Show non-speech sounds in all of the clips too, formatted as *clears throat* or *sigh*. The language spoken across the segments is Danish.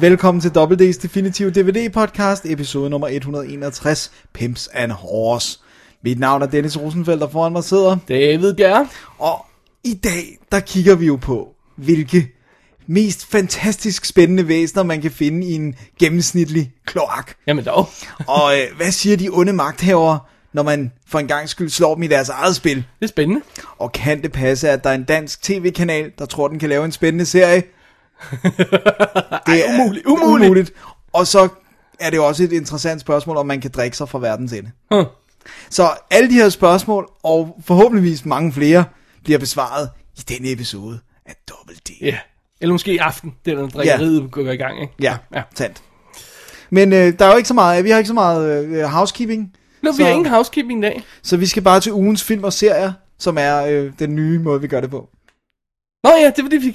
Velkommen til WD's Definitive DVD Podcast, episode nummer 161, Pimps and Horse. Mit navn er Dennis Rosenfeldt, og foran mig sidder. David Gær. Og i dag, der kigger vi jo på, hvilke mest fantastisk spændende væsener, man kan finde i en gennemsnitlig kloak. Jamen dog. *laughs* Og øh, hvad siger de onde magthavere, når man for en gang skyld slår dem i deres eget spil? Det er spændende. Og kan det passe, at der er en dansk tv-kanal, der tror, den kan lave en spændende serie? Det er umuligt, umuligt. umuligt. Og så er det også et interessant spørgsmål, om man kan drikke sig fra verdens ende. Huh. Så alle de her spørgsmål, og forhåbentligvis mange flere, bliver besvaret i denne episode af Double D. Ja. Eller måske i aften, det er når drikkeriet yeah. går i gang, ikke? Ja, Ja. sandt. Men øh, der er jo ikke så meget, vi har ikke så meget øh, housekeeping. Nå, vi så, har ingen housekeeping i dag. så vi skal bare til ugens film og serier, som er øh, den nye måde, vi gør det på. Nå ja, det er fordi, vi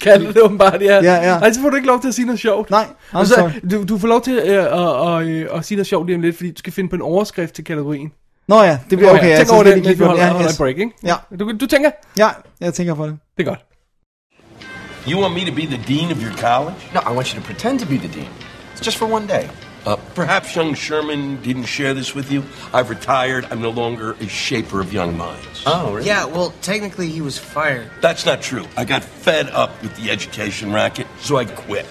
kalde det åbenbart, ja. Ja, ja. Ej, så får du ikke lov til at sige noget sjovt. Nej, I'm Og så, sorry. du, du får lov til øh, at, at, øh, at sige noget sjovt lige om lidt, fordi du skal finde på en overskrift til kategorien. Nå ja, det bliver okay. Tænk jeg over det, lige mens vi holder, ja, break, ikke? Ja. Du, du tænker, ja, jeg tænker på det. det er godt. You want me to be the dean of your college? No, I want you to pretend to be the dean. It's just for one day. Uh, perhaps young Sherman didn't share this with you. I've retired. I'm no longer a shaper of young minds. Oh, really? Yeah, well, technically he was fired. That's not true. I got fed up with the education racket, so I quit.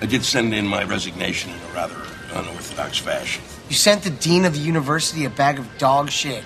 I did send in my resignation in a rather unorthodox fashion. You sent the dean of the university a bag of dog shit.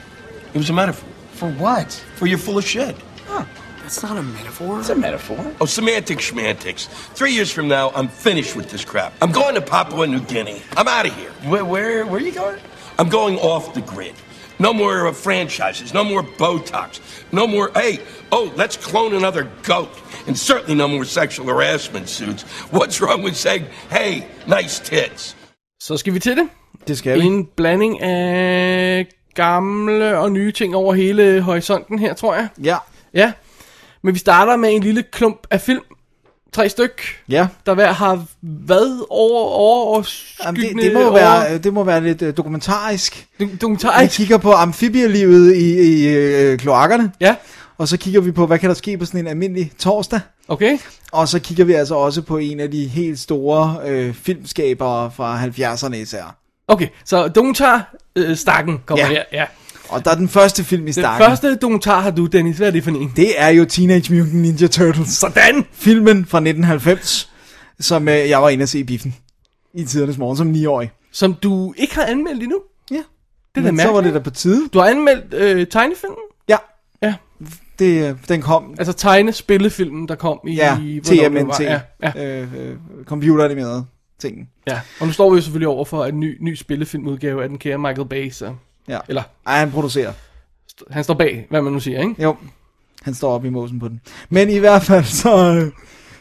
It was a metaphor. For what? For you're full of shit. Huh. That's not a metaphor. It's a metaphor. Oh, semantics, schmantics. Three years from now, I'm finished with this crap. I'm going to Papua New Guinea. I'm out of here. Where, where, where are you going? I'm going off the grid. No more franchises, no more Botox, no more, hey, oh, let's clone another goat, and certainly no more sexual harassment suits. What's wrong with saying, hey, nice tits? Så skal vi til det. Det skal vi. En blanding af gamle og nye ting over hele horisonten her, tror jeg. Ja, Ja, men vi starter med en lille klump af film. Tre styk, ja. der hver har hvad over, over Jamen, det, det, må jo være, det må være lidt øh, dokumentarisk. Vi dokumentarisk. kigger på amfibielivet i, i øh, kloakkerne, Ja, og så kigger vi på, hvad kan der ske på sådan en almindelig torsdag. okay. Og så kigger vi altså også på en af de helt store øh, filmskabere fra 70'erne især. Okay, så dokumentar øh, stakken kommer Ja. her. Ja. Og der er den første film i Den starten. første dokumentar har du, Dennis. Hvad er det for en? Det er jo Teenage Mutant Ninja Turtles. Sådan! Filmen fra 1990, som øh, jeg var inde at se i biffen i tidernes morgen som 9-årig. Som du ikke har anmeldt endnu. Ja, Det er da så var det der på tide. Du har anmeldt øh, tegnefilmen? Ja, Ja. det, øh, den kom. Altså tegnespillefilmen, der kom i... Ja. TMNT. Ja, ja, Øh, øh, computeranimerede ting. ja. Og nu står vi jo selvfølgelig over for en ny, ny spillefilmudgave af den kære Michael Bay, så... Ja. Eller, Ej, han producerer. han står bag, hvad man nu siger, ikke? Jo, han står op i måsen på den. Men i hvert fald, *laughs* så,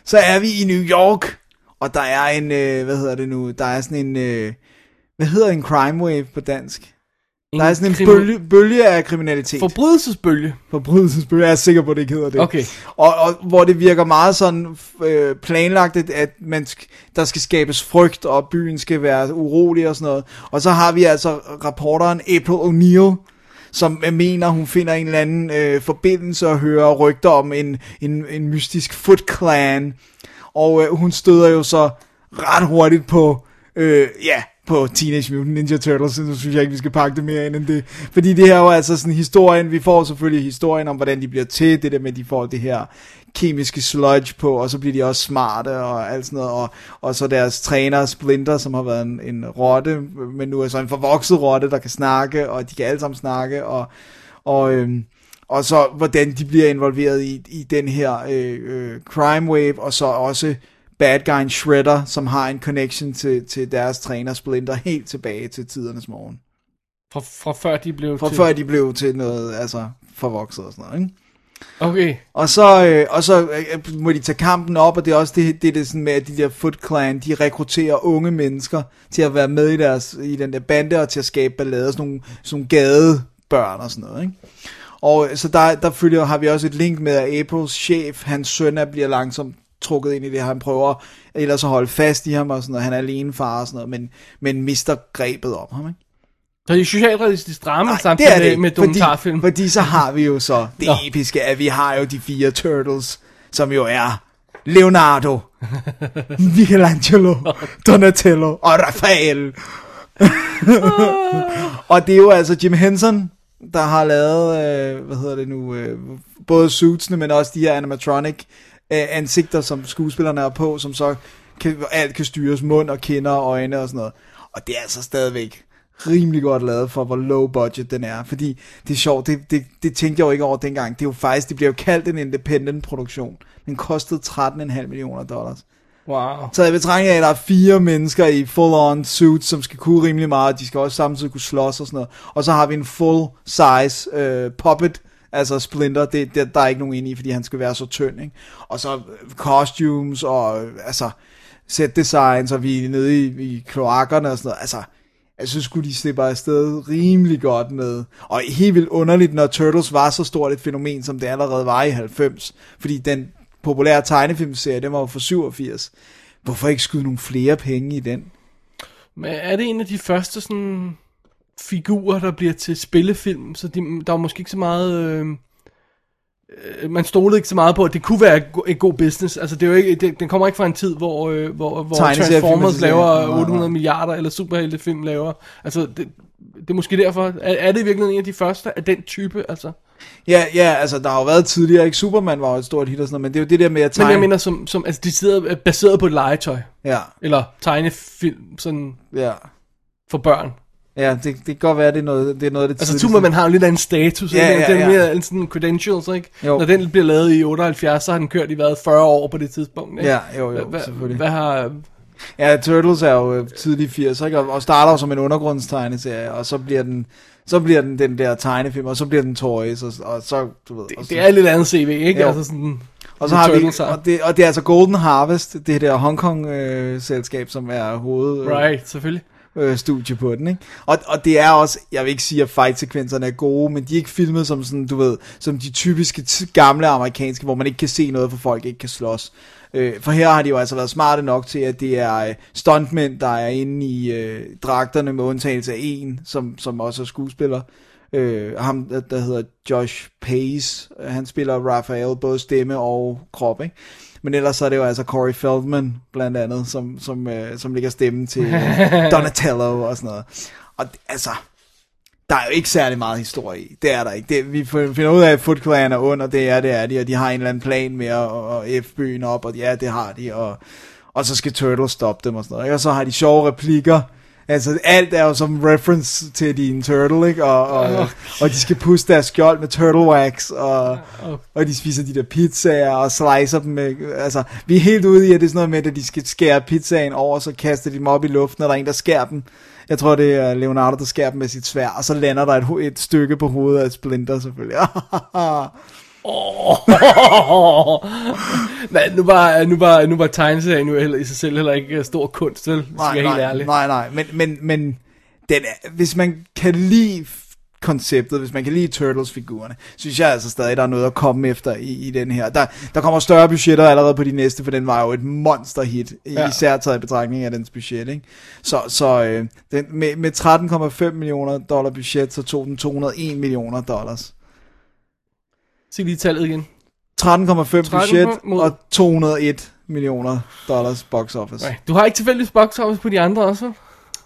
så er vi i New York, og der er en, øh, hvad hedder det nu, der er sådan en, øh, hvad hedder en crime wave på dansk? Der er sådan en krimi- bølge, bølge af kriminalitet. Forbrydelsesbølge. Forbrydelsesbølge, jeg er sikker på, det ikke hedder det. Okay. Og, og hvor det virker meget sådan øh, planlagt, at- man sk- der skal skabes frygt, og byen skal være urolig og sådan noget. Og så har vi altså reporteren April O'Neil, som øh, mener, hun finder en eller anden øh, forbindelse og hører rygter om en, en, en mystisk Foot Clan. Og øh, hun støder jo så ret hurtigt på, øh, ja, på Teenage Mutant Ninja Turtles, så synes jeg ikke, vi skal pakke det mere ind end det. Fordi det her er jo altså sådan historien, vi får selvfølgelig historien om, hvordan de bliver til, det der med, at de får det her kemiske sludge på, og så bliver de også smarte og alt sådan noget, og, og så deres træner Splinter, som har været en, en rotte, men nu er så en forvokset rotte, der kan snakke, og de kan alle sammen snakke, og, og, øhm, og så hvordan de bliver involveret i, i den her øh, øh, crime wave, og så også bad guyen Shredder, som har en connection til, til deres træner Splinter helt tilbage til tidernes morgen. Fra, fra før de blev Fra til... før de blev til noget, altså forvokset og sådan noget, ikke? Okay. Og så, øh, og så øh, må de tage kampen op, og det er også det, det, det sådan med, at de der Foot Clan, de rekrutterer unge mennesker til at være med i, deres, i den der bande, og til at skabe ballade, sådan nogle, sådan nogle gadebørn og sådan noget, ikke? Og øh, så der, der følger, har vi også et link med, at Aprils chef, hans søn, er, bliver langsomt trukket ind i det, han prøver ellers at holde fast i ham og sådan noget, han er alene far og sådan noget, men, men mister grebet om ham, ikke? Så det er socialrealistisk drama Nej, samtidig det er det med, med dokumentarfilm. Fordi, fordi så har vi jo så *laughs* det Nå. episke, at vi har jo de fire turtles, som jo er Leonardo, *laughs* Michelangelo, Donatello og Raphael. og det er jo altså Jim Henson, der har lavet, øh, hvad hedder det nu, øh, både suitsene, men også de her animatronic øh, ansigter, som skuespillerne er på, som så kan, alt kan styres, mund og kinder og øjne og sådan noget. Og det er altså stadigvæk rimelig godt lavet for, hvor low budget den er. Fordi det er sjovt, det, det, det tænkte jeg jo ikke over dengang. Det er jo faktisk, det bliver jo kaldt en independent produktion. Den kostede 13,5 millioner dollars. Wow. Så jeg betragter af, at der er fire mennesker i full-on suits, som skal kunne rimelig meget. De skal også samtidig kunne slås og sådan noget. Og så har vi en full-size øh, puppet, altså Splinter. Det, det, der er ikke nogen inde i, fordi han skal være så tynd. Ikke? Og så øh, costumes og øh, altså set designs, og vi er nede i, i kloakkerne og sådan noget. Altså, jeg synes skulle de slipper afsted rimelig godt med. Og helt vildt underligt, når Turtles var så stort et fænomen, som det allerede var i 90. Fordi den populære tegnefilmserie, den var jo fra 87. Hvorfor ikke skyde nogle flere penge i den? Men er det en af de første sådan figurer, der bliver til spillefilm? Så de, der var måske ikke så meget... Øh, øh, man stolede ikke så meget på, at det kunne være en god business. Altså, det er jo ikke, det, den kommer ikke fra en tid, hvor, øh, hvor, hvor Transformers er- laver Nej, nej. 800 milliarder, eller superheltefilm laver. Altså, det, det er måske derfor. Er, er det virkelig en af de første af den type? Altså? Ja, ja, altså der har jo været tidligere, ikke? Superman var jo et stort hit og sådan noget, men det er jo det der med at Men tegne. jeg mener, som, som altså, de sidder baseret på et legetøj. Ja, Eller tegnefilm, sådan ja. for børn. Ja, det, det kan godt være, det er noget, det er noget det Altså tidligste. Superman har jo lidt af en status, Ja, ikke? ja, den ja. mere en sådan credentials, ikke? Jo. Når den bliver lavet i 78, så har den kørt i været 40 år på det tidspunkt, ikke? Ja, jo, jo, Hvad- selvfølgelig. Hvad har... Ja, Turtles er jo øh, tidlig 80'er, ikke? Og- starter jo som en undergrundstegneserie, og så bliver den, så bliver den den der tegnefilm, og så bliver den toys, og, og så, du ved... så, Det er et lidt andet CV, ikke? Jo. Altså sådan... og så har vi, og det, og det er altså Golden Harvest, det der Hongkong-selskab, som er hoved... øh, Right, selvfølgelig øh, studie på den, ikke? Og, og det er også, jeg vil ikke sige, at fight-sekvenserne er gode, men de er ikke filmet som sådan, du ved, som de typiske t- gamle amerikanske, hvor man ikke kan se noget, for folk ikke kan slås. Øh, for her har de jo altså været smarte nok til, at det er øh, stuntmænd, der er inde i øh, dragterne, med undtagelse af en, som, som også er skuespiller. Øh, ham, der, der hedder Josh Pace, han spiller Raphael, både stemme og krop, ikke? Men ellers så er det jo altså Corey Feldman, blandt andet, som, som, øh, som ligger stemme til øh, *laughs* Donatello og sådan noget. Og altså, der er jo ikke særlig meget historie i. Det er der ikke. Det, vi finder ud af, at Foot Clan er ond, og det er det er de, og de har en eller anden plan med at, at F byen op, og ja, det har de, og, og så skal Turtles stoppe dem og sådan noget. ikke? Og så har de sjove replikker. Altså, alt er jo som reference til din turtle, ikke? Og, og, og de skal puste deres skjold med turtle wax, og, og de spiser de der pizzaer og slicer dem med, altså, vi er helt ude i, at det er sådan noget med, at de skal skære pizzaen over, så kaster de dem op i luften, og der er en, der skærer dem. Jeg tror, det er Leonardo, der skærer dem med sit svær, og så lander der et, et stykke på hovedet af et splinter, selvfølgelig. *laughs* Men *laughs* nu var, nu var, nu var tegneserien jo heller i sig selv heller ikke stor kunst, vel? Hvis nej, jeg er helt nej, ærlig. nej, nej, men, men, men den er, hvis man kan lide konceptet, hvis man kan lide Turtles-figurerne, synes jeg altså stadig, der er noget at komme efter i, i den her. Der, der kommer større budgetter allerede på de næste, for den var jo et monster-hit. Ja. især taget i betragtning af dens budget. Ikke? Så, så øh, den, med, med 13,5 millioner dollar budget, så tog den 201 millioner dollars. Sig lige tallet igen. 13,5 budget mod- og 201 millioner dollars box office. Nej. Du har ikke tilfældigvis box office på de andre også?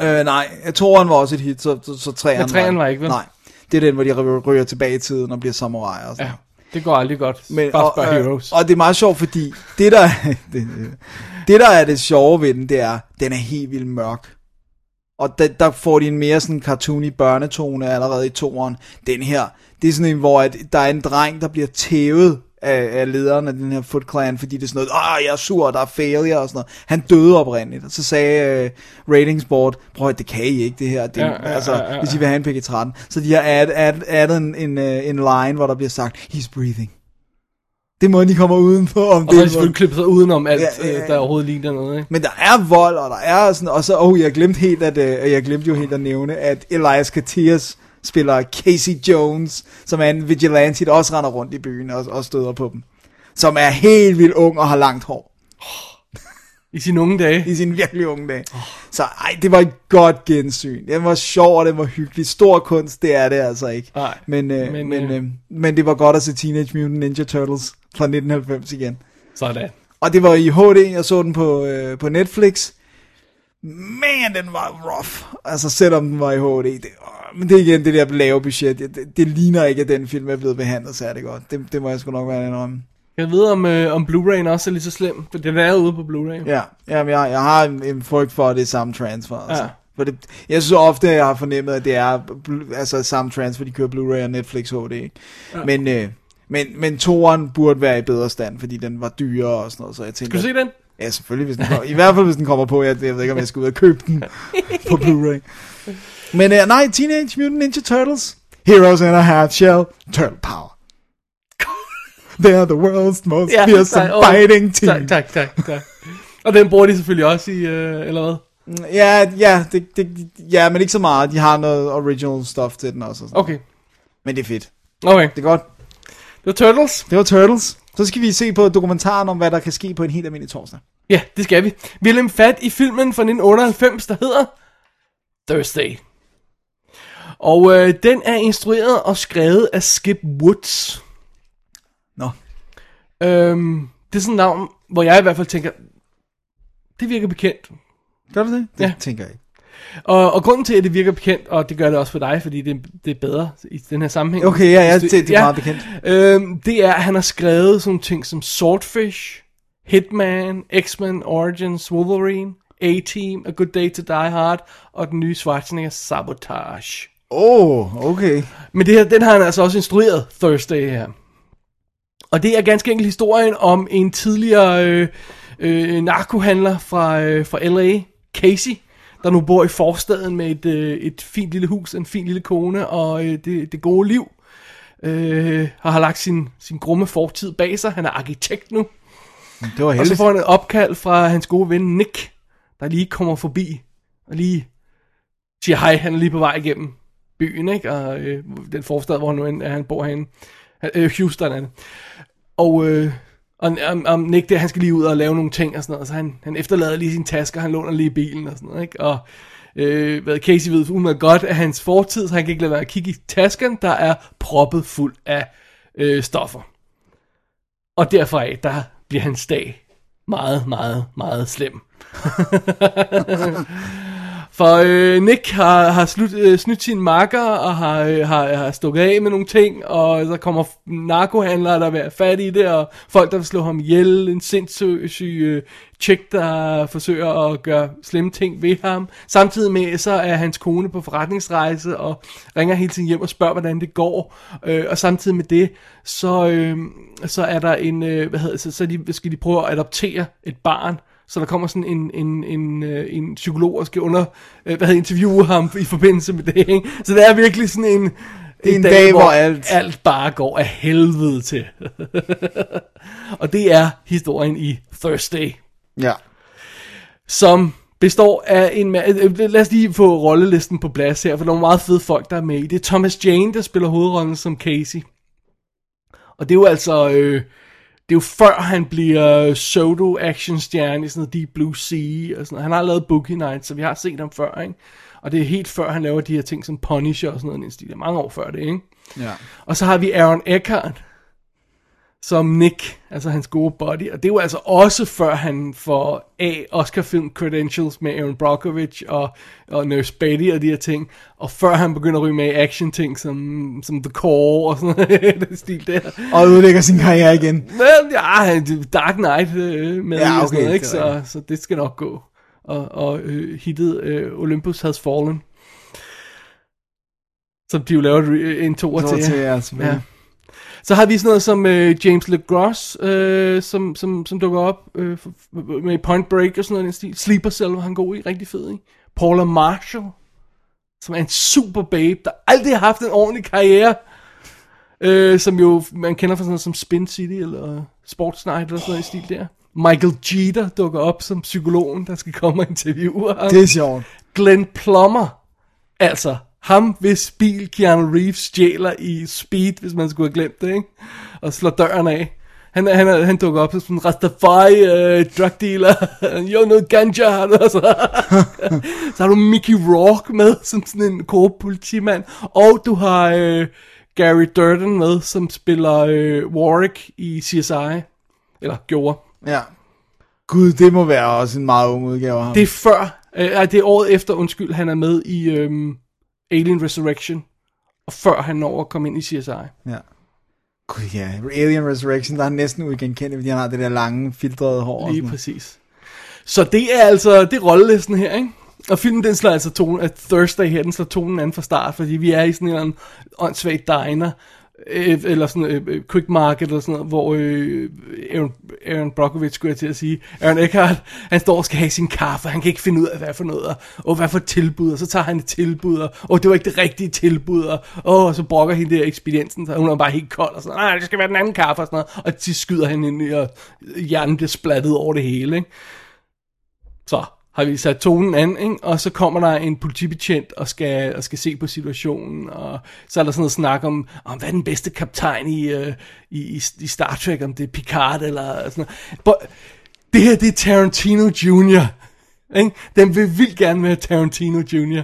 Øh, nej, toeren var også et hit, så, så, så træeren, Ja, treeren var ikke, vel? Nej, det er den, hvor de ry- ryger tilbage i tiden og bliver samuraier og sådan Ja. Det går aldrig godt. Men, Bare og, øh, Heroes. og det er meget sjovt, fordi det der, *laughs* det, det der er det sjove ved den, det er, den er helt vildt mørk. Og der, der får de en mere sådan cartoony børnetone allerede i toeren. Den her, det er sådan en, hvor at der er en dreng, der bliver tævet af, af lederen af den her Foot Clan, fordi det er sådan noget, ah, jeg er sur, der er failure og sådan noget. Han døde oprindeligt, og så sagde uh, Ratingsboard, prøv at det kan I ikke det her, det, Ja, ja, ja, altså, ja, ja, hvis I vil have en PG-13. Så de har add, add, addet en, en, uh, en line, hvor der bliver sagt, he's breathing. Det må de kommer udenfor. Om Og så har de det selvfølgelig klippet sig udenom alt, Ja, ja, ja, ja, ja. der overhovedet ligner noget, ikke? Men der er vold, og der er sådan, og så, oh, jeg glemte helt, at, øh, jeg glemte jo helt at nævne, at Elias Katias spiller Casey Jones, som er en vigilante, der også render rundt i byen og, og støder på dem. Som er helt vildt ung og har langt hår I sine unge dage. i sine virkelig unge dage. Så ej, det var et godt gensyn. Den var sjov, og den var hyggelig. Stor kunst, det er det altså ikke. Nej, men, øh, men, men, men, øh, øh, men det var godt at se Teenage Mutant Ninja Turtles fra 1990 igen. Sådan. Og det var i HD, jeg så den på, øh, på Netflix. Man, den var rough. Altså, selvom den var i HD. Det, åh, men det er igen det der lave budget. Det, det, det ligner ikke, at den film er blevet behandlet særlig godt. Det, det må jeg sgu nok være en om. Jeg ved, om, øh, om Blu-ray'en også er lige så slem, for den er ude på Blu-ray. Ja, jamen, jeg, jeg har en, en frygt for, at det er samme transfer. Altså. Ja. For det, jeg synes ofte, at jeg har fornemmet, at det er altså, samme transfer, de kører Blu-ray og Netflix HD. Ikke? Ja. Men, øh, men, men toeren burde være i bedre stand, fordi den var dyrere og sådan noget. Så jeg tænker, Skal du se den? Ja, selvfølgelig, hvis den kommer. I hvert fald, hvis den kommer på. Jeg, jeg ved ikke, om jeg skal ud og købe den *laughs* på Blu-ray. Men uh, nej, Teenage Mutant Ninja Turtles. Heroes in a half shell. Turtle power. *laughs* They're the world's most Ja, fearsome tak, åh, fighting team. Tak, tak, tak, tak. Og den bruger de selvfølgelig også i, øh, eller hvad? Ja, ja, det, det, ja, men ikke så meget. De har noget original stuff til den også. og sådan. Okay, Men det er fedt. okay. Det er godt. Det var Turtles. Det var Turtles. Så skal vi se på dokumentaren om, hvad der kan ske på en helt almindelig torsdag. Ja, det skal vi. Vi har fat i filmen fra 1998, der hedder Thursday. Og øh, den er instrueret og skrevet af Skip Woods. Nå. Øhm, det er sådan et navn, hvor jeg i hvert fald tænker, det virker bekendt. Gør du det? Det Ja. tænker jeg ikke. Og, og grunden til, at det virker bekendt, og det gør det også for dig, fordi det, det er bedre i den her sammenhæng. Okay, ja, ja, det, det er meget bekendt. Øhm, det er, at han har skrevet sådan ting som Swordfish, Hitman, X-Men Origins, Wolverine, A-Team, A Good Day to Die Hard, og den nye Schwarzenegger Sabotage. Åh, oh, okay. Men det her, den har han altså også instrueret, Thursday her. Og det er ganske enkelt historien om en tidligere øh, øh, narkohandler fra, øh, fra L.A., Casey, der nu bor i forstaden med et, øh, et fint lille hus, en fin lille kone og øh, det, det gode liv. Øh, og har lagt sin, sin grumme fortid bag sig. Han er arkitekt nu. Det var Og så heldigt. får han et opkald fra hans gode ven Nick, der lige kommer forbi og lige siger hej. Han er lige på vej igennem byen, ikke? Og øh, den forstad, hvor han nu end er, han bor henne. Øh, Houston er det. Og, øh, og om, om Nick der, han skal lige ud og lave nogle ting og sådan noget, så han, han efterlader lige sin taske, og han låner lige bilen og sådan noget, ikke? Og øh, hvad Casey ved umiddelbart godt af hans fortid, så han kan ikke lade være at kigge i tasken, der er proppet fuld af øh, stoffer. Og derfor af, der bliver hans dag meget, meget, meget slem. *laughs* For øh, Nick har, har slut, øh, snydt sin makker og har, øh, har, har stukket af med nogle ting, og så kommer narkohandlere, der vil fat i det, og folk, der vil slå ham ihjel, en sindssyg øh, chick, der forsøger at gøre slemme ting ved ham. Samtidig med, så er hans kone på forretningsrejse, og ringer hele tiden hjem og spørger, hvordan det går. Øh, og samtidig med det, så, øh, så er der en, øh, hvad hedder det, så, så de, skal de prøve at adoptere et barn, så der kommer sådan en, en, en, øh, en psykolog, der skal under, øh, hvad hedder, interviewe ham i forbindelse med det. Ikke? Så det er virkelig sådan en, Det er en dag, hvor alt- alt bare går af helvede til. *laughs* og det er historien i Thursday, Ja. som består af en... ma- øh, Lad os lige få rollelisten på plads her, for der er nogle meget fede folk, der er med i. Det er Thomas Jane, der spiller hovedrollen som Casey. Og det er jo altså... Øh, det er jo før han bliver pseudo action stjerne i sådan noget Deep Blue Sea og sådan noget. Han har lavet Boogie Nights, så vi har set ham før, ikke? Og det er helt før han laver de her ting som Punisher og sådan noget. Det er mange år før det, ikke? Ja. Og så har vi Aaron Eckhart, som Nick, altså hans gode buddy. Og det er jo altså også før han får A, Oscar-film credentials med Aaron Brockovich og, og Nurse Betty og de her ting. Og før han begynder at ryge med i action-ting som, som The Core og sådan noget, *laughs* den stil der. Og ødelægger sin karriere igen. Men ja, Dark Knight øh, med Ja, okay, og sådan noget, ikke? det Så, så det skal nok gå. Og, og øh, hittet øh, Olympus Has Fallen. Som de jo laver en toer til. til, ja. Ja. Så har vi sådan noget som øh, James LeGros, øh, som, som, som dukker op øh, med Point Break og sådan noget. stil. Sleeper Cell var han god i, rigtig fed i. Paula Marshall, som er en super babe, der aldrig har haft en ordentlig karriere. Øh, som jo man kender fra sådan noget som Spin City eller Sports Night eller sådan noget i stil der. Michael Jeter dukker op som psykologen, der skal komme og interviewe ham. Det er sjovt. Glenn Plummer, altså ham, hvis bil Keanu Reeves stjæler i Speed, hvis man skulle have glemt det, ikke? Og slår døren af. Han, han, han, dukker op som sådan en Rastafari uh, drug dealer. *laughs* Jo, noget ganja har du altså. *laughs* Så har du Mickey Rourke med, som sådan en korrupt politimand. Og du har uh, Gary Durden med, som spiller uh, Warwick i CSI. Eller gjorde. Ja. Gud, det må være også en meget ung udgave af ham. Det er før, øh, det er året efter, undskyld, han er med i øhm, Alien Resurrection. Og før han når at komme ind i CSI. Ja. Gud ja, Alien Resurrection, der er næsten uigenkendelig, fordi han har det der lange, filtrede hår. Lige præcis. Så det er altså, det er rollelisten her, ikke? Og filmen den slår altså tonen, at Thursday her, den slår tonen an fra start, fordi vi er i sådan en eller anden åndssvag diner, Øh, eller sådan øh, øh, quick market eller sådan noget, hvor øh, Aaron, Aaron Brockovich skulle jeg til at sige, Aaron Eckhart, han står og skal have sin kaffe, han kan ikke finde ud af, hvad for noget, og, hvad for tilbud, og så tager han et tilbud, og, og det var ikke det rigtige tilbud, og, og så brokker hende der ekspediensen, så hun er bare helt kold, og sådan, nej, det skal være den anden kaffe, og sådan noget, og de skyder han ind i, og hjernen bliver splattet over det hele, ikke? Så har vi sat tonen an, ikke? og så kommer der en politibetjent og skal, og skal se på situationen, og så er der sådan noget snak om, om hvad er den bedste kaptajn i, uh, i, i, Star Trek, om det er Picard eller sådan noget. But, det her, det er Tarantino Jr., ikke? Den vil vildt gerne være Tarantino Jr.,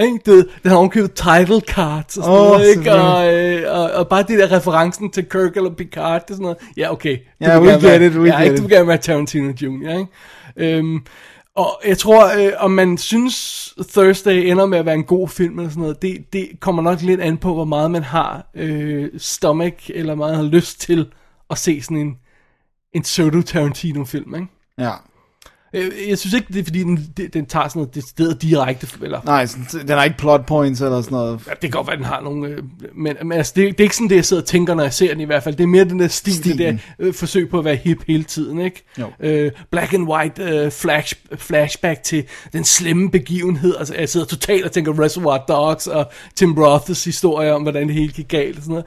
ikke? Ved, den har ovenkøbet title cards og sådan oh, noget, ikke? Og, øh, og, og, bare det der referencen til Kirk eller Picard, det er sådan noget, ja okay. Du vil we get være- it, we ja, get ikke? it. Du vil gerne være Tarantino Jr., ikke? Øhm, og jeg tror, øh, om man synes Thursday ender med at være en god film eller sådan noget, det, det kommer nok lidt an på, hvor meget man har øh, stomach, eller meget har lyst til at se sådan en, en pseudo-Tarantino-film, ikke? Ja. Øh, Jeg synes ikke, det er fordi, den, den tager sådan noget decideret direkte, eller Nej, sådan- den har ikke plot points eller sådan noget. Ja, det kan godt være, den har nogle... Øh, men men altså, det, det er ikke sådan, det jeg sidder og tænker, når jeg ser den i hvert fald. Det er mere den der stil, Stilen. det der øh, forsøg på at være hip hele tiden, ikke? Jo. Øh, black and white øh, flash, flashback til den slemme begivenhed. Altså, jeg sidder totalt og tænker Reservoir Dogs og Tim Roths historie om, hvordan det hele gik galt og sådan noget.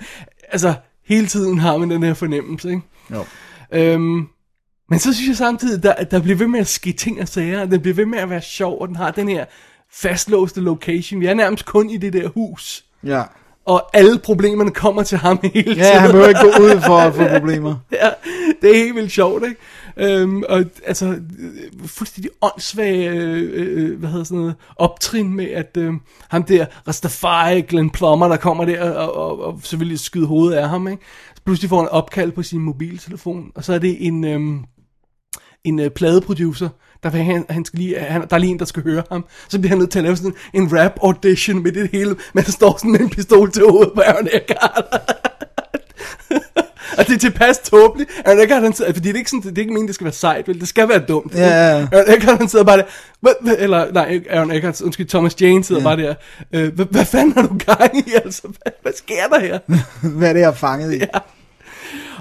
Altså, hele tiden har man den her fornemmelse, ikke? Jo. Øhm, men så synes jeg samtidig, der, der bliver ved med at ske ting og sager, og den bliver ved med at være sjov, og den har den her fastlåste location. Vi er nærmest kun i det der hus, Ja. og alle problemerne kommer til ham hele tiden. Ja, han behøver ikke gå *laughs* ud for at få problemer. ja, det er helt vildt sjovt, ikke? Øhm, og altså, øh, fuldstændig åndssvage, øh, øh, hvad hedder sådan noget, optrin med, at øh, ham der, Rastafari, Glenn Plummer, der kommer der, og, og, og lige skyde hovedet af ham, ikke? Så pludselig får han opkald på sin mobiltelefon, og så er det en, øh, en øh, pladeproducer, der, vil, han, han skal lige, han, der er lige en, der skal høre ham. Så bliver han nødt til at lave sådan en, rap audition med det hele, men der står sådan med en pistol til hovedet på Aaron Eckhart. *laughs* Og det er tilpas tåbeligt. Aaron Eckhart, han sidder, fordi det er ikke sådan, det er ikke meningen, det skal være sejt, vel? Det skal være dumt. Ja, ja, ja. Aaron Eckhart, han sidder bare der, hvad, eller, nej, Aaron Eckhart, undskyld, Thomas Jane sidder bare der, øh, hvad, hvad fanden har du gang i, *laughs* altså? Hvad, hvad sker der her? *laughs* Hvad er det, jeg er fanget i? Ja.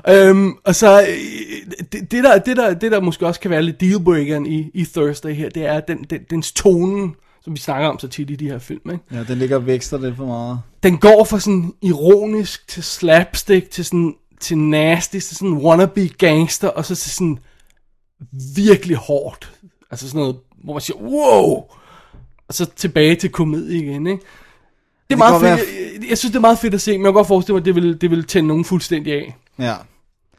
Øhm, og så, øh, det, det, der, det, der, det der måske også kan være lidt dealbreakeren i, i Thursday her, det er den, den, dens tonen, som vi snakker om så tit i de her film, ikke? Ja, den ligger og vækster lidt for meget. den går fra sådan ironisk til slapstick til sådan til nasty til sådan wannabe gangster og så til sådan virkelig hårdt. Altså sådan noget, hvor man siger, wow! Og så tilbage til komedie igen, ikke? Det er meget fedt. være- Jeg, jeg, synes, det er meget fedt at se, men jeg kan godt forestille mig, at det vil, det vil tænde nogen fuldstændig af. Ja.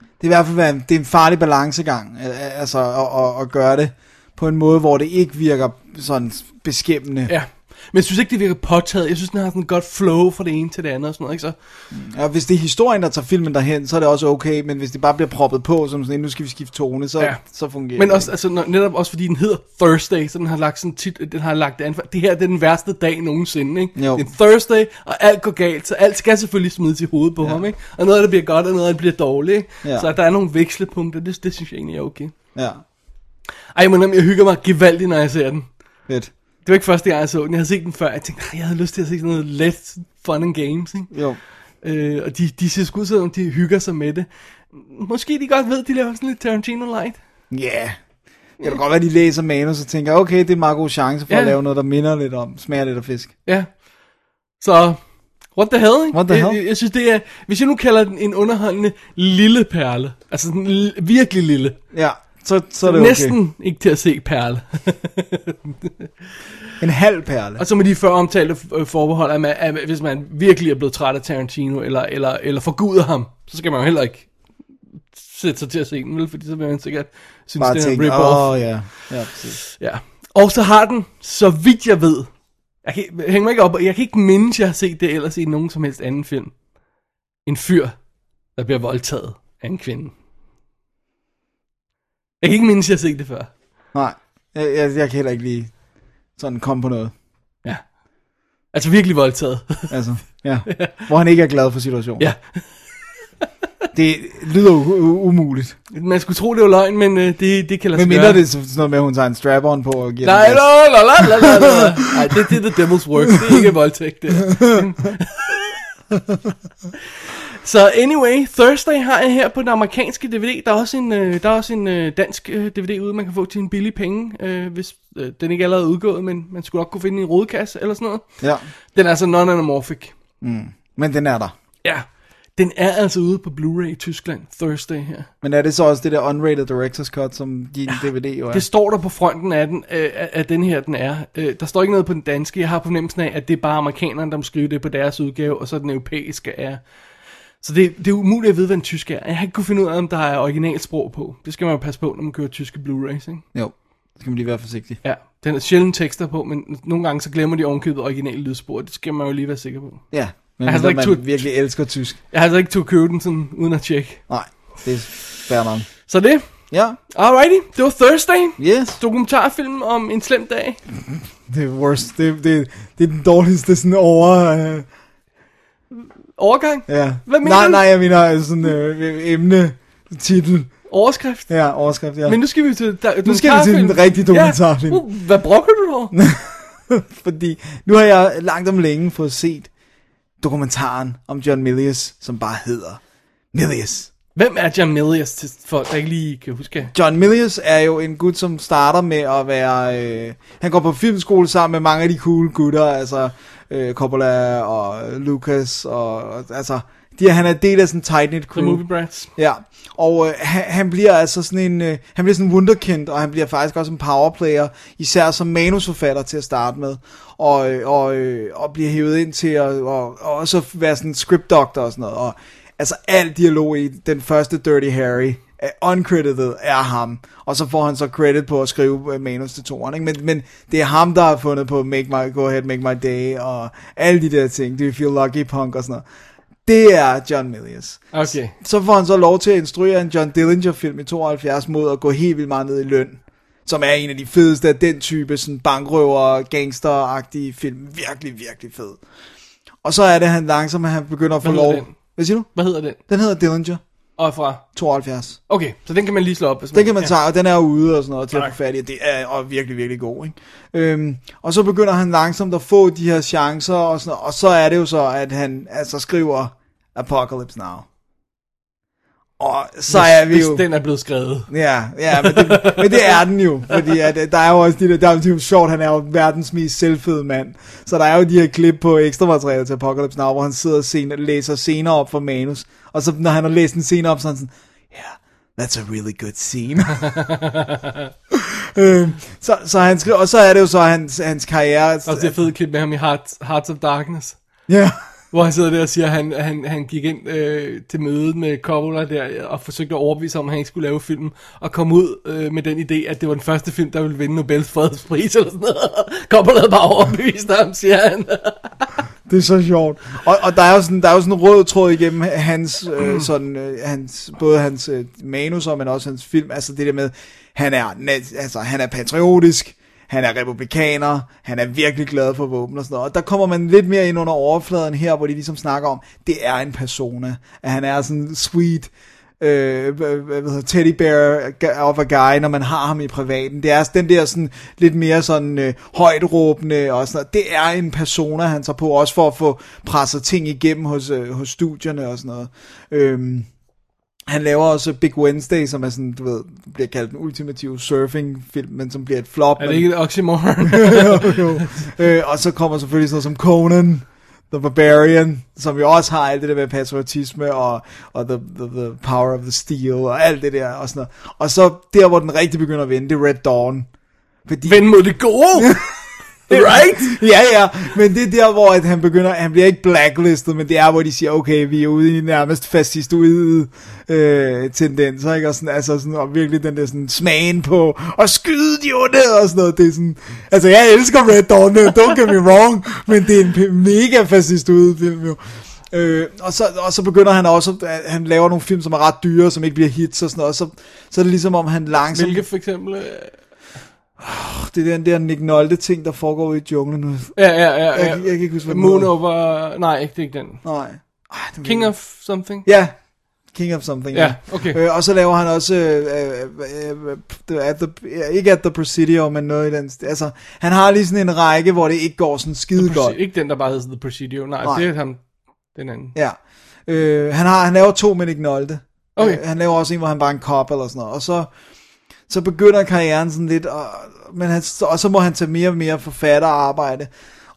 Det er i hvert fald være- det er en farlig balancegang, altså at, at, at gøre det på en måde, hvor det ikke virker sådan beskæmmende. Ja. Men jeg synes ikke, det virker påtaget. Jeg synes, den har sådan et godt flow fra det ene til det andet og sådan noget, ikke så? Ja, hvis det er historien, der tager filmen derhen, så er det også okay, men hvis det bare bliver proppet på, som sådan, nu skal vi skifte tone, så, Ja. så fungerer Men det også, altså, når, netop også fordi den hedder Thursday, så den har lagt sådan tit, den har lagt det an det her det er den værste dag nogensinde, ikke? Jo. Det er en Thursday, og alt går galt, så alt skal selvfølgelig smides i hovedet på ja. ham, ikke? Og noget af det bliver godt, og noget af det bliver dårligt, ikke? Ja. Så der er nogle vekslepunkter, det, det synes jeg egentlig er okay. Ja, Ej, men jeg hygger mig gevaldigt, når jeg ser den. fedt. Det var ikke første gang, jeg så den. Jeg havde set den før. Jeg tænkte, "Ej, jeg havde lyst til at se sådan noget let fun and games, ikke? Jo. Øh, og de, de ser sgu ud som de hygger sig med det. Måske de godt ved, de laver sådan lidt Tarantino-light. Ja. Yeah. Det kan godt være, de læser manus og tænker, okay, det er en meget god chance for Ja. at lave noget, der minder lidt om, smager lidt af fisk. Ja. Så What the hell, ikke? What the jeg, hell? Jeg, jeg synes, det er... Hvis jeg nu kalder den en underholdende lille perle, altså en virkelig lille, Ja, så, så er det okay. næsten ikke til at se perle. *laughs* En halv perle. Og så med de før omtalte øh, forbehold, at, man, at hvis man virkelig er blevet træt af Tarantino, eller, eller, eller forguder ham, så skal man jo heller ikke sætte sig til at se den, vel? Fordi så vil man sikkert synes, Bare det er en rip-off. oh, ja. Ja, præcis. Ja. Og så har den, så vidt jeg ved, jeg kan, hæng mig ikke op, jeg kan ikke mindes, jeg har set det ellers i nogen som helst anden film. En fyr, der bliver voldtaget af en kvinde. Jeg kan ikke mindes, jeg har set det før. Nej, jeg, jeg, jeg kan heller ikke lige sådan komme på noget. Ja. Altså virkelig voldtaget. *laughs* Altså, ja. Hvor han ikke er glad for situationen. ja. *laughs* Det lyder umuligt. Man skulle tro, det var løgn, men øh, det, det kan lade Men sig mindre gøre. det er sådan noget med, at hun tager en strap-on på og giver Nej, la, la, la, la, la. Nej, det, det er the devil's work. Det er ikke voldtægt, det. *laughs* Så anyway, Thursday har jeg her på den amerikanske DVD. Der er også en, øh, der er også en øh, dansk øh, DVD ude, man kan få til en billig penge, øh, hvis øh, den ikke allerede er udgået, men man skulle nok kunne finde en rodekasse eller sådan noget. Ja, Den er altså non-anamorphic. men den er der. Ja, den er altså ude på Blu-ray i Tyskland, Thursday her. Men er det så også det der unrated director's cut, som din DVD jo er? Det står der på fronten af den, øh, af den her, den er. Øh, der står ikke noget på den danske. Jeg har på fornemmelsen af, at det er bare amerikanerne, der må skrive det på deres udgave, og så den europæiske er. Så det, det er umuligt at vide, hvad den tyske er. Jeg har ikke kunne finde ud af, om der er originalsprog på. Det skal man jo passe på, når man kører tyske Blu-rays, ikke? Jo, så skal man lige være forsigtig. Ja, den er sjældent tekster på, men nogle gange så glemmer de ovenkøbet originale lydspor. Det skal man jo lige være sikker på. Ja, men Jeg har altså ikke man tur- virkelig elsker tysk. Jeg har altså ikke to købe den sådan, uden at tjekke. Nej, det er fair nok. Så det. Ja, Alrighty, det var Thursday. yes. Dokumentarfilm om en slem dag. *laughs* Det er worst. Det, det, det er den dårligste sådan over... Øh, Overgang. ja. Hvad mener nej, du? nej, jeg mener sådan øh, emne, titel. Overskrift. Ja, overskrift, ja. Men nu skal vi til der, Nu skal vi til den rigtige dokumentarfilm. Ja. Uh, hvad brokker du over? *laughs* Fordi nu har jeg langt om længe fået set dokumentaren om John Milius, som bare hedder Milius. Hvem er John Milius til folk, der ikke lige kan huske? John Milius er jo en gut, som starter med at være... Øh, han går på filmskole sammen med mange af de cool gutter, altså øh, Coppola og Lucas, og, og altså... De, han er del af sådan en tight-knit The crew. Movie Brats. Ja, og øh, han, han bliver altså sådan en, øh, han bliver sådan en wunderkind, og han bliver faktisk også en powerplayer, især som manusforfatter til at starte med, og, øh, og, øh, og bliver hævet ind til at og, og også være sådan en script doctor og sådan noget, og altså al dialog i den første Dirty Harry, uncredited er ham, og så får han så credit på at skrive øh, manus til toren, ikke? Men, men det er ham, der har fundet på Make My, Go Ahead, Make My Day, og alle de der ting, Do You Feel Lucky Punk og sådan noget. Det er John Milius Okay. så får han så lov til at instruere en John Dillinger film i 72 mod at gå helt vildt meget ned i løn. Som er en af de fedeste af den type, sådan bankrøver, gangster-agtige film. Virkelig, virkelig fed. Og så er det, han langsomt, at han begynder at få lov... den? Hvad siger du? Hvad hedder den? Den hedder Dillinger, Og fra? 72. Okay, så den kan man lige slå op. Hvis Den kan man tage, og den er ude og sådan noget til at få fat i, det er og virkelig, virkelig god, ikke? Øhm, og så begynder han langsomt at få de her chancer, og, sådan, noget, og så er det jo så, at han altså skriver Apocalypse Now. Og så er vi hvis jo... den er blevet skrevet. Ja, ja, men det, men det er den jo, fordi at, øh, der er jo også de der, der er jo sjovt, han er jo verdens mest selvfede mand, så der er jo de her klip på ekstra materiale til Apocalypse Now, hvor han sidder og scene, læser scener op for manus, og så når han har læst en scene op, så er han sådan, yeah, that's a really good scene. *laughs* øhm, så, så han skriver, og så er det jo så hans, hans karriere. Og det fedt klip med ham i Hearts, Hearts of Darkness. Ja, Hvor han sidder der og siger, at han, han, han gik ind øh, til mødet med Coppola der, og forsøgte at overbevise ham, at han ikke skulle lave filmen, og kom ud øh, med den idé, at det var den første film, der ville vinde Nobels fredspris eller sådan noget. *laughs* Coppola havde bare overbevist ham, siger han. *laughs* Det er så sjovt. Og, og der er jo sådan der er jo sådan en rød tråd igennem hans øh, *clears throat* sådan øh, hans både hans øh, manuser, men også hans film, altså det der med han er altså han er patriotisk, han er republikaner, han er virkelig glad for våben og sådan noget. Og der kommer man lidt mere ind under overfladen her, hvor de ligesom snakker om, det er en persona, at han er sådan sweet, øh, hvad hedder, teddy bear of a guy, når man har ham i privaten. Det er den der sådan lidt mere sådan øh, højt råbende og sådan noget. Det er en persona, han tager på, også for at få presset ting igennem hos, øh, hos studierne og sådan noget. Øhm, han laver også Big Wednesday, som er sådan, du ved, bliver kaldt den ultimative surfing-film, men som bliver et flop. Er det men- ikke et oxymoron? *laughs* jo, jo. Øh, og så kommer selvfølgelig sådan noget som Conan, The Barbarian, som jo også har alt det der med patriotisme og, og the, the, the Power of the Steel og alt det der og sådan noget. Og så der, hvor den rigtig begynder at vende, det er Red Dawn. Fordi, Vend mod det gode! *laughs* *laughs* right? ja, ja, men det er der, hvor at han begynder, han bliver ikke blacklistet, men det er, hvor de siger, okay, vi er ude i nærmest fascistoide øh, tendenser, ikke? Og, sådan, altså sådan, og virkelig den der sådan smagen på at skyde de onde og sådan noget. Det er sådan, altså jeg elsker Red Dawn, don't get me wrong, men det er en mega fascistoide film jo. Øh, og, så, og så begynder han også, at han laver nogle film, som er ret dyre, som ikke bliver hits og sådan noget, og så, så er det ligesom om han langsomt, Hvilke for eksempel... øh, det er den der Nick Nolte ting, der foregår ude i junglen nu. Ja, ja, ja. Jeg, ja. jeg, kan ikke huske, hvad Moon over... Nej, ikke, det er ikke den. Nej. Ej, King of something? Ja, King of Something. Ja, okay. Øh, og så laver han også, øh, øh, øh, at the, ja, ikke at the Presidio, men noget i den, altså, han har lige sådan en række, hvor det ikke går sådan skide godt. Ikke den, der bare hedder The Presidio. Nej, Nej. det er ham. Den anden. Ja. Øh, han, har, han laver to med Nick Nolte. Okay. Øh, han laver også en, hvor han bare er en cop eller sådan noget. Og så, så begynder karrieren sådan lidt, og, men han, og så må han tage mere og mere forfatterarbejde.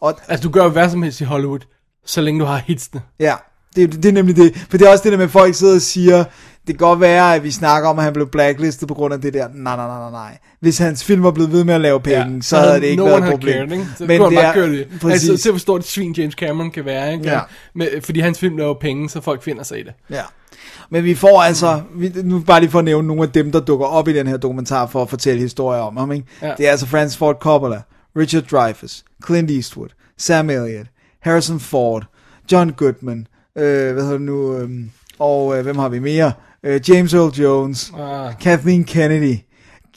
Og Altså, du gør hvad som helst i Hollywood, så længe du har hitsene. Ja, det, det er nemlig det. For det er også det der med, at folk sidder og siger, det kan godt være, at vi snakker om, at han blev blacklistet på grund af det der. Nej, nej, nej, nej. Hvis hans film var blevet ved med at lave penge, ja, så havde det ikke no været et problem. Cared, ikke? Så Men det bare gøre det. Præcis. Altså, se hvor stort et svin James Cameron kan være, ikke? Ja. Men, fordi hans film laver penge, så folk finder sig i det. Ja. Men vi får altså, vi, nu bare lige for at nævne nogle af dem, der dukker op i den her dokumentar for at fortælle historier om ham. Ikke? Ja. Det er altså Francis Ford Coppola, Richard Dreyfuss, Clint Eastwood, Sam Elliott, Harrison Ford, John Goodman, øh, hvad hedder det nu, øh, og øh, hvem har vi mere? Øh, James Earl Jones, Ah. Kathleen Kennedy,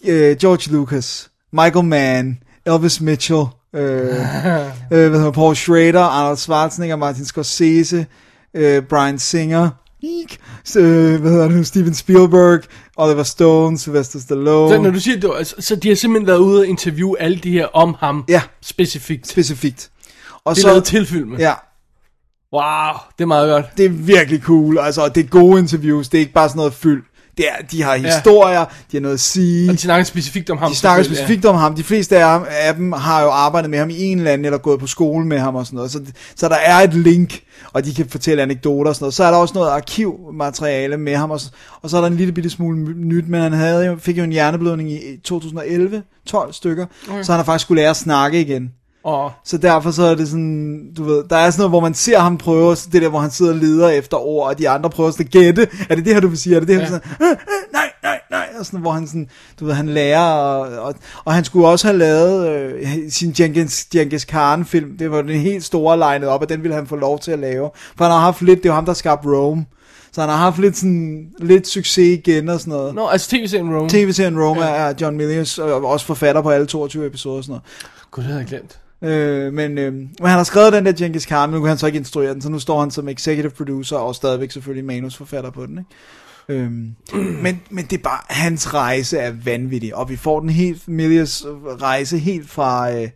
øh, George Lucas, Michael Mann, Elvis Mitchell, øh, øh, *laughs* hvad hedder, Paul Schrader, Arnold Schwarzenegger, Martin Scorsese, øh, Brian Singer, Eek, øh, hvad hedder det Steven Spielberg, Oliver Stone, Sylvester Stallone, Så når du siger, det, altså, så de har simpelthen været ude og interviewe alle de her om ham Ja. specifikt. specifikt. Og Det er lavet til filmen. Ja, Wow, det er meget godt. det er virkelig cool, altså, det er gode interviews, det er ikke bare sådan noget fyld. Det er, de har historier, de har noget at sige. Og de snakker specifikt om ham. De snakker specifikt om ham. De fleste af, af dem har jo arbejdet med ham i en eller anden, eller gået på skole med ham og sådan noget. Så, så der er et link, og de kan fortælle anekdoter og sådan noget. Så er der også noget arkivmateriale med ham, og, så- og så er der en lille bitte smule nyt, men han havde fik jo en hjerneblødning i 2011, 12 stykker, okay. så han har faktisk skulle lære at snakke igen. Og Så derfor så er det sådan, du ved, der er sådan noget, hvor man ser ham prøve, så det der, hvor han sidder og leder efter ord, og de andre prøver sådan at gætte, er det det her, du vil sige, er det det her, Ja. sådan, øh, nej, nej, nej, og sådan, hvor han sådan, du ved, han lærer, og, og, og han skulle også have lavet øh, sin Genghis, Genghis Khan film, det var den helt store legnet op, og den ville han få lov til at lave, for han har haft lidt, det var ham, der skabte Rome, så han har haft lidt sådan, lidt succes igen og sådan noget. Nå, altså tv-serien Rome. TV-serien Rome ja. er John Milius, og også forfatter på alle 22 episoder og sådan noget. Gud, det havde jeg glemt. Øh, men, øh, men han har skrevet den der Genghis Khan, men nu kan han så ikke instruere den, så nu står han som executive producer, og stadigvæk selvfølgelig manusforfatter på den, ikke? Øhm, men, men det er bare, hans rejse er vanvittig, og vi får den helt, Milius rejse helt fra, øh,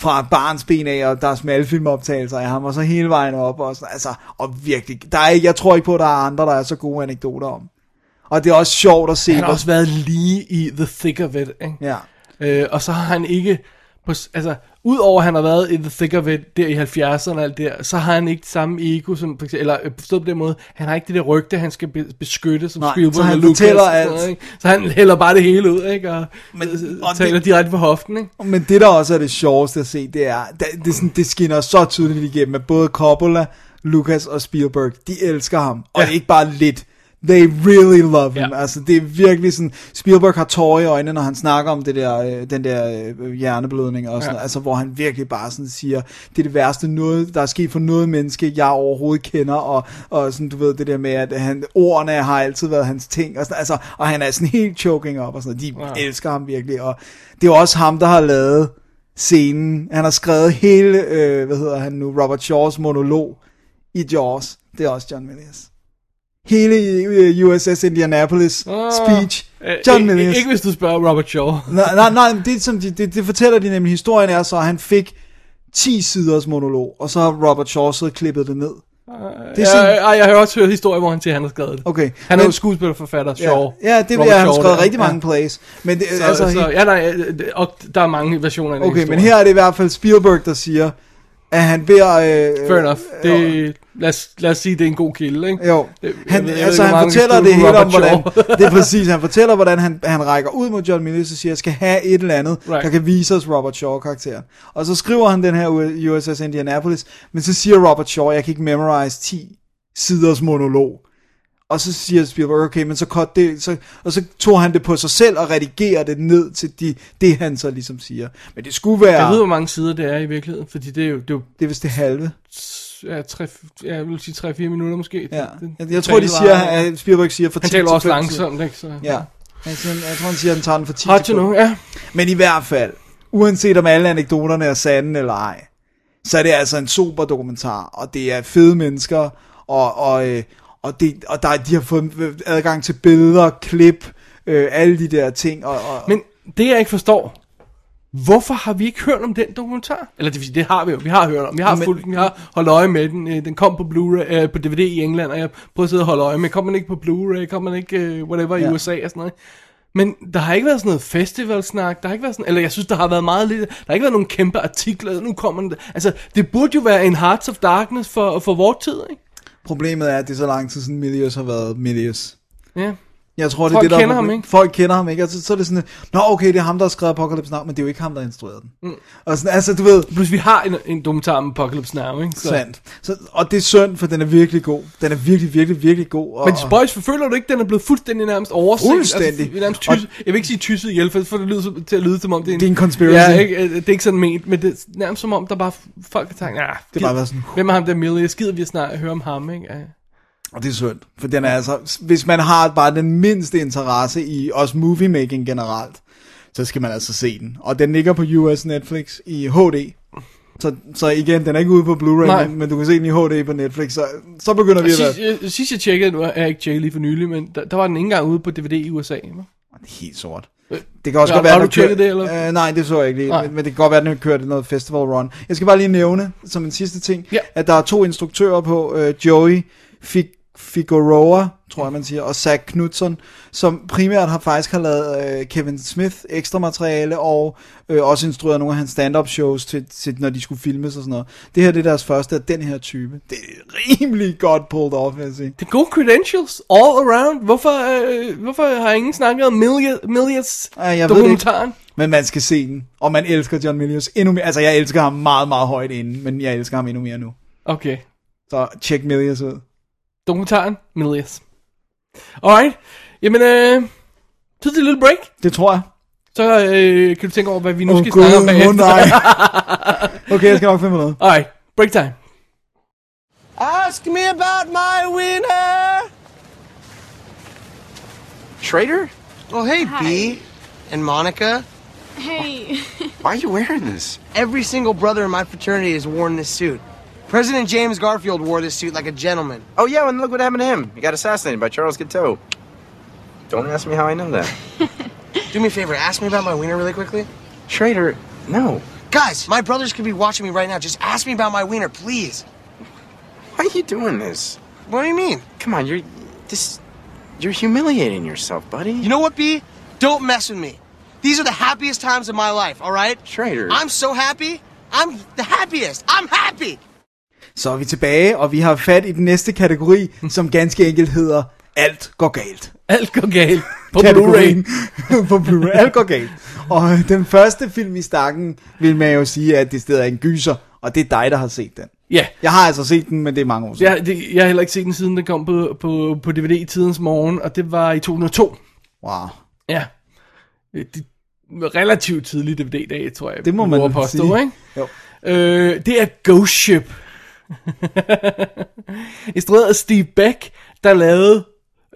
fra barns ben af, og der er smalfilmoptagelser af ham, og så hele vejen op, og, sådan, altså, og virkelig, der er jeg tror ikke på, at der er andre, der er så gode anekdoter om. Og det er også sjovt at se, Han har også været lige i the thick of it, ikke? ja, Øh, og så har han ikke, på, altså, udover at han har været i the thick of it, der i 70'erne og alt det der, så har han ikke det samme ego, som, for eksempel, eller øh, forstået på den måde, han har ikke det der rygte, han skal be, beskytte, som Nej, Spielberg så han Lucas. fortæller alt. noget, ikke? Så han hælder bare det hele ud, ikke? Og, Men- Men, og og taler det- direkte på hoften, ikke? Men det der også er det sjoveste at se, det er, det, det, sådan, det skinner så tydeligt igennem, at både Coppola, Lucas og Spielberg, de elsker ham. Og Ja. ikke bare lidt. They really love him. Ja. Altså, det er virkelig sådan, Spielberg har tårer i øjnene, når han snakker om det der, øh, den der øh, hjerneblødning og sådan Ja. Altså, hvor han virkelig bare sådan siger, det er det værste, noget, der er sket for noget menneske, jeg overhovedet kender, og, og sådan, du ved, det der med, at han, ordene har altid været hans ting, og, sådan, altså, og han er sådan helt choking op, og sådan. De Wow. elsker ham virkelig, og det er også ham, der har lavet scenen. Han har skrevet hele, øh, hvad hedder han nu, Robert Shaws monolog i Jaws. Det er også John Milius. Hele øh, USS Indianapolis Ah. speech. Øh, John ikke, Milius. ikke hvis du spørger Robert Shaw. *laughs* Nej, nej, nej, det, som de, det, det fortæller de nemlig, historien er så, at han fik 10 siders monolog, og så har Robert Shaw så klippet det ned. Det er sådan, jeg, jeg har også hørt historier, hvor han siger, at han har skrevet det. okay. Han er men- jo skuespillerforfatter, Shaw. Ja, ja det vil han har skrevet der. rigtig mange Ja. plays. Men det, Så, altså, så, ja, nej, øh, og der er mange versioner af den Okay, men her er det i hvert fald Spielberg, der siger, at han beder... Øh, Fair enough. Det, lad, os, lad os sige, det er en god kilde, ikke? Jo, Det- han, ved- altså han fortæller det hele om, hvordan, det er præcis, han fortæller, hvordan han, han rækker ud mod John Milius og siger, jeg skal have et eller andet, Right. der kan vise os Robert Shaw-karakteren. Og så skriver han den her USS Indianapolis, men så siger Robert Shaw, jeg kan ikke memorize 10 siders monolog. Og så siger Spielberg, okay, men så cut det, så, og så tog han det på sig selv og redigerer det ned til de, det, han så ligesom siger. Men det skulle være, Jeg ved, hvor mange sider det er i virkeligheden, fordi det er jo, det er jo det er vist det halve. ja, tre, ja, jeg vil sige 3-4 minutter måske. Ja. Den- Jeg, jeg tror, de siger, at Spielberg siger for 10 Han taler også 5 sider. langsomt, ikke? Så, Ja. Siger, jeg tror, han siger, at han tager den for 10 Hard to sekunder. ja. Men i hvert fald, uanset om alle anekdoterne er sande eller ej, så er det altså en super dokumentar, og det er fede mennesker, og, og, øh, og, det, og der, de har fået adgang til billeder, klip, øh, alle de der ting. Og, og, Men det jeg ikke forstår, hvorfor har vi ikke hørt om den dokumentar? Eller det, vil sige, det har vi jo, vi har hørt om, vi har, Men- fulgt, den, vi har holdt øje med den, Øh, den kom på Blu-ray, øh, på DVD i England, og jeg prøvede at sidde og holde øje med, kom den ikke på Blu-ray, kom den ikke, øh, whatever, i Ja. USA og sådan noget. Men der har ikke været sådan noget festivalsnak, der har ikke været sådan, eller jeg synes, der har været meget lidt, der har ikke været nogen kæmpe artikler, nu kommer den, altså, det burde jo være en Hearts of Darkness for, for vores tid, ikke? Problemet er, at det er så lang tid siden Milius har været Milius. Ja. Jeg tror, det er Folk det, der er kender ham problem. ikke. Folk kender ham ikke. Altså, så er det sådan, Nå okay, det er ham, der har skrevet Apocalypse Now, men det er jo ikke ham, der har instrueret den. Mm. Og sådan, altså, du ved, Plus vi har en, en dokumentar om Apocalypse Now, ikke? Så. sandt. Så, og det er synd, for den er virkelig god. Den er virkelig, virkelig, virkelig god. Og, Men Spøjs, føler du ikke, den er blevet fuldstændig nærmest overset? Fuldstændig. Altså, nærmest tys, jeg vil ikke sige tysset ihjel, for det lyder som- til at lyde som om, det er en, Det er en conspiracy. Ja, ikke, øh, det er ikke sådan ment, men det er nærmest som om, der bare folk har tænkt, ja, Det har bare været sådan, hvem er ham der Millie? Jeg skider vi snart at høre om ham, ikke? Og det er synd, for den er altså, hvis man har bare den mindste interesse i også movie making generelt, så skal man altså se den. Og den ligger på US Netflix i HD. Så, så igen, den er ikke ude på Blu-ray, men, men du kan se den i HD på Netflix, så, så begynder vi at være... Sidst, jeg, sidst jeg tjekkede, nu er jeg ikke tjekket lige for nylig, men der, der var den ikke engang ude på DVD i USA. hva'? Det er helt sort. Det kan også Ja, godt være, har du den kører- tjekket det, eller? Øh, nej, det så jeg ikke lige, Nej. men, men det kan godt være, at den har kørt noget festival run. Jeg skal bare lige nævne, som en sidste ting, Ja. at der er to instruktører på, øh, Joey Fig Figueroa, tror jeg man siger, og Zach Knudsen, som primært har faktisk har lavet øh, Kevin Smith ekstra materiale, og øh, også instrueret nogle af hans stand-up shows, til, til, når de skulle filmes og sådan noget. Det her det er deres første af den her type. Det er rimelig godt pulled off, vil jeg sige. Det er gode credentials all around. Hvorfor, øh, hvorfor har ingen snakket om det ikke. dokumentaren? Men man skal se den, og man elsker John Milius endnu mere. Altså, jeg elsker ham meget, meget højt inden, men jeg elsker ham endnu mere nu. Okay. Så tjek Milius ud. Dokumentaren Millions. Alright. Jamen, øh, tid til et lille break. Det tror jeg. Så øh, kan du tænke over, hvad vi nu Åh skal snakke om bagefter. åh nej. *laughs* Okay, jeg skal nok finde noget. Alright, break time. Ask me about my wiener. Schrader? Oh, hey, Hi. B. And Monica. Hey. Why are you wearing this? Every single brother in my fraternity has worn this suit. President James Garfield wore this suit like a gentleman. Oh, yeah, and look what happened to him. He got assassinated by Charles Guiteau. Don't ask me how I know that. *laughs* Do me a favor, ask me about my wiener really quickly. Schrader, no. Guys, my brothers could be watching me right now. Just ask me about my wiener, please. Why are you doing this? What do you mean? Come on, you're this. You're humiliating yourself, buddy. You know what, B? Don't mess with me. These are the happiest times of my life, all right? Schrader. I'm so happy. I'm the happiest. I'm happy. Så er vi tilbage, og vi har fat i den næste kategori, *laughs* som ganske enkelt hedder Alt går galt. Alt går galt på Blu-ray. *laughs* på Blu-ray. Alt går galt. Og øh, den første film i stakken, vil man jo sige, at det stadig er en gyser, og det er dig, der har set den. Ja, Jeg har altså set den, men det er mange år siden. jeg, det, jeg har heller ikke set den siden den kom på, på, på DVD i tidens morgen, og det var i 2002. Wow. Ja. Det var relativt tidlig DVD-dag, tror jeg. Det må man påstå, sige. Ikke? Jo. Øh, det er Ghost Ship. *laughs* Instrueret af Steve Beck, der lavede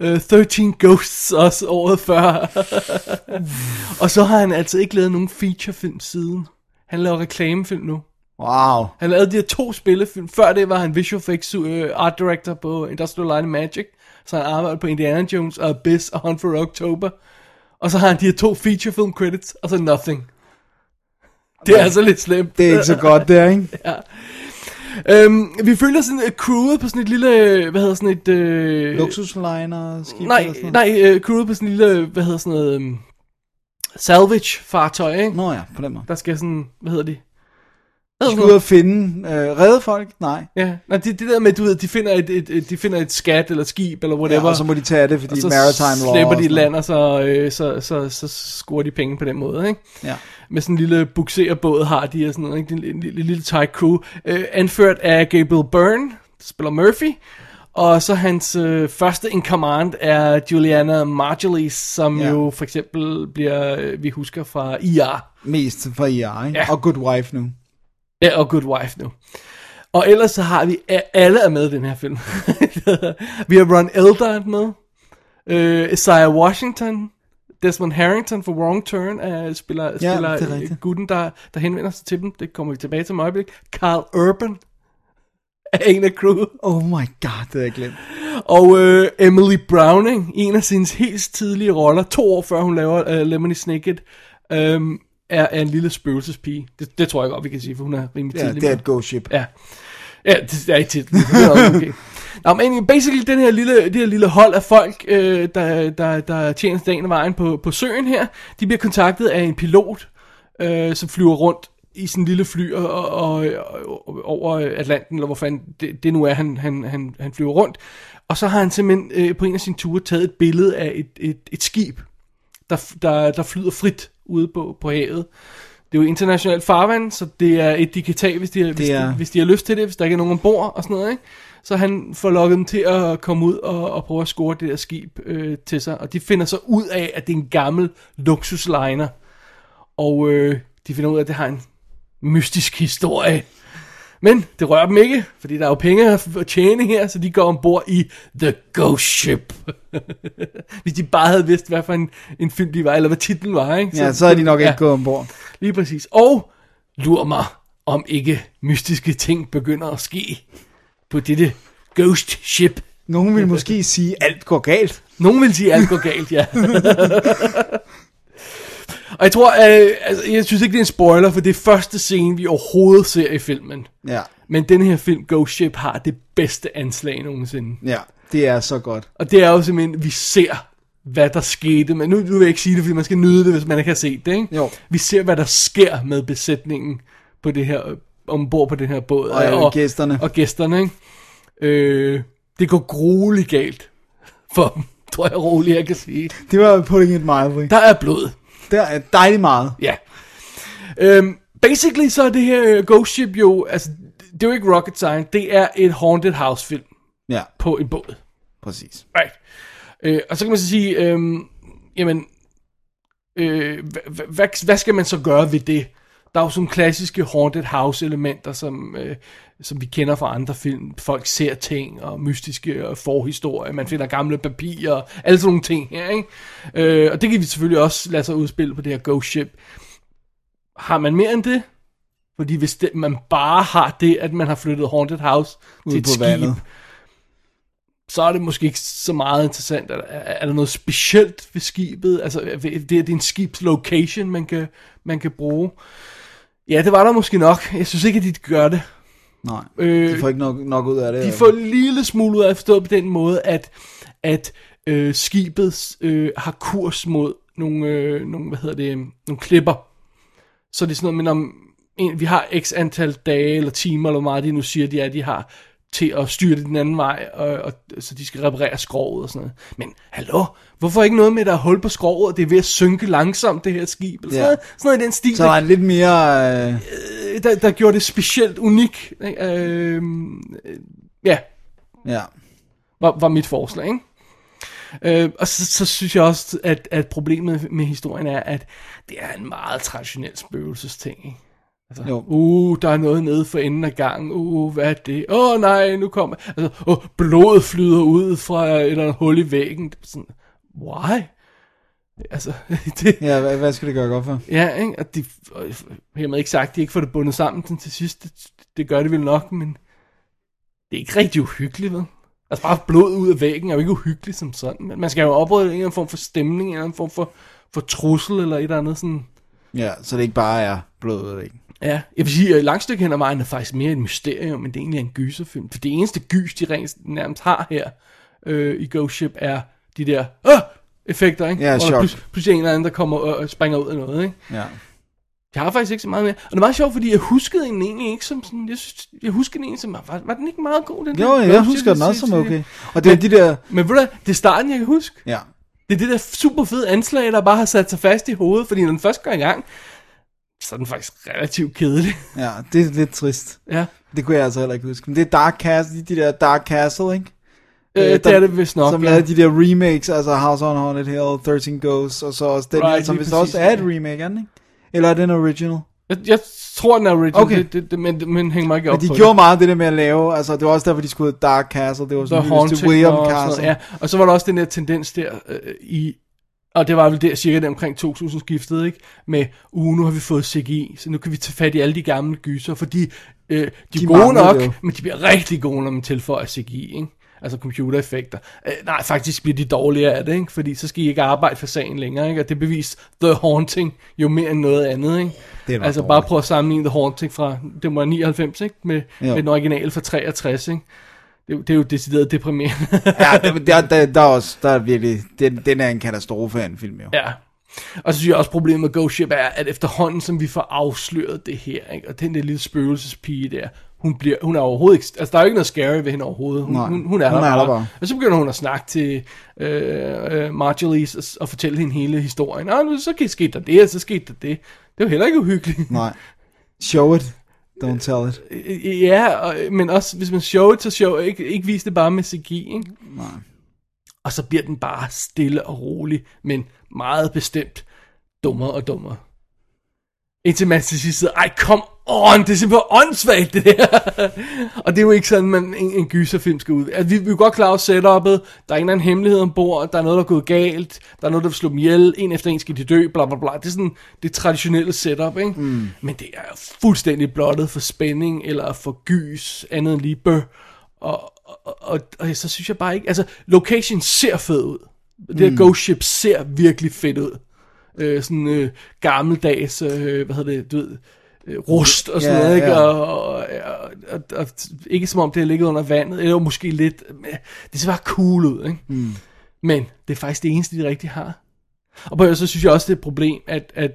øh, 13 Ghosts også året før. *laughs* og så har han altså ikke lavet nogen featurefilm siden. Han laver reklamefilm nu. Wow. Han lavede de her to spillefilm. Før det var han visual effects uh, art director på Industrial Light and Magic. Så han arbejdede på Indiana Jones og Abyss og Hunt for October. Og så har han de her to feature film credits, og så Nothing. Det er altså lidt slemt. Det er ikke så godt der, ikke? *laughs* Øhm, vi følger sådan et crewet på sådan et lille, hvad hedder sådan et... Øh, Luksusliner, skib Nej, eller sådan nej, øh, crewet på sådan en lille, hvad hedder sådan noget... Um, salvage fartøj, ikke? Nå ja, på den måde. Der skal sådan, hvad hedder de? De skal ud og finde, øh, redde folk? Nej. Ja, nej, det, det der med, du ved, de finder et, et, et, de finder et skat eller skib eller whatever. Ja, og så må de tage det, fordi og så maritime law. og de sådan land, og så, øh, så, så, så, så scorer de penge på den måde, ikke? Ja. Med sådan en lille bukserbåd har de og sådan noget, ikke? En lille, lille, lille tight crew. Øh, anført af Gabriel Byrne, der spiller Murphy. Og så hans øh, første in command er Juliana Margulies, som Ja. jo for eksempel bliver, øh, vi husker fra IR. Mest for IR, ikke? Ja. Og Good Wife nu. Ja, og Good Wife nu. Og ellers så har vi, alle er med i den her film. *laughs* vi har Ron Eldard med. Øh, Isaiah Washington. Desmond Harrington for Wrong Turn uh, spiller, Ja, spiller er øh, gutten, der, der henvender sig til dem. Det kommer vi tilbage til om øjeblik. Carl Urban er *laughs* en af crewet. Oh my god, det har jeg glemt. Og øh, Emily Browning, en af sine helt tidlige roller, to år før hun laver uh, Lemony Snicket, øhm, er, er en lille spøgelsespige. Det, det tror jeg godt, vi kan sige, for hun er rimelig Ja, tidlig. det er et ghost ship. Ja. Ja, det er ikke tit. Det er okay. *laughs* Nå, men basically den her lille, det her lille hold af folk, øh, der, der, der tjener dagen og vejen på, på søen her, de bliver kontaktet af en pilot, øh, som flyver rundt i en lille fly og, og, og, over Atlanten, eller hvor fanden det, det nu er, han, han, han, han flyver rundt. Og så har han simpelthen øh, på en af sine ture taget et billede af et, et, et skib, der, der, der flyder frit ude på, på havet. Det er jo internationalt farvand, så det er et, de kan tage, hvis de, har- hvis, er- de, hvis de har lyst til det, hvis der ikke er nogen ombord og sådan noget, ikke? Så han får lukket dem til at komme ud og, og prøve at score det der skib øh, til sig. Og de finder så ud af, at det er en gammel luksusliner. Og øh, de finder ud af, at det har en mystisk historie. Men det rører dem ikke, fordi der er jo penge at tjene her, så de går ombord i The Ghost Ship. *laughs* Hvis de bare havde vidst, hvad for en, en film de var, eller hvad titlen var, ikke? Ja, så er de nok ikke gået ombord. Lige præcis. Og lur mig, om ikke mystiske ting begynder at ske på dette Ghost Ship. Nogen vil måske sige, at alt går galt. Nogen vil sige, at alt går galt, ja. Og jeg tror, øh, altså, jeg synes ikke, det er en spoiler, for det er første scene, vi overhovedet ser i filmen. Ja, Men den her film, Ghost Ship, har det bedste anslag nogensinde. ja, det er så godt. Og det er jo simpelthen, vi ser, hvad der skete. Men nu, nu vil jeg ikke sige det, fordi man skal nyde det, hvis man ikke har set det. Ikke? Jo. Vi ser, hvad der sker med besætningen på det her, ombord på den her båd. Og, øh, gæsterne. Og gæsterne, ikke? Øh, det går grueligt galt for dem, tror jeg roligt, jeg kan sige. Det var putting it mildly. Der er blod. Der er dejligt meget. Ja. Øhm, basically så er det her øh, Ghost Ship jo, altså, det er jo ikke rocket science, det er et haunted house film Ja, på en båd. præcis. Right. Øh, og så kan man så sige, øh, jamen, øh, hvad, hvad skal man så gøre ved det? Der er jo sådan klassiske haunted house elementer, som, øh, som vi kender fra andre film. Folk ser ting og mystiske og forhistorier. Man finder gamle papirer og alle sådan nogle ting her, ikke? Øh, og det kan vi selvfølgelig også lade sig udspille på det her Ghost Ship. Har man mere end det? Fordi hvis det, man bare har det, at man har flyttet Haunted House Ude til et på skib, vandet. så er det måske ikke så meget interessant. Er, er, er der noget specielt ved skibet? Altså, er det, det er en skibs location, man kan, man kan bruge. Ja, det var der måske nok. Jeg synes ikke, at de gør det. Nej, Øh, de får ikke nok, nok ud af det. De får en lille smule ud af at forstå på den måde, at, at øh, skibet øh, har kurs mod nogle, øh, nogle, hvad hedder det, nogle klipper. Så det er sådan noget, men om en, vi har x antal dage eller timer, eller hvor meget de nu siger, de er, de har til at styre det den anden vej, og, og, så de skal reparere skroget og sådan noget. Men hallo, hvorfor ikke noget med, at der er hul på skroget, det er ved at synke langsomt, det her skib, eller sådan, Ja. noget, sådan noget i den stil. Så er en lidt mere... Øh, Øh, der, der gjorde det specielt unik. ikke? Øh, ja, ja, var, var mit forslag, ikke? Øh, og så, så synes jeg også, at, at problemet med historien er, at det er en meget traditionel spøgelsesting, ikke? Altså, Jo. uh, der er noget nede for enden af gangen, uh, hvad er det? Åh oh, nej, nu kommer, altså, oh, blodet flyder ud fra et eller andet hul i væggen. Sådan, why? Altså, *laughs* det, ja hvad, hvad skal det gøre godt for? Ja, ikke? Og de, og hermed ikke sagt, de ikke får det bundet sammen til, til sidst. Det, det gør det vel nok, men det er ikke rigtig uhyggeligt, vel? Altså bare blod ud af væggen er jo ikke uhyggeligt som sådan. Men man skal jo oprette en eller anden form for stemning, en eller anden form for, for trussel eller et eller andet sådan. Ja, så det ikke bare er blod, ikke? Ja, jeg vil sige, at langt stykke hen ad vejen er faktisk mere et mysterium, men det er egentlig en gyserfilm. For det eneste gys, de rent nærmest har her øh, i Ghost Ship, er de der øh, effekter, ikke? Ja, chok. plus, pludselig er en eller anden, der kommer og, og springer ud af noget, ikke? Ja. Jeg har faktisk ikke så meget mere. Og det er meget sjovt, fordi jeg huskede den egentlig ikke som sådan... Jeg, synes, jeg husker den egentlig som... Var, var den ikke meget god, den Jo, der? jeg husker den også som okay. Og det er de der... Men ved du det er starten, jeg kan huske. Ja. Det er det der super fede anslag, der bare har sat sig fast i hovedet, fordi når den først går i gang, så er den faktisk relativt kedelig. *laughs* Ja, det er lidt trist. ja. Det kunne jeg altså heller ikke huske. Men det er Dark Castle, de der Dark Castle, ikke? Øh, det der- er det vist nok. Som ja. lavede de der remakes, altså House on Haunted Hill, 13 Ghosts, og så også den Right, her, som vist også er et remake, er den ikke? Eller er den original? Jeg, jeg tror, den er original, Okay. det, det, det, men, men hænger mig ikke op Men de på gjorde meget det der med at lave, altså det var også derfor, de skulle Dark Castle, det var The sådan Haunting til William og Castle. noget, ja. Og så var der også den der tendens der øh, i, og det var vel der cirka der omkring 2000 skiftet, ikke? Med, uh, nu har vi fået CGI, så nu kan vi tage fat i alle de gamle gyser, fordi øh, de, de De er gode nok, jo. men de bliver rigtig gode, når man tilføjer CGI, ikke? Altså computereffekter. Øh, nej, faktisk bliver de dårligere af det, ikke? Fordi så skal I ikke arbejde for sagen længere, ikke? Og det bevist The Haunting jo mere end noget andet, ikke? Det var altså dårligt. bare prøv at sammenligne The Haunting fra, det var 99, ikke? Med, Jo. med den originale fra 63, ikke? Det, er jo- det er jo decideret deprimerende. *laughs* Ja, der, der, der, der, er også, der er virkelig, den, den er en katastrofe af en film, jo. Ja. Og så synes jeg også, problemet med Ghost Ship er, at efterhånden, som vi får afsløret det her, ikke? og den der lille spøgelsespige der, hun, bliver, hun er overhovedet ikke, altså der er jo ikke noget scary ved hende overhovedet. Hun, Nej, hun, hun er, hun der, er der bare. Og så begynder hun at snakke til øh, øh, Marjorie og, og fortælle hende hele historien. Og nu så skete der det, og så skete der det. Det jo heller ikke uhyggeligt. Nej. Show it, don't tell it. Øh, Ja, og, men også hvis man show it, så show ikke, ikke vis det bare med CGI, ikke? Nej. Og så bliver den bare stille og rolig, men meget bestemt dummere og dummere. Indtil man til sidst siger, ej kom on, det er simpelthen åndssvagt det der. *laughs* og det er jo ikke sådan, man en, en gyserfilm skal ud. Altså, vi, vi er godt klar over setup'et, der er en eller anden hemmelighed ombord, der er noget, der er gået galt, der er noget, der vil slå dem ihjel, en efter en skal de dø, bla bla bla. Det er sådan det traditionelle setup, ikke? Mm. Men det er fuldstændig blottet for spænding, eller for gys, andet end lige bøh. Og, og, og, og så synes jeg bare ikke, altså location ser fed ud. Det her Ghost Ship ser virkelig fedt ud. Øh, sådan øh, gammeldags, øh, hvad hedder det, du ved, rust og sådan Ja, noget, ikke? ja. Og, og, og, og, og, ikke som om det har ligget under vandet, eller måske lidt, det ser bare cool ud, ikke? Mm. Men det er faktisk det eneste, de rigtig har. Og på så synes jeg også, det er et problem, at, at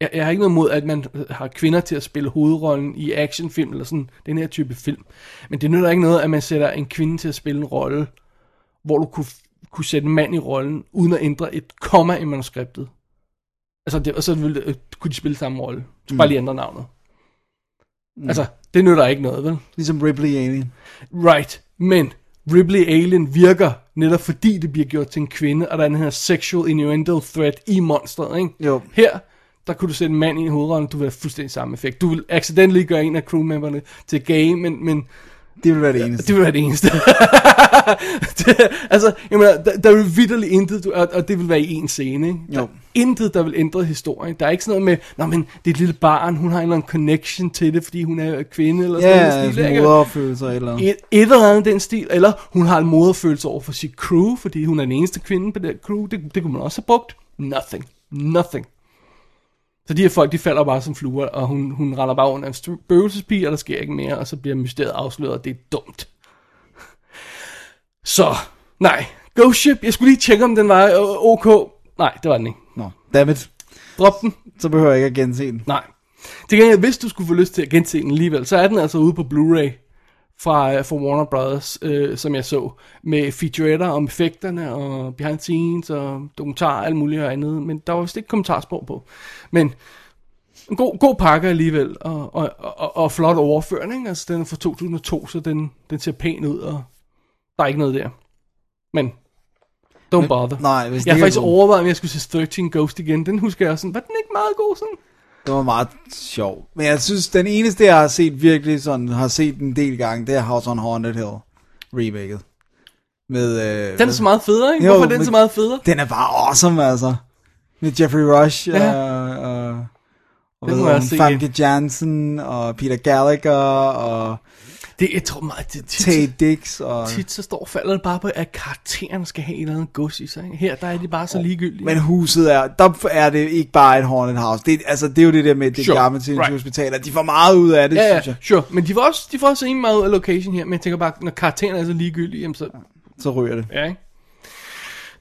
jeg, jeg har ikke noget mod, at man har kvinder til at spille hovedrollen i actionfilm, eller sådan den her type film. Men det nytter ikke noget, at man sætter en kvinde til at spille en rolle, hvor du kunne, kunne sætte en mand i rollen, uden at ændre et komma i manuskriptet. Altså, det, og så ville, øh, kunne de spille samme rolle. Så bare lige ændre navnet. Mm. Altså, det nytter ikke noget, vel? Ligesom Ripley Alien. Right, men Ripley Alien virker netop fordi det bliver gjort til en kvinde, og der er den her sexual innuendo threat i monstret, ikke? Jo. Her, der kunne du sætte en mand i hovedrollen, du vil have fuldstændig samme effekt. Du vil accidentally gøre en af crewmemberne til gay, men, men Det vil være det eneste. det vil være det eneste. *laughs* det, altså, jeg mener, der, der er jo vidderligt intet, du- og, og det vil være i en scene, ikke? Der Jo. er intet, der vil ændre historien. Der er ikke sådan noget med, Nå, men det er et lille barn, hun har en eller anden connection til det, fordi hun er kvinde, eller sådan Ja, noget. ikke? moderfølelser eller... et, et eller andet den stil, eller hun har en moderfølelse over for sit crew, fordi hun er den eneste kvinde på det crew, det, det kunne man også have brugt. Nothing. Nothing. Så de her folk, de falder bare som fluer, og hun, hun render bare under en spøgelsespige, og der sker ikke mere, og så bliver mysteriet afsløret, og det er dumt. Så, nej. Ghost Ship, jeg skulle lige tjekke, om den var øh, ok. Nej, det var den ikke. Nå, dammit. Drop den. Så behøver jeg ikke at gense den. Nej. Til gengæld, hvis du skulle få lyst til at gense den alligevel, så er den altså ude på Blu-ray fra, øh, fra Warner Brothers, øh, som jeg så, med featuretter om effekterne og behind scenes og dokumentar og alt muligt og andet, men der var vist ikke kommentarspor på. Men en god, god pakke alligevel, og, og, og, og flot overføring, ikke? altså den er fra 2002, så den, den ser pæn ud, og der er ikke noget der. Men, don't bother. Nej, hvis jeg har faktisk overvejet, om jeg skulle se 13 Ghost igen, den husker jeg også sådan, var den ikke meget god sådan? Det var meget sjov. Men jeg synes, den eneste, jeg har set virkelig sådan, har set en del gange, det er House on Haunted Hill remaket. Med, øh, Den er så meget federe, ikke? Jo, Hvorfor er den men- så meget federe? Den er bare awesome, altså. Med Jeffrey Rush Ja. og, og, og igen. Famke Janssen og Peter Gallagher og Det, jeg tror meget, det, tit, Tay Dix og... tit så står falder det bare på, at karakteren skal have et eller andet gods i sig. ikke? Her, der er de bare så ligegyldige. Men huset er, der er det ikke bare et haunted house. Det, altså, det er jo det der med det Sure, gamle right. right. hospital, de får meget ud af det, ja, ja, synes jeg. sure. Men de får også, de får også en meget ud af location her, men jeg tænker bare, når karakteren er så ligegyldige, jamen så, Så ryger det. ja, ikke?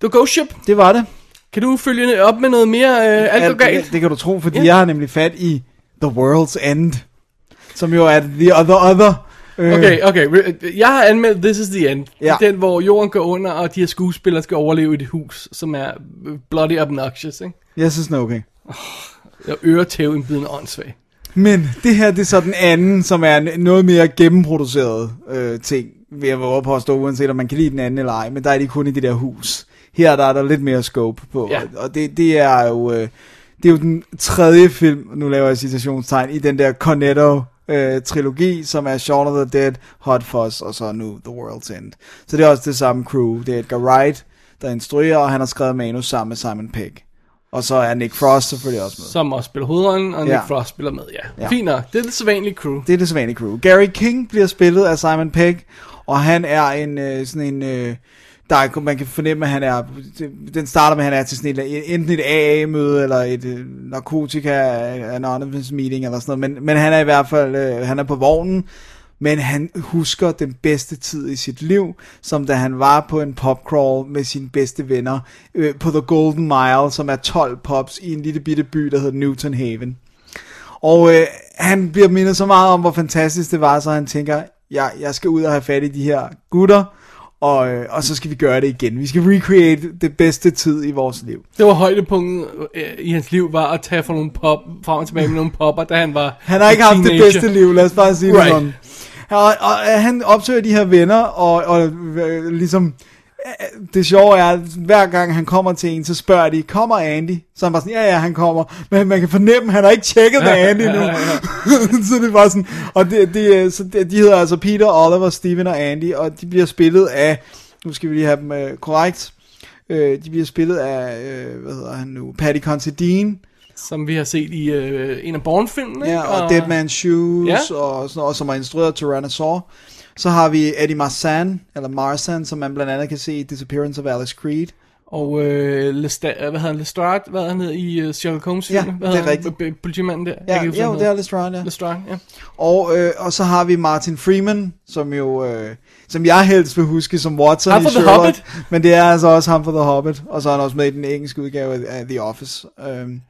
Det var Ghost Ship. Det var det. Kan du følge op med noget mere? Øh, alt går Alt, galt? det, det kan du tro, fordi ja. jeg har nemlig fat i The World's End, som jo er The Other Other. Øh, Okay, okay. Jeg har anmeldt This is the End. Ja. Den, hvor jorden går under, og de her skuespillere skal overleve i et hus, som er øh, bloody obnoxious, ikke? Jeg synes, den er okay. Og øretæv indbydende åndssvag. Men det her, det er så den anden, som er en noget mere gennemproduceret øh, ting, vil jeg våge på at stå, uanset om man kan lide den anden eller ej, men der er de kun i det der hus. Her der er der lidt mere scope på, Ja. og, og det, det er jo... Øh, det er jo den tredje film, nu laver jeg citationstegn, i den der Cornetto øh, trilogi, som er Shaun of the Dead, Hot Fuzz og så nu The World's End. Så det er også det samme crew. Det er Edgar Wright, der instruerer, og han har skrevet manus sammen med Simon Pegg. Og så er Nick Frost selvfølgelig også med. Som også spiller hovedrollen, og Nick Ja. Frost spiller med, ja. Ja. Fint nok. Det er det sædvanlige crew. Det er det sædvanlige crew. Gary King bliver spillet af Simon Pegg, og han er en øh, sådan en... Øh, der er, man kan fornemme, at han er... Den starter med, at han er til sådan et, enten et AA-møde, eller et øh, narkotika anonymous meeting, eller sådan noget. Men, men han er i hvert fald... Øh, han er på vognen, men han husker den bedste tid i sit liv, som da han var på en popcrawl med sine bedste venner øh, på The Golden Mile, som er 12 pops i en lille bitte by, der hedder Newton Haven. Og øh, han bliver mindet så meget om, hvor fantastisk det var, så han tænker, jeg, jeg skal ud og have fat i de her gutter, og, øh, og så skal vi gøre det igen. Vi skal recreate det bedste tid i vores liv. Det var højdepunktet øh, i hans liv, var at tage fra nogle pop, frem og tilbage med nogle popper, da han var Han har ikke haft det teenager. bedste liv, lad os bare sige Right. det sådan. Og, og, og han opsøger de her venner, og, og øh, ligesom, øh, det sjove er, at hver gang han kommer til en, så spørger de, kommer Andy? Så er han bare sådan, ja ja, han kommer. Men man kan fornemme, at han har ikke tjekket med Andy nu. *laughs* så det var sådan, og det, det, så det, de hedder altså Peter, Oliver, Steven og Andy, og de bliver spillet af, nu skal vi lige have dem øh, korrekt, øh, de bliver spillet af, øh, hvad hedder han nu, Paddy Considine, Som vi har set i øh, en af Bourne-filmene. Ja, ikke? og Dead Man's Shoes, Ja. og, sådan noget, som er instrueret Tyrannosaur. Så har vi Eddie Marsan, eller Marsan, som man blandt andet kan se i Disappearance of Alice Creed. Og øh, Lestat, hvad hedder han, Lestrade, hvad han hedder i uh, Sherlock Holmes Ja, hvad det er rigtigt. Politimanden der. Ja, jo, huske, det er Lestrade, ja. Lestrade, ja. Og, øh, og så har vi Martin Freeman, som jo, øh, som jeg helst vil huske som Watson Ham i fra The Sherlock. Hobbit. Men det er altså også ham fra The Hobbit, og så er han også med i den engelske udgave af The Office. Øhm,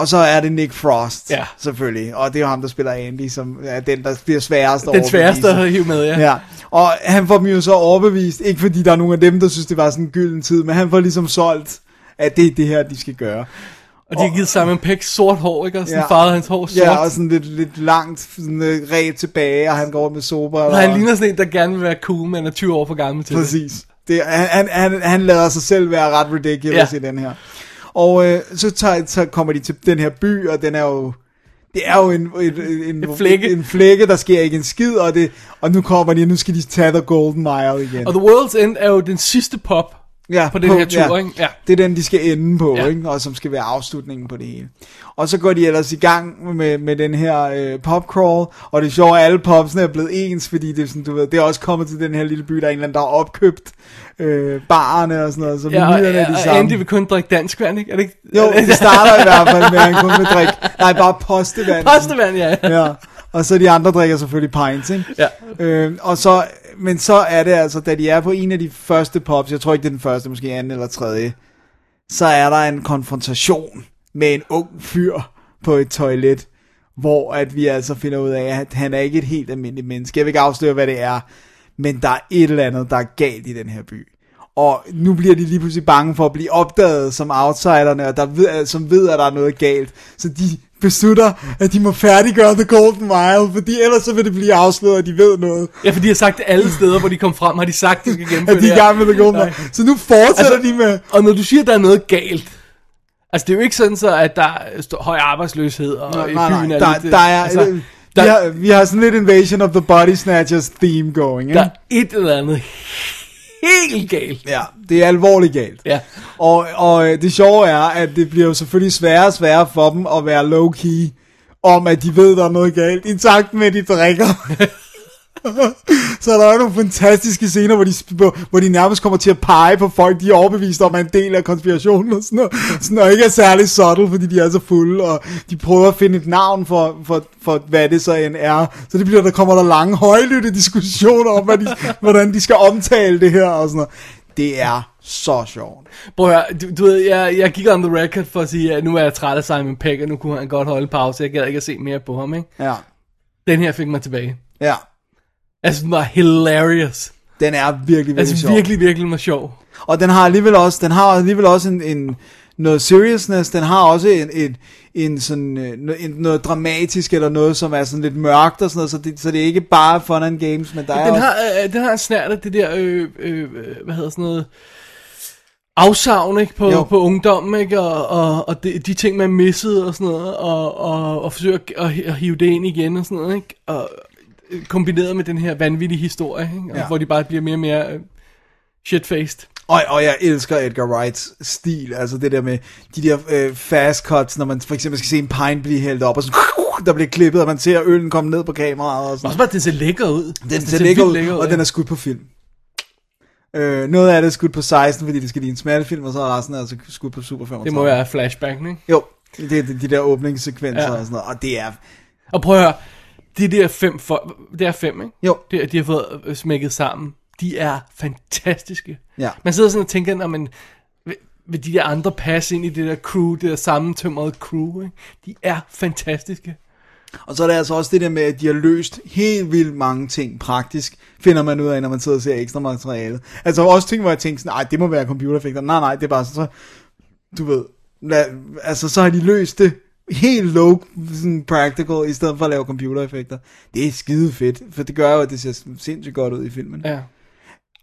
og så er det Nick Frost, Ja. selvfølgelig. Og det er jo ham, der spiller Andy, som er den, der bliver sværest at Den sværeste at hive med, ja. Ja, og han får dem jo så overbevist, ikke fordi der er nogen af dem, der synes, det var sådan en gylden tid, men han får ligesom solgt, at det er det her, de skal gøre. Og de har givet Simon Pegg sort hår, ikke? Og sådan Ja. farvet hans hår sort. Ja, og sådan lidt, lidt langt sådan øh, ret tilbage, og han går med sober. og han ligner sådan en, der gerne vil være cool, men er 20 år for gammel til det. Præcis. Det, han, han, han, han lader sig selv være ret ridiculous ja. i den her. Og øh, så, tager, så kommer de til den her by, og den er jo... Det er jo en, en, en, En flække. en flække, der sker ikke en skid, og, det, og nu kommer de, og nu skal de tage The Golden Mile igen. Og The World's End er jo den sidste pop ja, på den her tur, ikke? Ja. Det er den, de skal ende på, Ja. ja. ikke? og som skal være afslutningen på det hele. Og så går de ellers i gang med, med den her øh, popcrawl, og det er sjovt, at alle popsene er blevet ens, fordi det er, sådan, du ved, det er også kommet til den her lille by, der er en eller anden, der har opkøbt øh, barerne og sådan noget, så Ja, og, er de og samme. Andy vil kun drikke dansk vand, ikke? Er det ikke? Jo, det starter i hvert fald med, at han kun vil drikke, nej, bare postevand. Postevand, ja. ja. Og så de andre drikker selvfølgelig pints, ikke? Ja. Øh, og så, men så er det altså, da de er på en af de første pops, jeg tror ikke det er den første, måske anden eller tredje, så er der en konfrontation med en ung fyr på et toilet, hvor at vi altså finder ud af, at han er ikke et helt almindeligt menneske. Jeg vil ikke afsløre, hvad det er, men der er et eller andet, der er galt i den her by. Og nu bliver de lige pludselig bange for at blive opdaget som outsiderne, og der ved, som ved, at der er noget galt. Så de beslutter, at de må færdiggøre The Golden Mile, fordi ellers så vil det blive afsløret, at de ved noget. Ja, for de har sagt alle steder, hvor de kom frem, har de sagt, at de skal gennemføre At de er i gang med The Golden Mile. Så nu fortsætter Altså- de med... Og når du siger, at der er noget galt, altså det er jo ikke sådan så, at der er høj arbejdsløshed, og Nej, i byen nej, er der, lidt, der er... altså, Altså, vi, der- har, vi har sådan lidt Invasion of the Body Snatchers theme going, der ikke? er et eller andet helt galt. Ja, det er alvorligt galt. Ja. Og, og øh, det sjove er, at det bliver jo selvfølgelig sværere og sværere for dem at være low-key, om at de ved, der er noget galt, i takt med, at de drikker. *laughs* *laughs* så der er nogle fantastiske scener, hvor de, hvor, hvor de nærmest kommer til at pege på folk, de er overbevist om, at en del af konspirationen og sådan noget, *laughs* sådan, og ikke er særlig subtle, fordi de er så fulde, og de prøver at finde et navn for, for, for hvad det så end er. Så det bliver, der kommer der lange, højlytte diskussioner om, hvad de, *laughs* hvordan de skal omtale det her og sådan noget. Det er så sjovt. Prøv at høre, du, du ved, jeg, jeg gik on the record for at sige, at nu er jeg træt af Simon Pegg, og nu kunne han godt holde pause. Jeg gad ikke at se mere på ham, ikke? Ja, Den her fik mig tilbage. ja. Altså, den var hilarious. Den er virkelig, virkelig Altså, sjov. virkelig, virkelig var sjov. Og den har alligevel også, den har alligevel også en, en noget seriousness, den har også en, en, en sådan, øh, en, noget dramatisk, eller noget, som er sådan lidt mørkt og sådan noget, så det, så det er ikke bare fun and games, men der er Den også, har, øh, den har snært af det der, øh, øh, øh, hvad hedder sådan noget, afsavn, ikke, på, Jo. på ungdommen, ikke, og, og, og de, de ting, man missede og sådan noget, og, og, og forsøge at, at, hive det ind igen og sådan noget, ikke, og øh, kombineret med den her vanvittige historie, ikke, og, Ja. hvor de bare bliver mere og mere øh, shit-faced. og, og jeg elsker Edgar Wrights stil, altså det der med de der øh, fast cuts, når man for eksempel skal se en pine blive hældt op, og sådan, *laughs* der bliver klippet, og man ser øllen komme ned på kameraet og sådan Også bare, den ser lækker ud. Den Altså, ser vildt lækker ud, lækker og ja. den er skudt på film. Øh, noget af det er skudt på 16, fordi det skal lige en smertefilm, og så er resten altså skudt på Super 35. Det må være flashback, ikke? Jo, det er de, de der åbningssekvenser ja. og sådan noget, og det er... Og prøv at høre, de der fem, for, det er fem, ikke? Jo. Det, de har fået øh, smækket sammen. De er fantastiske. Ja. Man sidder sådan og tænker, når man vil de der andre passe ind i det der crew, det der sammentømrede crew, ikke? De er fantastiske. Og så er der altså også det der med, at de har løst helt vildt mange ting praktisk, finder man ud af, når man sidder og ser ekstra materiale. Altså også ting, hvor jeg tænkte sådan, nej, det må være computereffekter. Nej, nej, det er bare sådan, så, du ved, lad, altså så har de løst det helt low sådan practical, i stedet for at lave computereffekter. Det er skide fedt, for det gør jo, at det ser sindssygt godt ud i filmen. Ja.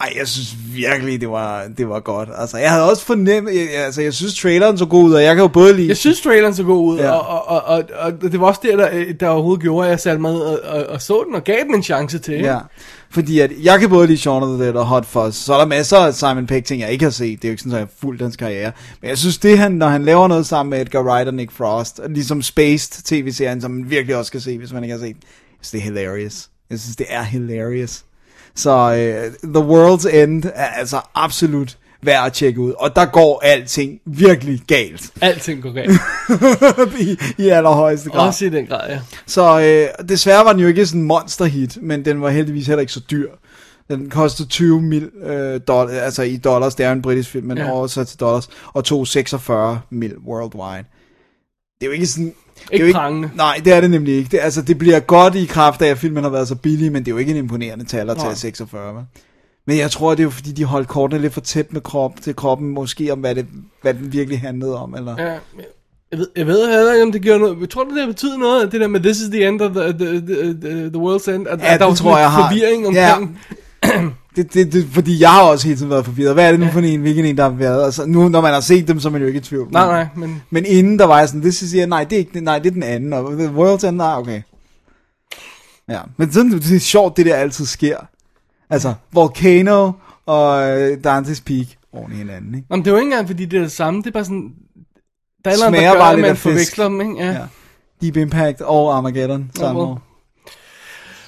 Ej, jeg synes virkelig, det var, det var godt. Altså, jeg havde også fornemt, jeg, altså, jeg synes traileren så god ud, og jeg kan jo både lide... Jeg synes, traileren så god ud, Ja. og, og, og, og, det var også det, der, øh, der overhovedet gjorde, at jeg satte mig og, og, og så den, og gav den en chance til. Ja, fordi at jeg kan både lide Shaun of the Dead og Hot Fuzz, så er der masser af Simon Pegg ting, jeg ikke har set. Det er jo ikke sådan, at jeg har fulgt hans karriere. Men jeg synes, det han, når han laver noget sammen med Edgar Wright og Nick Frost, ligesom Spaced tv-serien, som man virkelig også skal se, hvis man ikke har set, jeg synes, det er hilarious. Jeg synes, det er hilarious. Så uh, The World's End er altså absolut værd at tjekke ud. Og der går alting virkelig galt Alting går galt. *laughs* i, i allerhøjeste grad. Også i den grad, ja. Så øh, desværre var den jo ikke sådan en monsterhit, men den var heldigvis heller ikke så dyr. Den kostede 20 mil øh, dollar, altså i dollars, det er en britisk film, men ja. oversat til dollars, og tog 46 mil worldwide. Det er jo ikke sådan... Ikke prangende. Nej, det er det nemlig ikke. Det, altså, det bliver godt i kraft af, at filmen har været så billig, men det er jo ikke en imponerende tal at tage Nej. 46. Vel? Men jeg tror, det er jo fordi, de holdt kortene lidt for tæt med krop, til kroppen, måske om, hvad, det, hvad den virkelig handlede om. Eller? Ja, jeg ved, jeg ved heller ikke, om det gjorde noget. Jeg tror, det der betyder noget, det der med, this is the end of the, the, the, the, world's end. At, Ja, at der det var tror jeg har. forvirring Ja. *clears throat* Det, det, det, fordi jeg har også hele tiden været forvirret. Hvad er det nu for en, hvilken en, der har været? Altså, nu, når man har set dem, så er man jo ikke i tvivl. Nej, nej, men... Men inden der var jeg sådan, det siger nej, det er ikke, nej, det er den anden, og The World's End, nej, okay. Ja, men sådan, det er sjovt, det der altid sker. Altså, Volcano og øh, Dante's Peak oven i hinanden, ikke? Jamen, det er jo ikke engang, fordi det er det samme. Det er bare sådan... Der er andet, Smager der gør, bare lidt man af forveksler dem, ikke? Ja. Ja. Deep Impact og Armageddon samme well. år.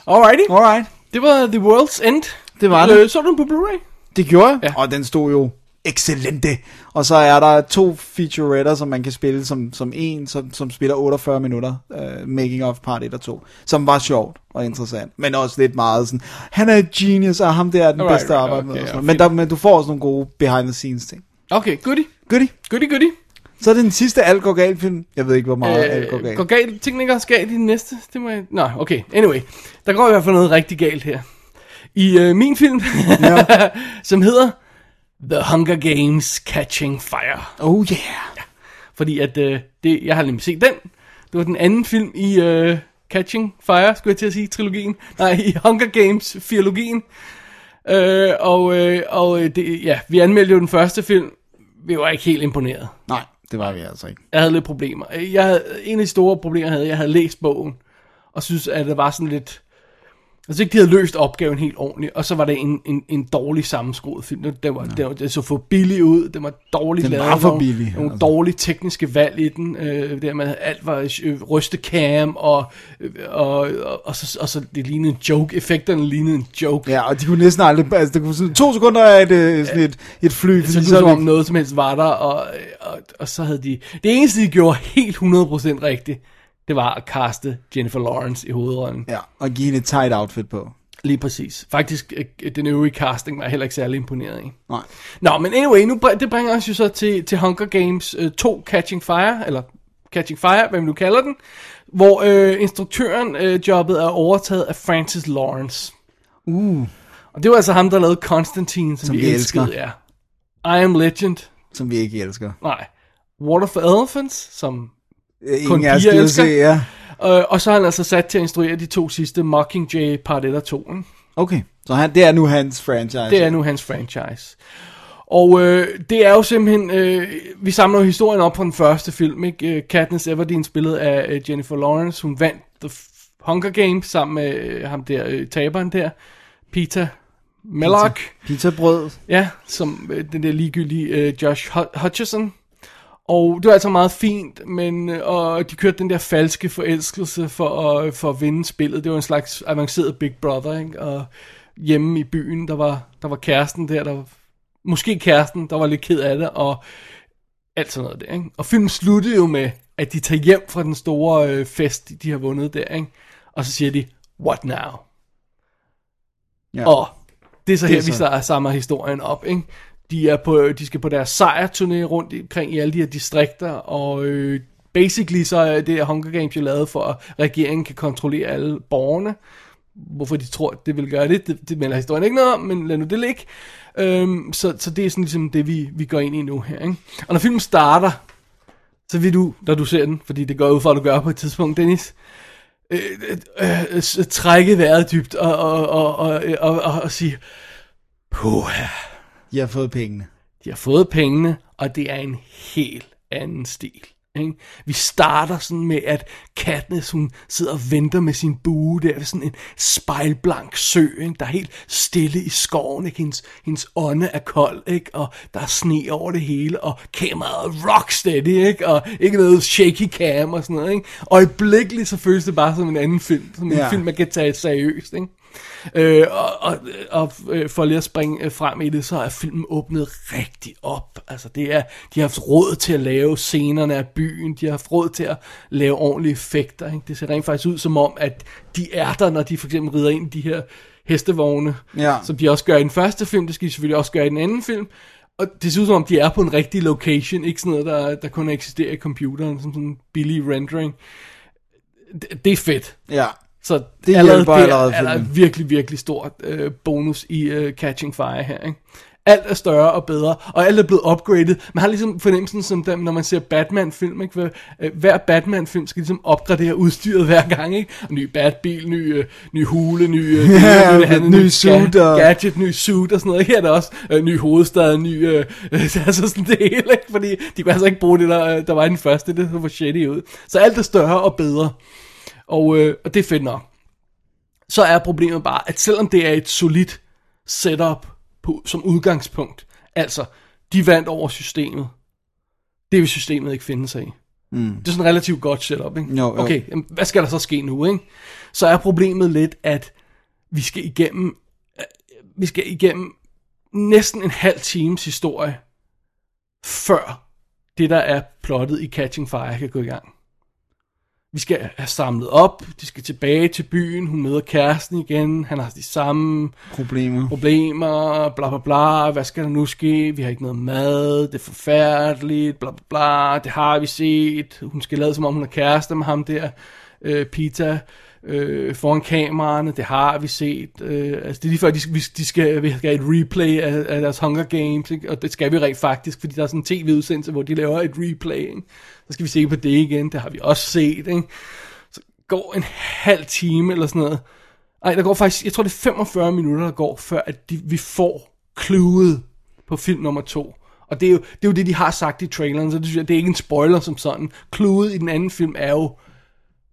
Alrighty. Alright, Det var The World's End. Det var det. Øh, så du den på Blu-ray? Det gjorde jeg, Ja. og den stod jo excellente. Og så er der to featuretter, som man kan spille som, som en, som, som spiller 48 minutter, uh, making of part 1 og 2, som var sjovt og interessant, men også lidt meget sådan, han er et genius, og ham der er den Alright, bedste at right, arbejde med. okay, ja, noget. men, der, men du får også nogle gode behind the scenes ting. Okay, goodie. Goodie. Goodie, goodie. Så er det den sidste alt går galt film. Jeg ved ikke, hvor meget øh, alt går galt. går galt. Tingene også galt i den næste? Det må jeg... Nå, okay. Anyway. Der går i hvert fald noget rigtig galt her. I øh, min film, *laughs* Ja. *laughs* som hedder The Hunger Games Catching Fire. Oh yeah. Fordi at, øh, det, jeg har nemlig set den. Det var den anden film i øh, Catching Fire, skulle jeg til at sige, trilogien. Nej, i Hunger Games filologien. Øh, og øh, og øh, det, ja, vi anmeldte jo den første film. Vi var ikke helt imponeret. Nej, det var vi altså ikke. Jeg havde lidt problemer. Jeg havde, en af de store problemer jeg havde, jeg havde læst bogen, og synes, at det var sådan lidt... Synes ikke, de havde løst opgaven helt ordentligt, og så var det en, en, en dårlig sammenskruet film. Det, det, var, det, var, det så for billig ud, det var dårligt Den lavet. var for nogle- billig, Nogle altså. dårlige tekniske valg i den, øh, der med alt var øh, rystecam, og, øh, og, og, og, så, og så det lignede en joke, effekterne lignede en joke. Ja, og de kunne næsten aldrig... Altså, det kunne sådan, to sekunder af et, øh, sådan et, et fly, Så så er om noget som helst var der, og, og, og så havde de... Det eneste, de gjorde helt 100% rigtigt, det var at kaste Jennifer Lawrence i hovedrollen. Ja, og give hende et tight outfit på. Lige præcis. Faktisk, øh, den øvrige casting var heller ikke særlig imponeret i. Nej. Nå, men anyway, nu, det bringer os jo så til, til Hunger Games øh, 2 Catching Fire, eller Catching Fire, hvad man nu kalder den, hvor øh, instruktøren øh, jobbet er overtaget af Francis Lawrence. Uh, Og det var altså ham, der lavede Constantine, som, Som vi, vi elskede. elsker. Ja. I Am Legend. som vi ikke elsker. Nej. Water for Elephants, som... Øh, Kun Ingen piger elsker. se, ja. Øh, og så er han altså sat til at instruere de to sidste Mockingjay part 1 og 2. Ikke? Okay, så han, det er nu hans franchise. Det er nu hans franchise. Og øh, det er jo simpelthen, øh, vi samler jo historien op fra den første film, ikke? Øh, Katniss Everdeen spillet af øh, Jennifer Lawrence, hun vandt The Hunger Games sammen med øh, ham der, øh, taberen der, Peter Mellock, Pizzabrød. ja, som øh, den der ligegyldige øh, Josh Hu- Hutcherson. Og det var altså meget fint, men øh, og de kørte den der falske forelskelse for at, for at vinde spillet. Det var en slags avanceret Big Brother, ikke? Og hjemme i byen, der var, der var kæresten der, der var, måske kæresten, der var lidt ked af det, og alt sådan noget der, ikke? Og filmen sluttede jo med, at de tager hjem fra den store øh, fest, de har vundet der, ikke? Og så siger de, what now? Ja. Og det er så Det er her, vi så- så samler historien op, ikke? De, er på, øh, de skal på deres sejrturné rundt omkring i alle de her distrikter, og øh, basically så er det Hunger Games jo lavet for, at regeringen kan kontrollere alle borgerne. Hvorfor de tror, at det vil gøre det, det, det melder historien ikke noget om, men lad nu det ligge. Øhm, så, så det er sådan ligesom det, vi, vi går ind i nu her. Ikke? Og når filmen starter, så vil du, når du ser den, fordi det går ud for, at du gør på et tidspunkt, Dennis, øh, øh, øh, trække vejret dybt og, og, og, og, og, og, og sige, puha, jeg har fået pengene. de har fået pengene, og det er en helt anden stil. Ikke? Vi starter sådan med, at Katniss, hun sidder og venter med sin bue der ved sådan en spejlblank sø, ikke? der er helt stille i skoven, ikke? Hendes, hendes ånde er kold, ikke? og der er sne over det hele, og kameraet er rocksteady, ikke? og ikke noget shaky cam og sådan noget. Ikke? Øjeblikkeligt så føles det bare som en anden film, som en Ja. film, man kan tage seriøst. Ikke? Øh, og og, og øh, for lige at springe øh, frem i det, så er filmen åbnet rigtig op. Altså det er, de har haft råd til at lave scenerne af byen, de har haft råd til at lave ordentlige effekter. Ikke? Det ser rent faktisk ud som om, at de er der, når de for eksempel rider ind i de her hestevogne, Ja. som de også gør i den første film, det skal de selvfølgelig også gøre i den anden film. Og det ser ud som om, de er på en rigtig location, ikke sådan noget, der, der kun eksisterer i computeren, som sådan en billig rendering. Det, det er fedt. Ja. Så Det allerede der allerede er filmen. virkelig, virkelig stort øh, bonus i øh, Catching Fire her, ikke? Alt er større og bedre, og alt er blevet upgraded. Man har ligesom fornemmelsen, som dem, når man ser Batman-film, ikke? Hver, øh, hver Batman-film skal ligesom opgradere udstyret hver gang, ikke? Ny Batbil, ny, øh, ny hule, ny, øh, *laughs* Ja, ny, han- ny suit ga- og- gadget, ny suit og sådan noget. Her er der også øh, ny hovedstad, ny, øh, *laughs* altså sådan det hele, ikke? Fordi de kunne altså ikke bruge det, der, øh, der var i den første, det så for shitty ud. Så alt er større og bedre. Og, øh, og det er fedt nok. Så er problemet bare, at selvom det er et solidt setup på, som udgangspunkt, altså, de vandt over systemet, det vil systemet ikke finde sig i. Mm. Det er sådan et relativt godt setup, ikke? Jo, jo. Okay, jamen, hvad skal der så ske nu, ikke? Så er problemet lidt, at vi skal igennem, øh, vi skal igennem næsten en halv times historie, før det, der er plottet i Catching Fire, kan gå i gang. Vi skal have samlet op, de skal tilbage til byen, hun møder kæresten igen, han har de samme Problemer. problemer, bla bla bla, hvad skal der nu ske, vi har ikke noget mad, det er forfærdeligt, bla bla bla, det har vi set, hun skal lade som om hun er kæreste med ham der, øh, Pita, øh, foran kameraerne, det har vi set, øh, altså det er lige før, de, vi- de skal, vi skal have et replay af, af deres Hunger Games, ikke? og det skal vi rent faktisk, fordi der er sådan en tv-udsendelse, hvor de laver et replay, ikke? så skal vi se på det igen, det har vi også set, ikke? så går en halv time eller sådan noget, ej, der går faktisk, jeg tror det er 45 minutter, der går, før at de, vi får kludet på film nummer to. Og det er, jo, det er jo det, de har sagt i traileren, så det, synes jeg, det er ikke en spoiler som sådan. Kludet i den anden film er jo,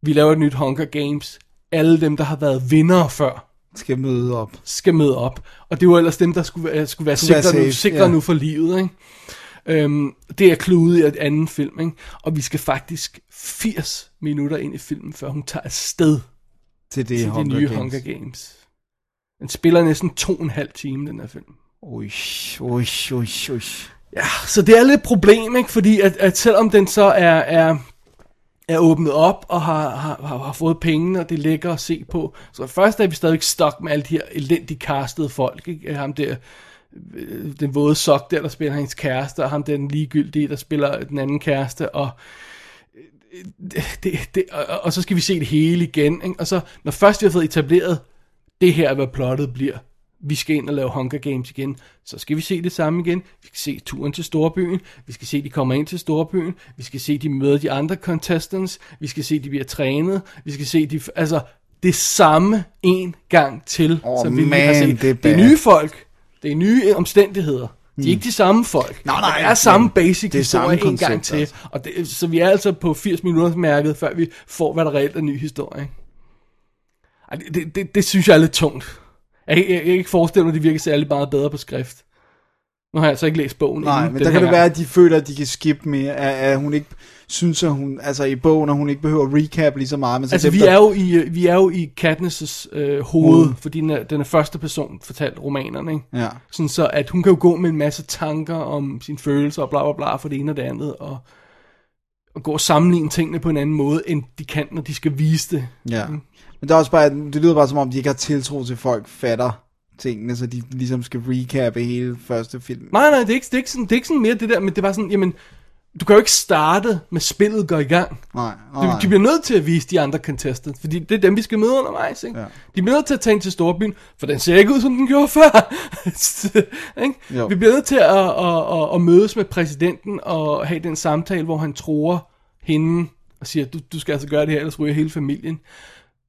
vi laver et nyt Hunger Games. Alle dem, der har været vinder før, Skal møde op. skal møde op. Og det var ellers dem, der skulle, skulle være Skulle være sikre, nu, sikre ja. nu for livet. Ikke? Øhm, det er cluet i et anden film. Ikke? Og vi skal faktisk 80 minutter ind i filmen, før hun tager afsted Til det til de Hunger nye Games. Hunger Games. Den spiller næsten to og en halv time, den her film. Ui, ui, ui, ui. Ja, så det er lidt et problem, ikke? Fordi at, at selvom den så er, er er åbnet op og har, har, har, har fået pengene, og det er lækker at se på. Så først er vi stadigvæk stok med alle de her elendigt castede folk. Ikke? Ham der, øh, den våde sok der, der spiller hans kæreste, og ham der den ligegyldige, der spiller den anden kæreste, og øh, det, det, det, og, og så skal vi se det hele igen. Ikke? Og så, når først vi har fået etableret, det her er, hvad plottet bliver, vi skal ind og lave Hunger Games igen, så skal vi se det samme igen. Vi skal se turen til Storbyen, vi skal se, de kommer ind til Storbyen, vi skal se, de møder de andre contestants, vi skal se, de bliver trænet, vi skal se, de, altså, det samme en gang til, Åh, som vi man, har set. det er det er nye folk, det er nye omstændigheder. De er ikke de samme folk. Nej, nej, det er samme basic det er samme en gang til. altså. Og det, så vi er altså på 80 minutters mærket, før vi får, hvad der reelt er ny historie. Ej, det, det, det, det synes jeg er lidt tungt. Jeg, jeg, jeg kan ikke forestille mig, at det virker særlig meget bedre på skrift. Nu har jeg altså ikke læst bogen Nej, men der kan det være, at de føler, at de kan skippe mere, at, at hun ikke synes, at hun, altså i bogen, at hun ikke behøver at recap lige så meget. Men så Altså, dem, vi der- er jo i, øh, vi er jo i Katniss' øh, hoved, Mm. fordi den er, den er første person fortalt romanerne, ikke? Ja. Sådan så, at hun kan jo gå med en masse tanker om sine følelser og bla bla bla for det ene og det andet, og, og gå og sammenligne tingene på en anden måde, end de kan, når de skal vise det. Ja. Men det er også bare, det lyder bare som om, de ikke har tiltro til, at folk fatter tingene, så de ligesom skal recappe hele første film. Nej, nej, det er ikke, det er ikke, sådan, det er ikke sådan mere det der, men det var sådan, jamen, du kan jo ikke starte med spillet går i gang. Nej, Du, nej. de bliver nødt til at vise de andre contestants, fordi det er dem, vi skal møde undervejs, ikke? Ja. De bliver nødt til at tage ind til Storbyen, for den ser ikke ud, som den gjorde før. *laughs* ikke? Jo. Vi bliver nødt til at, at, at, at, mødes med præsidenten og have den samtale, hvor han tror hende og siger, du, du skal altså gøre det her, ellers ryger hele familien.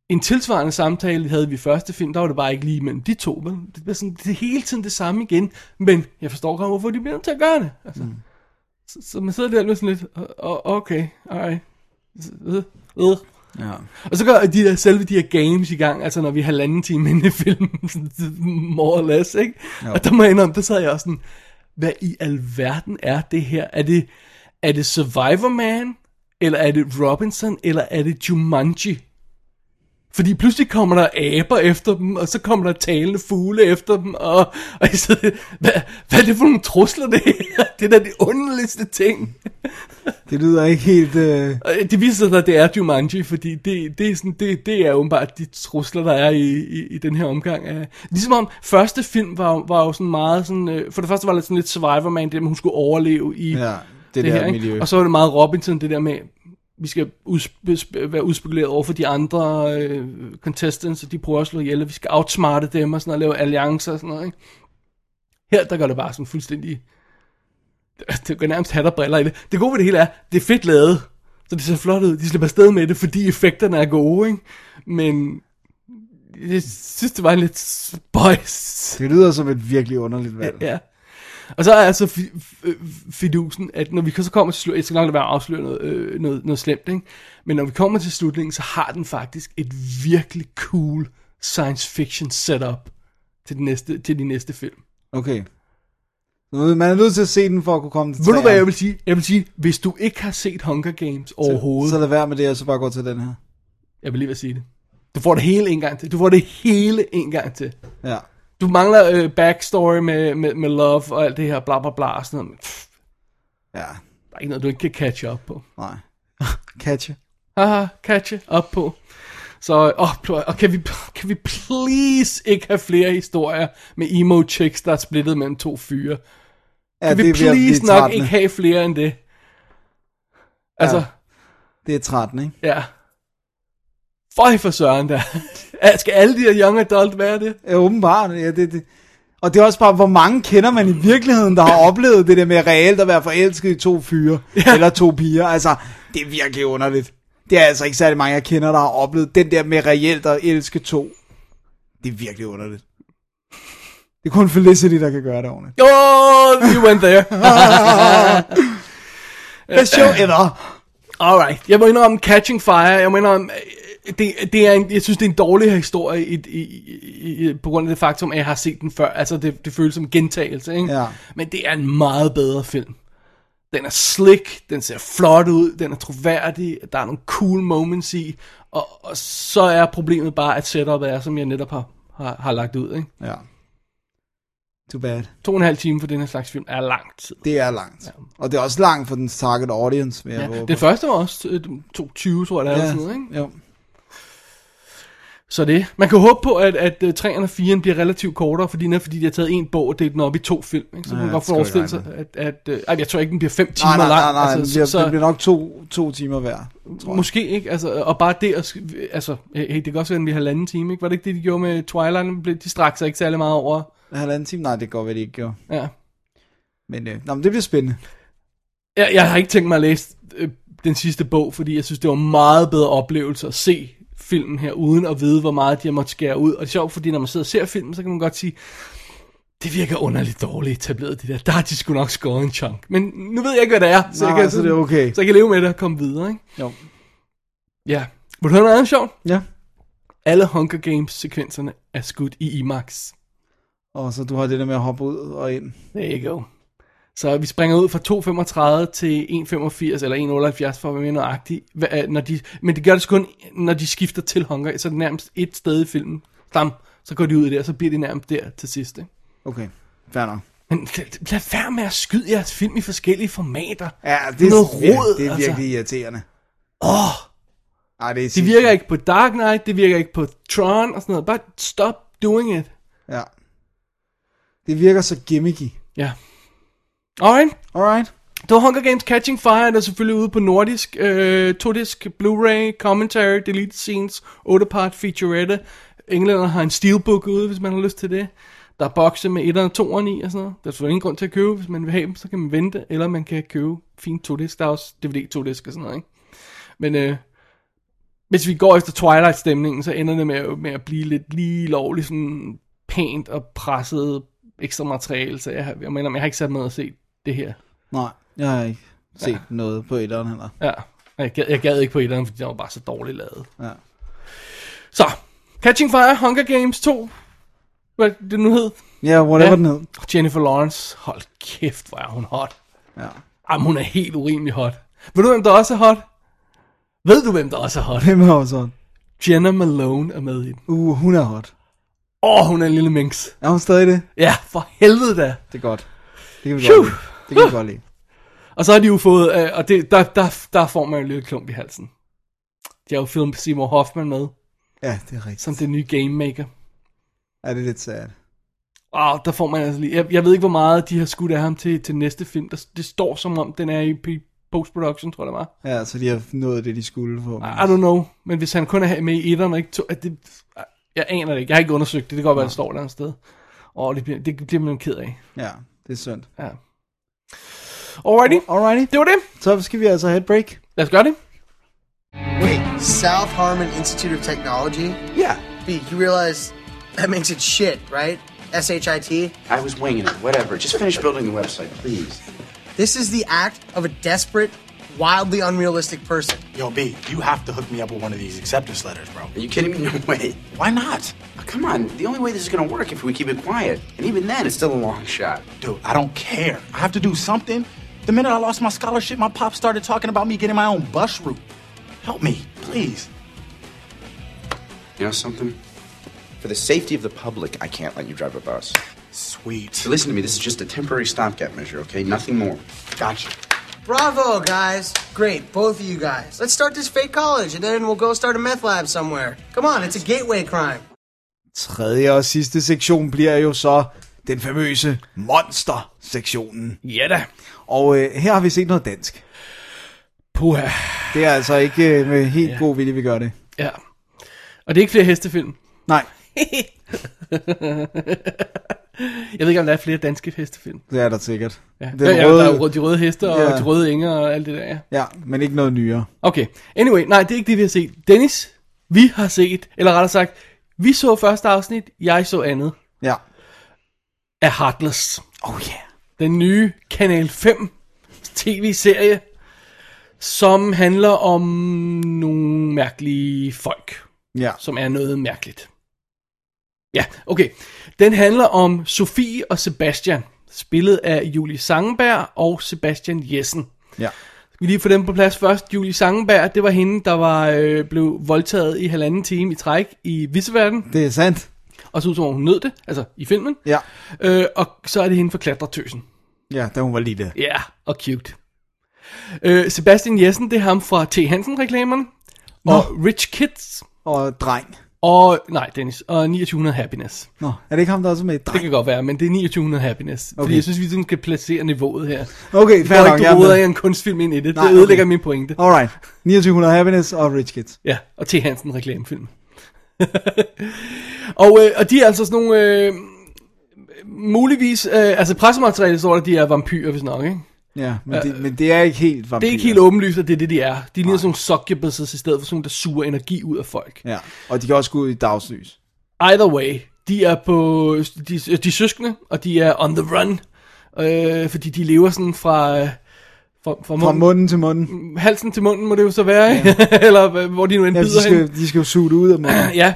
En tilsvarende samtale havde vi i første film, der var det bare ikke lige mellem de to. Vel? Det er, sådan, det er hele tiden det samme igen, men jeg forstår godt, hvorfor de bliver nødt til at gøre det. Altså. Mm. Så, så man sidder der med sådan lidt, "Åh, okay, alright. Øh, øh. Ja. Og så går de der, selve de her games i gang, altså når vi er halvanden time inde i filmen, *laughs* more or less, ikke? Jo. Og der må jeg indrømme, der sad jeg også sådan, hvad i alverden er det her? Er det, er det Survivor Man, eller er det Robinson, eller er det Jumanji? Fordi pludselig kommer der aber efter dem, og så kommer der talende fugle efter dem, og, og jeg sidder, hvad, hvad er det for nogle trusler, det her? *laughs* Det er da det underligste ting. *laughs* Det lyder ikke helt... Øh... Og det viser sig, at det er Jumanji, fordi det, det, er, sådan, det, det er åbenbart de trusler, der er i, i, i den her omgang. Af. Ligesom om første film var, var jo sådan meget sådan... øh, For det første var det sådan lidt Survivor Man, det med, hun skulle overleve i Ja, det, det, der her. Ikke? miljø. Og så var det meget Robinson, det der med, vi skal udsp- sp- være udspekuleret over for de andre øh, contestants, og de prøver at slå ihjel, og vi skal outsmarte dem og sådan noget, lave alliancer og sådan noget. Ikke? Her, der gør det bare sådan fuldstændig... *laughs* Det går nærmest hat og briller i det. Det gode ved det hele er, det er fedt lavet. Så det ser flot ud. De slipper afsted med det, fordi effekterne er gode, ikke? Men jeg synes, det var lidt spøjs. Det lyder som et virkelig underligt valg. Ja. Og så er altså fidusen, at når vi så kommer til slutningen, jeg skal nok lade være at afsløre noget, øh, noget, noget slemt, ikke? men når vi kommer til slutningen, så har den faktisk et virkelig cool science fiction setup til, den næste, til de næste film. Okay. Så Man er nødt til at se den for at kunne komme til Ved du hvad jeg vil sige? Jeg vil sige, hvis du ikke har set Hunger Games overhovedet, Så lad være med det, og så bare gå til den her. jeg vil lige ved at sige det. Du får det hele en gang til. Du får det hele en gang til. Ja. Du mangler øh, backstory med, med, med love og alt det her bla bla bla og sådan noget. men Pff, Ja. der er ikke noget, du ikke kan catch up på. Nej. *laughs* Catch. haha, catche op på. Så, åh, pl- og kan vi, kan vi please ikke have flere historier med emo chicks, der er splittet mellem to fyre? Ja, Kan vi please nok ikke have flere end det? Altså, Ja. Det er 13, ikke? ja. Føj for søren der. *laughs* Skal alle de her young adult være det? Ja, åbenbart. Ja, det, det. Og det er også bare, hvor mange kender man i virkeligheden, der har oplevet det der med reelt at være forelsket i to fyre, *laughs* ja. eller to piger. Altså, det er virkelig underligt. Det er altså ikke særlig mange, jeg kender, der har oplevet den der med reelt at elske to. Det er virkelig underligt. Det er kun Felicity, der kan gøre det ordentligt. Oh, you went there. Best show ever! Alright, jeg må indrømme Catching Fire, jeg må indrømme, det, det er en, jeg synes det er en dårlig historie i, i, i, i, på grund af det faktum, at jeg har set den før, altså det, det føles som gentagelse, ikke? Ja. men det er en meget bedre film. Den er slick, den ser flot ud, den er troværdig, der er nogle cool moments i, og, og så er problemet bare, at setupet er, som jeg netop har, har, har lagt ud, ikke? Ja. Too bad. To og en halv time for den her slags film er lang tid. Det er langt. Ja. Og det er også langt for den target audience, vil jeg Ja. Den første var også øh, 2.20, tror jeg, det er. Ja. Sådan noget, ikke? Jo. Så det. Man kan håbe på, at, at uh, 3'eren og 4'eren bliver relativt kortere, fordi, netop fordi de har taget en bog og delt den op i to film. Ikke? Så Ja, man kan godt forestille sig, at... at ej, jeg tror ikke, den bliver fem timer Nej, nej, lang. nej, nej. altså, det, så, bliver, det bliver nok to, to timer hver, tror jeg. Måske ikke, altså, og bare det, at, altså, hey, det kan også være, at den bliver halvanden time, ikke? Var det ikke det, de gjorde med Twilight? De- strakte sig ikke særlig meget over, Halvanden time? Nej, det godt være, det ikke gjorde. ja. Men, øh, nå, men det bliver spændende. Jeg, jeg har ikke tænkt mig at læse øh, den sidste bog, fordi jeg synes, det var en meget bedre oplevelse at se filmen her, uden at vide, hvor meget de har måttet skære ud. Og det er sjovt, fordi når man sidder og ser filmen, så kan man godt sige, det virker underligt dårligt etableret, det der. Der har de sgu nok skåret en chunk. Men nu ved jeg ikke, hvad det er, så, Nej, jeg, kan, så det er okay. så jeg kan leve med det og komme videre, ikke? Jo. Ja. Vil du høre noget andet sjovt? Ja. Alle Hunger Games-sekvenserne er skudt i IMAX. Og så du har det der med at hoppe ud og ind. There you go. Så vi springer ud fra 2,35 til 1,85 eller 1,78 for at være mere nøjagtig. Øh, Når de, men det gør det kun, når de skifter til Hunger, så er det nærmest et sted i filmen. Stam, så går de ud der, så bliver det nærmest der til sidst. Ikke? Okay, fair nok. Men lad, være med at skyde jeres film i forskellige formater. Ja, det er, Noget ja, rod, det er altså. virkelig irriterende. Åh, Ej, det er det virker ikke på Dark Knight, det virker ikke på Tron og sådan noget. Bare stop doing it. Ja. Det virker så gimmicky. Ja. Alright. Alright. Det var Hunger Games Catching Fire, der er selvfølgelig ude på nordisk, øh, to-disk, Blu-ray, commentary, deleted scenes, 8-part featurette. Englænder har en steelbook ude, hvis man har lyst til det. Der er bokse med 1'eren og 2'eren i og sådan noget. Der er selvfølgelig ingen grund til at købe, hvis man vil have dem, så kan man vente, eller man kan købe fint to-disk. Der er også DVD to-disk og sådan noget, ikke? Men øh, hvis vi går efter Twilight-stemningen, så ender det med, med at blive lidt lige lovligt sådan pænt og presset ekstra materiale, så jeg, har- jeg mener, jeg har ikke sat mig ned og set det her. Nej, jeg har ikke set ja. noget på etteren heller. Ja, jeg gad, jeg gad ikke på etteren, fordi den var bare så dårligt lavet. Ja. Så, Catching Fire, Hunger Games 2, hvad det nu hed. Ja, whatever Ja. den hed. Jennifer Lawrence, hold kæft, hvor er hun hot. Ja. Jamen, hun er helt urimelig hot. Ved du, hvem der også er hot? Ved du, hvem der også er hot? Hvem er også sådan? Jenna Malone er med i den. Uh, hun er hot. Åh, oh, hun er en lille minx. Er hun stadig det? Ja, for helvede da. Det er godt. Det kan vi Phew. godt. Det kan vi godt lide. Og så har de jo fået, øh, og det, der, der, der får man jo en lille klump i halsen. De har jo filmet Seymour Hoffman med, Ja, det er rigtigt. som det nye game maker. Er det lidt sad? Åh, der får man altså lige... Jeg, jeg ved ikke, hvor meget de har skudt af ham til, til næste film. Der, det står som om, den er i post-production, tror jeg det var. Ja, så de har nået det, de skulle få. I, I don't know. Men hvis han kun er med i etteren og ikke to... At det, jeg aner det ikke. Jeg har ikke undersøgt det. Det kan godt være, det står der et sted. Åh, det bliver, det bliver man ked af. Ja, det er synd. Ja. Alrighty. Alrighty. Det var det. Så skal vi altså have et break. Lad os gøre det. Wait, South Harmon Institute of Technology? Yeah. B, you realize that makes it shit, right? S-H-I-T? I was winging it. Whatever. Just finish building the website, please. This is the act of a desperate, wildly unrealistic person. Yo, B, you have to hook me up with one of these acceptance letters, bro. Are you kidding me? *laughs* No way. Why not? Oh, come on. The only way this is gonna work if we keep it quiet. And even then, it's still a long shot. Dude, I don't care. I have to do something. The minute I lost my scholarship, my pop started talking about me getting my own bus route. Help me, please. You know something? For the safety of the public, I can't let you drive a bus. Sweet. So listen to me. This is just a temporary stopgap measure, okay? Nothing more. Gotcha. Bravo, guys. Great, both of you guys. Let's start this fake college, and then we'll go start a meth lab somewhere. Come on, it's a gateway crime. Tredje og sidste sektion bliver jo så den famøse monster-sektionen. Ja da. Og øh, her har vi set noget dansk. Puha. Det er altså ikke øh, med helt ja. god vilje, vi gør det. Ja. Og det er ikke flere hestefilm. Nej, *laughs* Jeg ved ikke, om der er flere danske hestefilm. det er der sikkert. Ja. Den Den ja, røde- Der er de røde heste og Ja. de røde enger og alt det der, ja. Ja, men ikke noget nyere. Okay, anyway, nej, det er ikke det, vi har set. Dennis, vi har set, eller rettere sagt, vi så første afsnit, jeg så andet, Ja. af Heartless. Oh yeah. Den nye Kanal 5 tv-serie, som handler om nogle mærkelige folk, Ja. som er noget mærkeligt. Ja, okay. Den handler om Sofie og Sebastian, spillet af Julie Sangenberg og Sebastian Jessen. Ja. Skal vi lige få dem på plads først. Julie Sangenberg, det var hende, der var øh, blev voldtaget i halvanden time i træk i Visseverden. Det er sandt. og så ud som om hun nød det, altså i filmen. Ja. Øh, og så er det hende for klatretøsen. Ja, da hun var lille. Ja, yeah, og cute. Øh, Sebastian Jessen, det er ham fra T. Hansen-reklamerne. Og Rich Kids. Og dreng. Og, nej, Dennis, og 2900 Happiness. Nå, er det ikke ham, der også med i Det kan godt være, men det er 2900 Happiness. Okay. Fordi jeg synes, vi sådan skal placere niveauet her. Okay, fair nok. ikke jeg er du en kunstfilm ind i det. Nej, det ødelægger okay. min pointe. Alright. 2900 Happiness og Rich Kids. Ja, og T. Hansen reklamefilm. *laughs* og, øh, og de er altså sådan nogle... Øh, muligvis... Øh, altså pressematerialet står der, de er vampyrer, hvis nok, ikke? Ja, men, det, men det er ikke helt vampyr. Det er ikke helt åbenlyst, at det er det, de er. De ligner sådan nogle succubuses i stedet for sådan nogle, der suger energi ud af folk. Ja, og de kan også gå ud i dagslys. Either way, de er på... De, de er søskende, og de er on the run. Øh, fordi de lever sådan fra... øh, Fra, fra, Fra munden, munden til munden. halsen til munden må det jo så være, ikke? *laughs* Eller hvad- hvor de nu end Ja, de hen. skal, de skal jo suge det ud af munden. *clears throat* Ja.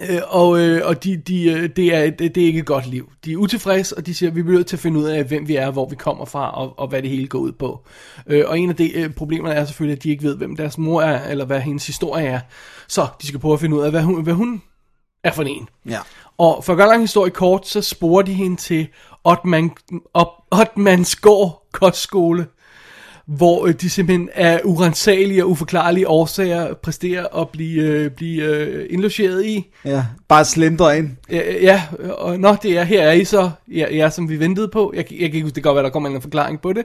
Øh, og øh, og de, de, øh, det, er, det, det er ikke et godt liv. De er utilfredse, og de siger, at vi bliver nødt til at finde ud af, hvem vi er, hvor vi kommer fra, og, og hvad det hele går ud på. Øh, og en af de øh, problemerne er selvfølgelig, at de ikke ved, hvem deres mor er, eller hvad hendes historie er. Så de skal prøve at finde ud af, hvad hun, hvad hun er for en. Ja. Og for at gøre lang historie kort, så sporer de hende til Ottman, Op- Ottmansgård Kostskole, hvor øh, de simpelthen af urensagelige og uforklarlige årsager præsterer at blive, øh, blive øh, indlogeret i. Ja, bare slendre ind. Ja, ja, og nå, det er, her er I så, ja, ja, som vi ventede på. Jeg, jeg kan ikke huske, det kan godt være, der kommer en forklaring på det.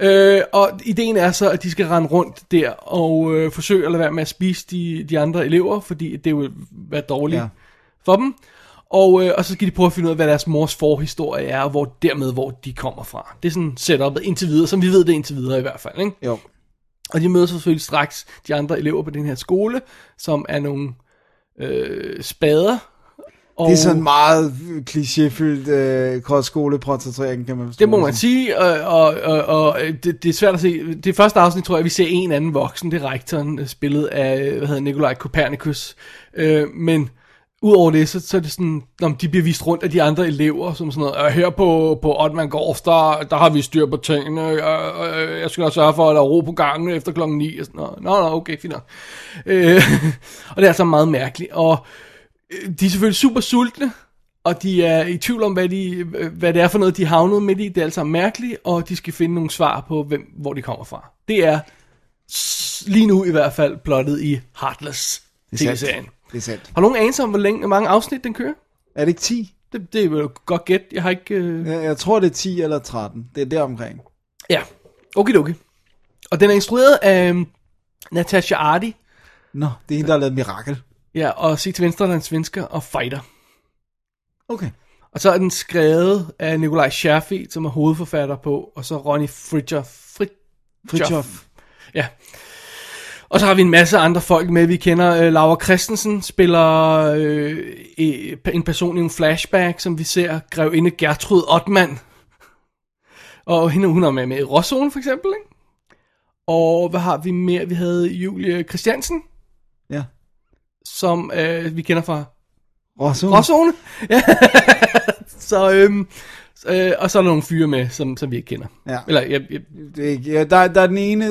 Øh, og ideen er så, at de skal rende rundt der og øh, forsøge at lade være med at spise de, de andre elever, fordi det vil være dårligt ja. for dem. Og, øh, og så skal de prøve at finde ud af, hvad deres mors forhistorie er, og hvor, dermed hvor de kommer fra. Det er sådan setupet indtil videre, som vi ved det indtil videre i hvert fald. Ikke? Jo. Og de møder selvfølgelig straks de andre elever på den her skole, som er nogle øh, spader. Og Det er sådan meget klichéfyldt øh, kostskoleportrættering, kan man forstå. Det må man sige, og, og, og, og det, det er svært at se. Det første afsnit tror jeg, vi ser en anden voksen, det er rektoren, øh, spillet af, hvad hedder Nikolaj Kopernikus. Øh, men udover det, så, så er det sådan, når de bliver vist rundt af de andre elever, som sådan noget, "Øh, her på, på Ottman Gårds, der, der har vi styr på tingene, øh, øh, jeg skal nok sørge for, at der er ro på gangen efter klokken 9, og sådan noget. Nå, nå, okay, fint nok. Øh, *laughs* og det er altså meget mærkeligt, og de er selvfølgelig super sultne, og de er i tvivl om, hvad, de, hvad det er for noget, de havnede midt i. Det er altså mærkeligt, og de skal finde nogle svar på, hvem, hvor de kommer fra. Det er lige nu i hvert fald plottet i Heartless Det er sandt. Det er sandt. Har nogen anelse om, hvor, længe, mange afsnit den kører? Er det ikke 10? Det, det er jo godt gæt. Jeg har ikke... Øh... Jeg, jeg tror, det er 10 eller 13. Det er der omkring. Ja, okay, okay. Og den er instrueret af um, Natasha Ardi, Nå, det er en, der har lavet Mirakel. ja, og Se til venstre, der er en svensker, og Fighter. Okay. Og så er den skrevet af Nikolaj Scherfi, som er hovedforfatter på, og så Ronny Fridtjof. Frid- Fritjof. Ja. Og så har vi en masse andre folk med, vi kender. Øh, Laura Christensen spiller øh, øh, en person i en flashback, som vi ser grevinde Gertrud Ottmann. Og hende, hun er med, med i Rosszone for eksempel, ikke? Og hvad har vi mere? Vi havde Julie Christiansen, Ja. som øh, vi kender fra Rosso. Gråzone. Ja. *laughs* så, øhm, øh, og så er der nogle fyre med, som, som vi ikke kender. Ja. Eller, jeg, jeg, Det ja, der, der er den ene...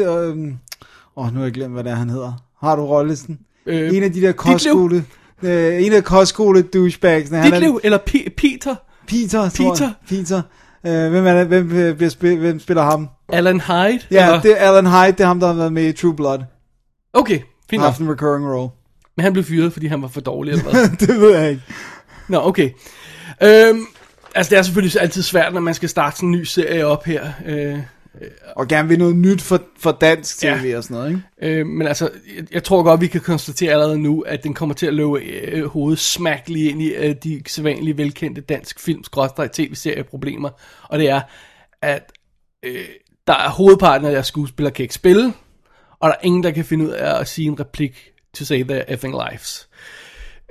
Åh, oh, nu har jeg glemt, hvad det er, han hedder. Har du rollelisten? øh, en af de der kostskole... Øh, en af kostskole douchebags. Han er, Ditlev, eller P- Peter, Peter, Peter. jeg. Peter. Øh, hvem, er det, hvem, øh, bliver spil, hvem spiller ham? Alan Hyde. Ja, eller, det er Alan Hyde, det er ham, der har været med i True Blood. Okay, fint nok. En recurring role. Men han blev fyret, fordi han var for dårlig. Eller hvad? *laughs* det ved jeg ikke. Nå, okay. Øhm, altså, det er selvfølgelig altid svært, når man skal starte sådan en ny serie op her. Øh, Og gerne vil noget nyt for, for dansk tv Ja. og sådan noget, ikke? Øh, men altså, jeg, jeg tror godt, vi kan konstatere allerede nu, at den kommer til at løbe øh, hovedet smack lige ind i øh, de sædvanlige velkendte dansk film tv-serie problemer. Og det er, at øh, der er hovedparten af deres skuespillere kan ikke spille, og der er ingen, der kan finde ud af at sige en replik to save their effing lives.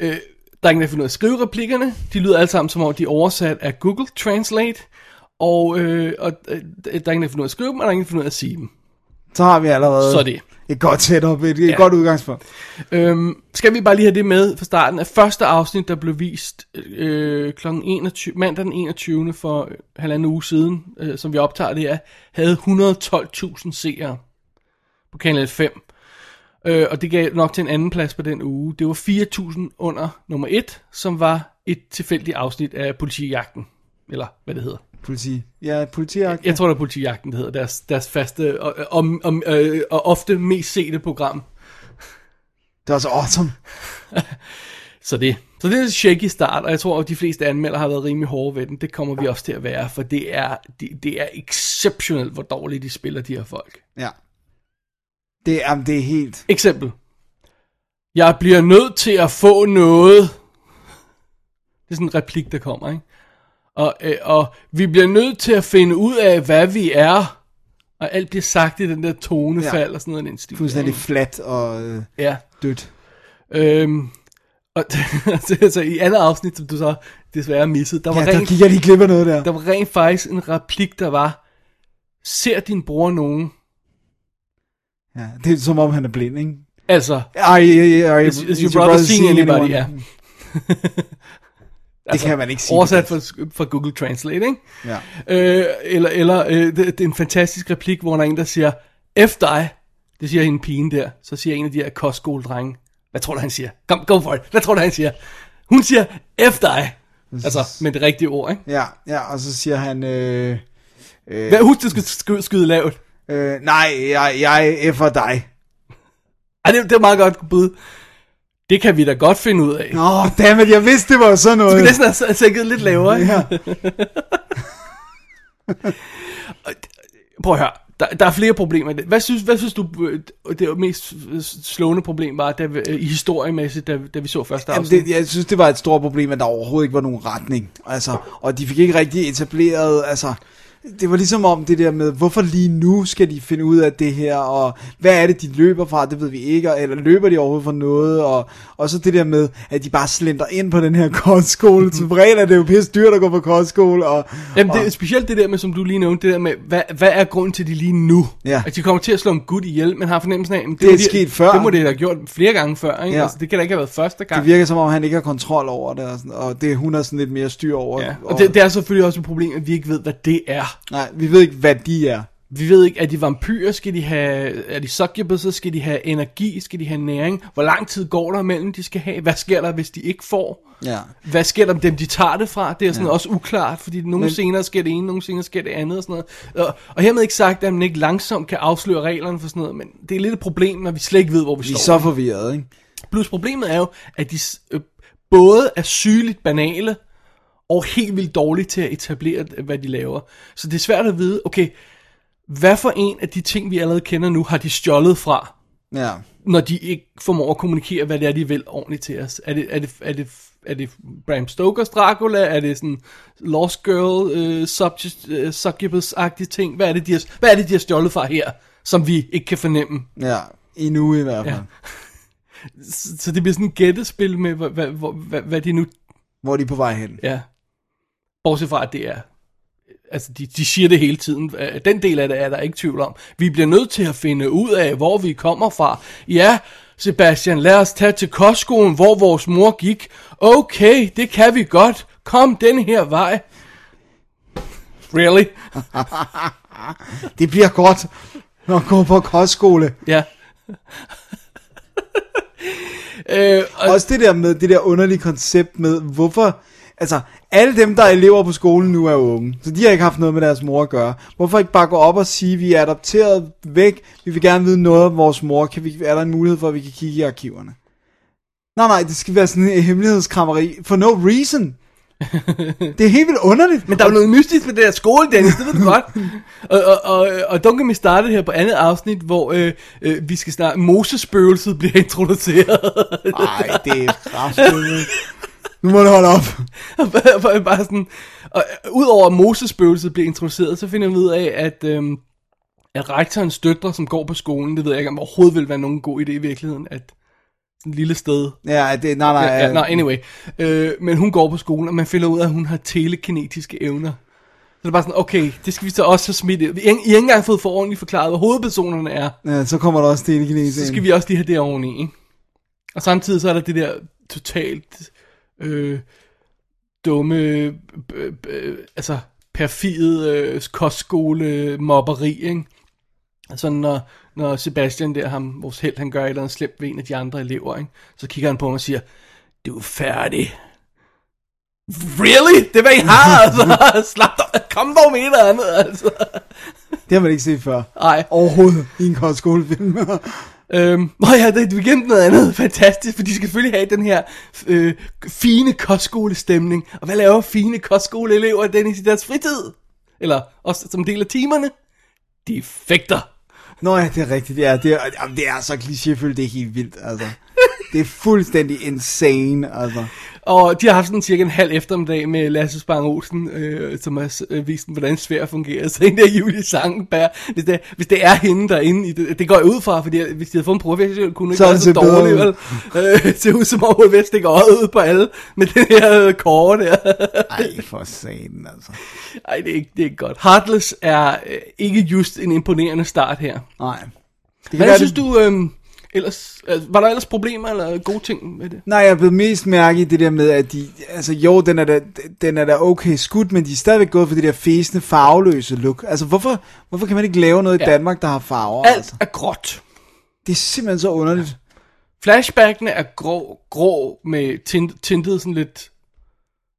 Øh, der er ingen, der kan finde ud af at skrive replikkerne. De lyder alle sammen, som om de er oversat af Google Translate. Og, øh, og øh, der er ingen, der kan finde ud af at skrive dem, og der er ingen, der kan finde ud af at sige dem. Så har vi allerede Så det. et godt setup, et, et Ja. godt udgangspunkt. Øhm, skal vi bare lige have det med fra starten af første afsnit, der blev vist øh, kl. 21, mandag den 21. for øh, halvanden uge siden, øh, som vi optager det her, havde 112.000 seere på Kanal 5. Øh, og det gav nok til en anden plads på den uge. Det var 4.000 under nummer 1, som var et tilfældigt afsnit af politijagten. Eller hvad det hedder. Politi. Ja, politijagt. Jeg tror, det er politijagten, det hedder. Deres, deres faste og, og, og, øh, og ofte mest sete program. Det var så awesome. *laughs* Så det, så det er en shaky start, og jeg tror, at de fleste anmeldere har været rimelig hårde ved den. Det kommer vi også til at være, for det er, det, det er exceptionelt, hvor dårligt de spiller, de her folk. Ja. Det er, det er helt... Eksempel. Jeg bliver nødt til at få noget. Det er sådan en replik, der kommer, ikke? Og, øh, og vi bliver nødt til at finde ud af, hvad vi er. Og alt bliver sagt i den der tonefald Ja. og sådan noget i den stil. Fuldstændig flat og øh, Ja. dødt. Øhm, og *laughs* så i andet afsnit, som du så desværre missede, der var, Ja, der rent, gik jeg lige glip af noget der. der var rent faktisk en replik, der var, ser din bror nogen? Ja, det er som om, han er blind, ikke? Altså, Ej, ej, ej, is, is your brother seeing anybody? Ja. *laughs* Det kan man ikke sige. Oversat fra, fra Google Translate, ikke? Ja. Øh, eller eller øh, det, det er en fantastisk replik, hvor der er en, der siger, F dig, det siger hende pigen der, så siger en af de her kostskoledrenge, hvad tror du, han siger? Kom, go for it, hvad tror du, han siger? Hun siger, F dig, altså med det rigtige ord, ikke? Ja, ja, og så siger han... Øh, øh, Hvad, husk, du skal skyde, skyde lavt. øh, nej, jeg, jeg er for dig. Ej, det, det er meget godt bud. Det kan vi da godt finde ud af. Åh, oh, dammit, jeg vidste, det var sådan noget. Vi næsten har sænket lidt lavere? Ja. *laughs* Prøv at høre. Der, der er flere problemer. Hvad synes, hvad synes du, øh, det mest slående problem var, da øh, i historiemæssigt, da, da vi så første Jamen, afsnit? det, jeg synes, det var et stort problem, at der overhovedet ikke var nogen retning. Altså, og de fik ikke rigtig etableret, altså, det var ligesom om det der med, hvorfor lige nu skal de finde ud af det her, og hvad er det, de løber fra, det ved vi ikke, eller løber de overhovedet fra noget, og, og så det der med, at de bare slender ind på den her *laughs* kostskole. *laughs* Som regel er det jo pisse dyrt at gå på kostskole, og, Jamen, det er specielt det der med, som du lige nævnte, det der med, hvad, hvad er grunden til, de lige nu? Ja. At de kommer til at slå en gut ihjel, men har fornemmelsen af, at det, Det er de, sket før. Det må det have gjort flere gange før, ikke? Ja. Altså, det kan da ikke have været første gang. det virker som om, han ikke har kontrol over det, og, sådan, og det hun har sådan lidt mere styr over. Ja. Og det, det er selvfølgelig også et problem, at vi ikke ved, hvad det er. Nej, vi ved ikke, hvad de er. Vi ved ikke, er de vampyrer, skal de have, er de succubuses, skal de have energi, skal de have næring? Hvor lang tid går der imellem, de skal have? Hvad sker der, hvis de ikke får? Ja. Hvad sker der med dem, de tager det fra? Det er sådan ja. også uklart, fordi nogle Men- senere sker det ene, nogle senere sker det andet og sådan noget. Og, og hermed ikke sagt, at man ikke langsomt kan afsløre reglerne for sådan noget, men det er lidt et problem, når vi slet ikke ved, hvor vi, Vi er står. så forvirret, ikke? Plus problemet er jo, at de øh, både er sygeligt banale, og helt vildt dårlige til at etablere, hvad de laver. Så det er svært at vide, okay, hvad for en af de ting, vi allerede kender nu, har de stjålet fra, Ja. når de ikke formår at kommunikere, hvad det er, de vil ordentligt til os? Er det, er det, er det, er det Bram Stokers Dracula? Er det sådan Lost Girl, øh, subject, øh, succubus-agtige ting? Hvad er, det, de har, hvad er det, de har stjålet fra her, som vi ikke kan fornemme? Ja, endnu i hvert fald. Ja. *laughs* Så, så det bliver sådan et gættespil med, hvad, hvad, hvad, hvad, de nu Hvor er de på vej hen? Ja. Bortset fra, at det er... Altså, de, de siger det hele tiden. Øh, Den del af det er der ikke tvivl om. Vi bliver nødt til at finde ud af, hvor vi kommer fra. Ja, Sebastian, lad os tage til kostskolen, hvor vores mor gik. Okay, det kan vi godt. Kom den her vej. Really? *laughs* Det bliver godt at gå på kostskole. Ja. *laughs* øh, og, Også det der med, det der underlige koncept med, hvorfor... Altså, alle dem, der er elever på skolen nu, er unge. Så de har ikke haft noget med deres mor at gøre. Hvorfor ikke bare gå op og sige, vi er adopteret væk, vi vil gerne vide noget om vores mor, kan vi, er der en mulighed for, at vi kan kigge i arkiverne? Nej, nej, det skal være sådan en hemmelighedskrammeri. For no reason. *laughs* det er helt vildt underligt. Men der er noget mystisk ved det der skole, Dennis, det ved du godt. *laughs* og, og, og, og don't get me started her på andet afsnit, hvor øh, øh, vi skal snakke, Mosespøgelset bliver introduceret. Nej, det er kraftigt. *laughs* Nu må du holde op. *laughs* bare, bare sådan, og, øh, Udover at Mosespøgelset bliver introduceret, så finder vi ud af, at, øhm, at rektorens døtre, som går på skolen, det ved jeg ikke, om overhovedet vil være nogen god idé i virkeligheden, at et lille sted. Ja, det, nej, nej. Ja, ja, nej, anyway. Øh, men hun går på skolen, og man finder ud af, at hun har telekinetiske evner. Så det er bare sådan, okay, det skal vi så også have smidt I har ikke engang fået for ordentligt forklaret, hvad hovedpersonerne er. Ja, så kommer der også telekinese Så skal vi også lige have det oveni, ikke? Og samtidig så er der det der totalt øh, dumme, øh, øh, altså perfide øh, kostskole mobberi, ikke? Altså når, når Sebastian der, ham, vores held, han gør et eller andet slemt ved en af de andre elever, ikke? så kigger han på mig og siger, du er færdig. Really? Det er hvad I har, *laughs* altså. Slap dig. Kom dog med et eller andet, altså. Det har man ikke set før. Nej. Overhovedet i en kostskolefilm. Øhm, *laughs* og ja, det er igen noget andet fantastisk, for de skal selvfølgelig have den her øh, fine kostskolestemning. Og hvad laver fine kostskoleelever Dennis i deres fritid? Eller også som del af timerne? De fægter. Nå ja, det er rigtigt. Ja, det er, jamen, det er så klichéfyldt, det er helt vildt, altså. Det er fuldstændig insane, altså. Og de har haft sådan cirka en halv eftermiddag med Lasse Spang Olsen, øh, som har øh, vist dem, hvordan svært fungerer. *laughs* Så en der Julie Sangenberg, hvis det, hvis det er hende derinde, i det, det går jeg ud fra, fordi hvis de havde fået en professionel, kunne ikke Så er være så set bedre dårlig, ud. vel? Øh, det ser ud som om, hun at stikke øjet ud på alle, med den her øh, kåre der. *laughs* Ej, for satan, altså. Ej, det er ikke, det er ikke godt. Heartless er øh, ikke just en imponerende start her. Nej. Det Hvad synes det- du, øh, ellers, øh, var der ellers problemer eller gode ting med det? Nej, jeg blevet mest mærke i det der med, at de, altså jo, den er da, den er da okay skudt, men de er stadigvæk gået for det der fæsende, farveløse look. Altså, hvorfor, hvorfor kan man ikke lave noget i Ja. Danmark, der har farver? Alt Altså? er gråt. Det er simpelthen så underligt. Flashbackene er grå, grå med tint, tintet sådan lidt...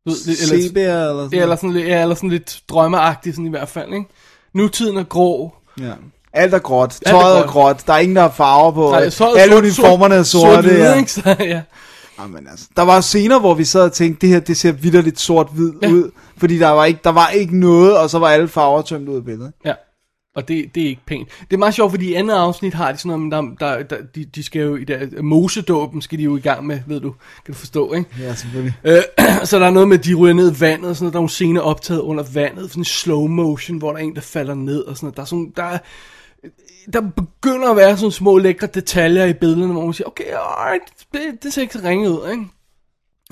ved, lidt- Sepia eller sådan Ja, eller sådan lidt, ja, eller sådan lidt drømmeagtigt sådan i hvert fald, ikke? Nutiden er grå. Ja. Alt er gråt. er Tøjet er gråt. gråt. Der er ingen, der har farver på. Nej, så Alle sort- uniformerne er sort- sorte. sort-hvid, ja. ikke? Så, ja. Jamen, altså, der var scener, hvor vi sad og tænkte, det her, det ser vidderligt sort-hvid Ja. ja. ud. Fordi der var, ikke, der var ikke noget, og så var alle farver tømt ud af billedet. ja. Og det, det er ikke pænt. Det er meget sjovt, fordi i andet afsnit har de sådan noget, der, der, der, de, de skal jo i der mosedåben, skal de jo i gang med, ved du, kan du forstå, ikke? Ja, selvfølgelig. Øh, *clears throat* så der er noget med, at de ryger ned i vandet, og sådan noget. Der er nogle scener optaget under vandet, sådan en slow motion, hvor der er en, der falder ned, og sådan noget. Der er sådan, der er, der begynder at være sådan små lækre detaljer i billederne, hvor man siger, okay, alright, det, det ser ikke så ringet ud, ikke?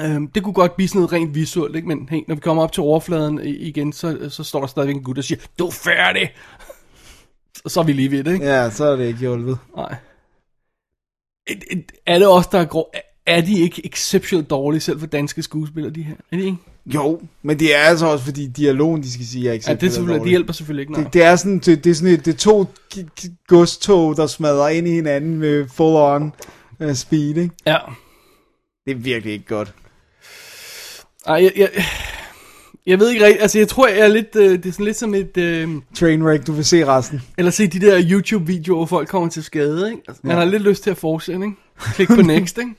Øhm, det kunne godt blive sådan noget rent visuelt, ikke? men hey, når vi kommer op til overfladen igen, så, så står der stadigvæk en gut, der siger, du er færdig! *laughs* Og så er vi lige ved det, ikke? Ja, så er det ikke hjulpet. Nej. Et- et- Er det også der er grå? Er de ikke exceptionelt dårlige selv for danske skuespillere, de her? Er de ikke? Jo, men det er altså også, fordi dialogen, de skal sige, er ikke Ja, det, selvfølgelig, de hjælper selvfølgelig ikke, nej. det, det, er sådan, det, det er sådan et, det er to godstog, der smadrer ind i hinanden med full on uh, speed, ikke? Ja. Det er virkelig ikke godt. Ej, jeg, jeg, jeg ved ikke rigtigt, altså jeg tror, jeg er lidt, øh, det er sådan lidt som et, øh, Trainwreck, du vil se resten. eller se de der YouTube-videoer, hvor folk kommer til skade, ikke? Altså, man har lidt lyst til at fortsætte, ikke? Klik på *laughs* next, ikke?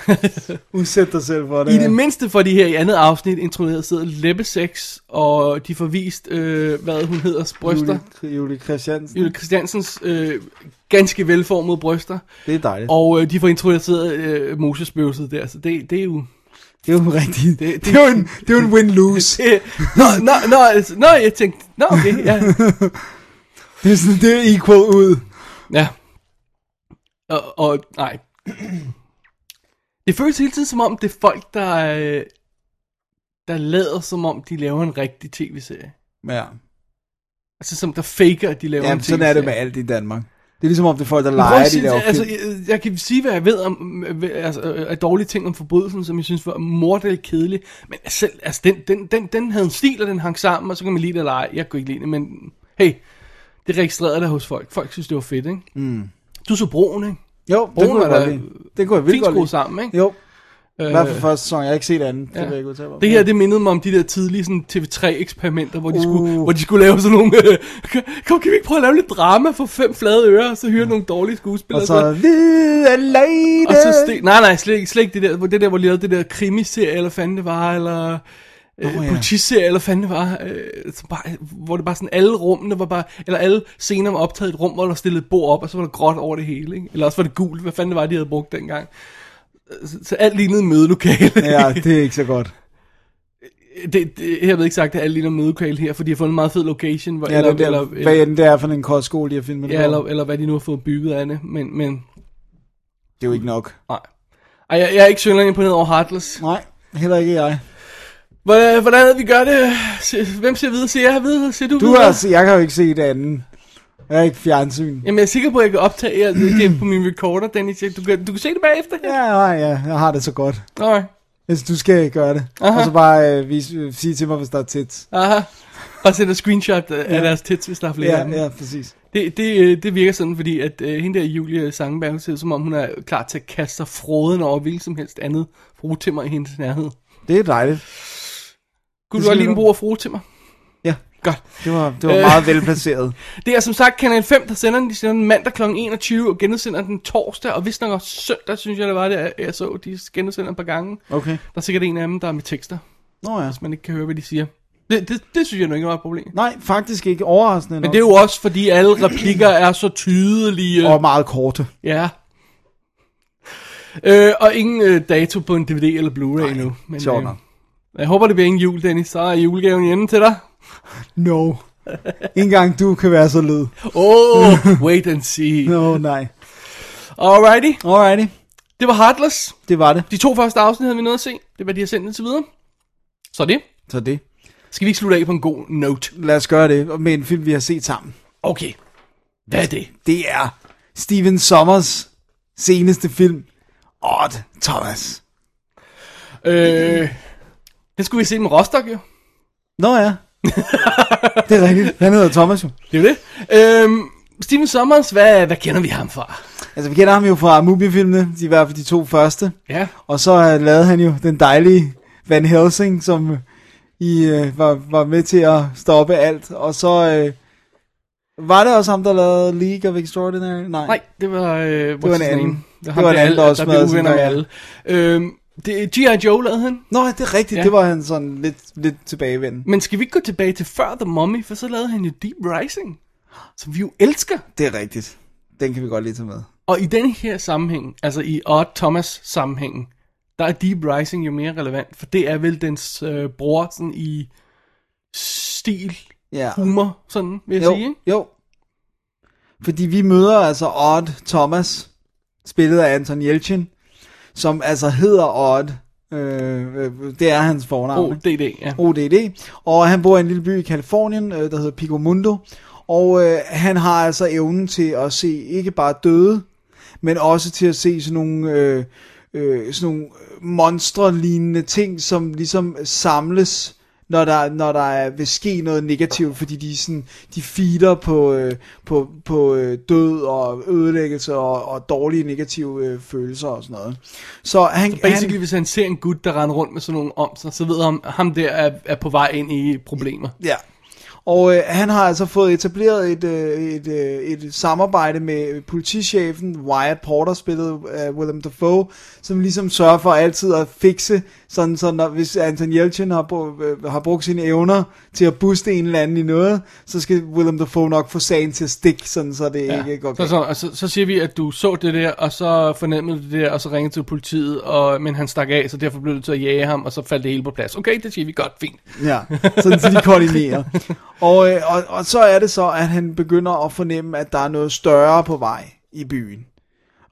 *laughs* Udsæt dig selv for det. I det mindste for de her i andet afsnit introduceret sidder Lebbesex, og de får vist, øh, hvad hun hedder, bryster. Julie, Julie Christiansen. Julie Christiansens øh, ganske velformede bryster. Det er dejligt. Og øh, de får introduceret øh, Mosesbøvset der, så det, det er jo... Det er jo rigtigt. Det- Det, det, er jo en, det er jo en win-lose. *laughs* Nå, nå, nå, altså, nå, jeg tænkte, nå, okay, ja. *laughs* Det er, sådan, det er equal ud. ja. Og, og, nej. Det føles hele tiden som om, det er folk, der, øh, der lader som om, de laver en rigtig tv-serie. Ja. Altså som der faker, at de laver en Jamen, tv-serie. sådan er det med alt i Danmark. Det er ligesom om, det er folk, der leger, de laver altså, jeg, jeg kan sige, hvad jeg ved om øh, altså, øh, af dårlige ting om forbrydelsen, som jeg synes var morderligt kedelig. Men selv, altså, den, den, den, den havde en stil, og den hang sammen, og så kan man lide det eller ej. Jeg kunne ikke lide det, men hey, det registrerede der hos folk. Folk synes, det var fedt, ikke? Mm. Du så broen, ikke? Jo, det kunne da lide. Det kunne jeg virkelig Fint godt lide. sammen, ikke? Jo, i hvert fald første sæson. Jeg har ikke set anden. Det ja. vil jeg ikke udtale mig om. det her, det mindede mig om de der tidlige sådan, TV3-eksperimenter, hvor, de Uh. skulle, hvor de skulle lave sådan nogle... Øh, *laughs* kom, kan vi ikke prøve at lave lidt drama for fem flade ører, og så hyre nogle dårlige skuespillere? Og så. Og så stik, nej, nej, slet, slet ikke det der, hvor det der, hvor de lavede det der krimiserie, eller fanden det var, eller øh, Nå, ja. politiserie, eller fanden det var, øh, så bare, hvor det bare sådan, alle rummene var bare, eller alle scener var optaget i et rum, hvor der stillede et bord op, og så var der gråt over det hele, ikke? Eller også var det gult, hvad fanden det var, de havde brugt dengang. Så, så alt lignede mødelokale. Ja, det er ikke så godt. det, det, jeg ved ikke sagt, at alt ligner mødelokale her, for de har fundet en meget fed location, hvor, Ja, eller, det der, eller, hvad end det er for en kostskole, de har filmet det ja, eller, eller hvad de nu har fået bygget af det, men, men Det er jo ikke nok. nej. Ej, jeg, jeg er ikke synderligt imponeret over Heartless. Nej, heller ikke jeg. Hvordan, hvordan er det, vi gør det? Hvem ser videre? Ser jeg videre? Ser du, Du videre? har, jeg kan jo ikke se det anden. Jeg har ikke fjernsyn. Jamen, jeg er sikker på, at jeg kan optage jer. Det er på min recorder, Dennis. Du kan, du kan se det bagefter. Ja, nej, ja, jeg har det så godt. Okay. Hvis du skal gøre det. Aha. Og så bare øh, vis, øh, sige til mig, hvis der er tits. Aha. Og sender screenshot af Ja. deres tits, hvis der er flere af Ja, dem. ja, præcis. Det, det, øh, det virker sådan, fordi at øh, hende der Julie Sangenberg ser som om, hun er klar til at kaste sig fråden over hvilket som helst andet frutimmer i hendes nærhed. Det er dejligt. Kunne du også lide en nok. brug af frutimmer? Ja, Godt. det var, det var Øh. meget velplaceret. *laughs* Det er som sagt Kanal 5, der sender den. De sender den mandag kl. 21 og genudsender den torsdag. Og hvis nok også søndag, synes jeg det var det, jeg så. De genudsender et par gange. Okay. Der er sikkert en af dem, der er med tekster, Nå ja. hvis man ikke kan høre, hvad de siger. Det, det, det synes jeg nu ikke var et problem. Nej, faktisk ikke overraskende Men det er jo også, fordi alle replikker er så tydelige. Og meget korte. Ja. Øh, og ingen øh, dato på en DVD eller Blu-ray endnu. Men, sjovt nok. Jeg håber, det bliver ingen jul, Dennis. Så er julegaven hjemme til dig. No. Ikke engang du kan være så led. Oh, *laughs* wait and see. No, nej. Alrighty. Alrighty. Det var Heartless. Det var det. De to første afsnit havde vi noget at se. Det var de har sendt indtil videre. Så det. Så det. Skal vi ikke slutte af på en god note? Lad os gøre det med en film, vi har set sammen. Okay. Hvad er det? Det er Steven Sommers seneste film, Odd Thomas. Øh, det skulle vi se med Rostock, jo. Nå ja. *laughs* det er rigtigt. Han hedder Thomas jo. Det er jo det. Øhm, Steven Sommers, hvad, hvad kender vi ham fra? Altså, vi kender ham jo fra Mubi-filmene, de i hvert fald de to første. Ja. Og så øh, lavede han jo den dejlige Van Helsing, som I øh, var, var med til at stoppe alt. Og så øh, var det også ham, der lavede League of Extraordinary? Nej. Nej, det var... Øh, det var en anden. Det, Det var en anden, der også der blev smadrede sin uvenner med alle. Øhm, det, G.I. Joe lavede han. Nå, det er rigtigt. Ja. Det var han sådan lidt, lidt tilbagevendende. Men skal vi ikke gå tilbage til før The Mummy, for så lavede han jo Deep Rising, som vi jo elsker. Det er rigtigt. Den kan vi godt lige tage med. Og i den her sammenhæng, altså i Odd Thomas sammenhængen, der er Deep Rising jo mere relevant, for det er vel dens øh, bror sådan i stil, Ja. humor, sådan vil jeg Jo, sige. Ikke? jo. Fordi vi møder altså Odd Thomas, spillet af Anton Yelchin, som altså hedder Odd. Øh, øh, det er hans fornavn. ikke? ODD, ja. ODD. Og han bor i en lille by i Kalifornien, øh, der hedder Pico Mundo. Og øh, han har altså evnen til at se ikke bare døde, men også til at se sådan nogle, øh, øh, sådan nogle monstre-lignende ting, som ligesom samles, når der, når der er, vil ske noget negativt, fordi de, sådan, de feeder på, øh, på, på øh, død og ødelæggelse og, og dårlige negative øh, følelser og sådan noget. Så han, Basically, han, hvis han ser en gut, der render rundt med sådan nogle om sig, så ved han, ham der er, er på vej ind i problemer. Ja. Og øh, han har altså fået etableret et, øh, et, øh, et samarbejde med politichefen, Wyatt Porter, spillet af Willem Dafoe, som ligesom sørger for altid at fikse, sådan så når, hvis Anton Yelchin har, øh, har brugt sine evner til at booste en eller anden i noget, så skal Willem Dafoe nok få sagen til at stikke, sådan så det ja. ikke går Så, galt. så, og så, så siger vi, at du så det der, og så fornemmede du det der, og så ringede til politiet, og, men han stak af, så derfor blev du til at jage ham, og så faldt det hele på plads. Okay, det siger vi godt, fint. Ja, *laughs* sådan så de koordinerer. Og, øh, og, og så er det så, at han begynder at fornemme, at der er noget større på vej i byen.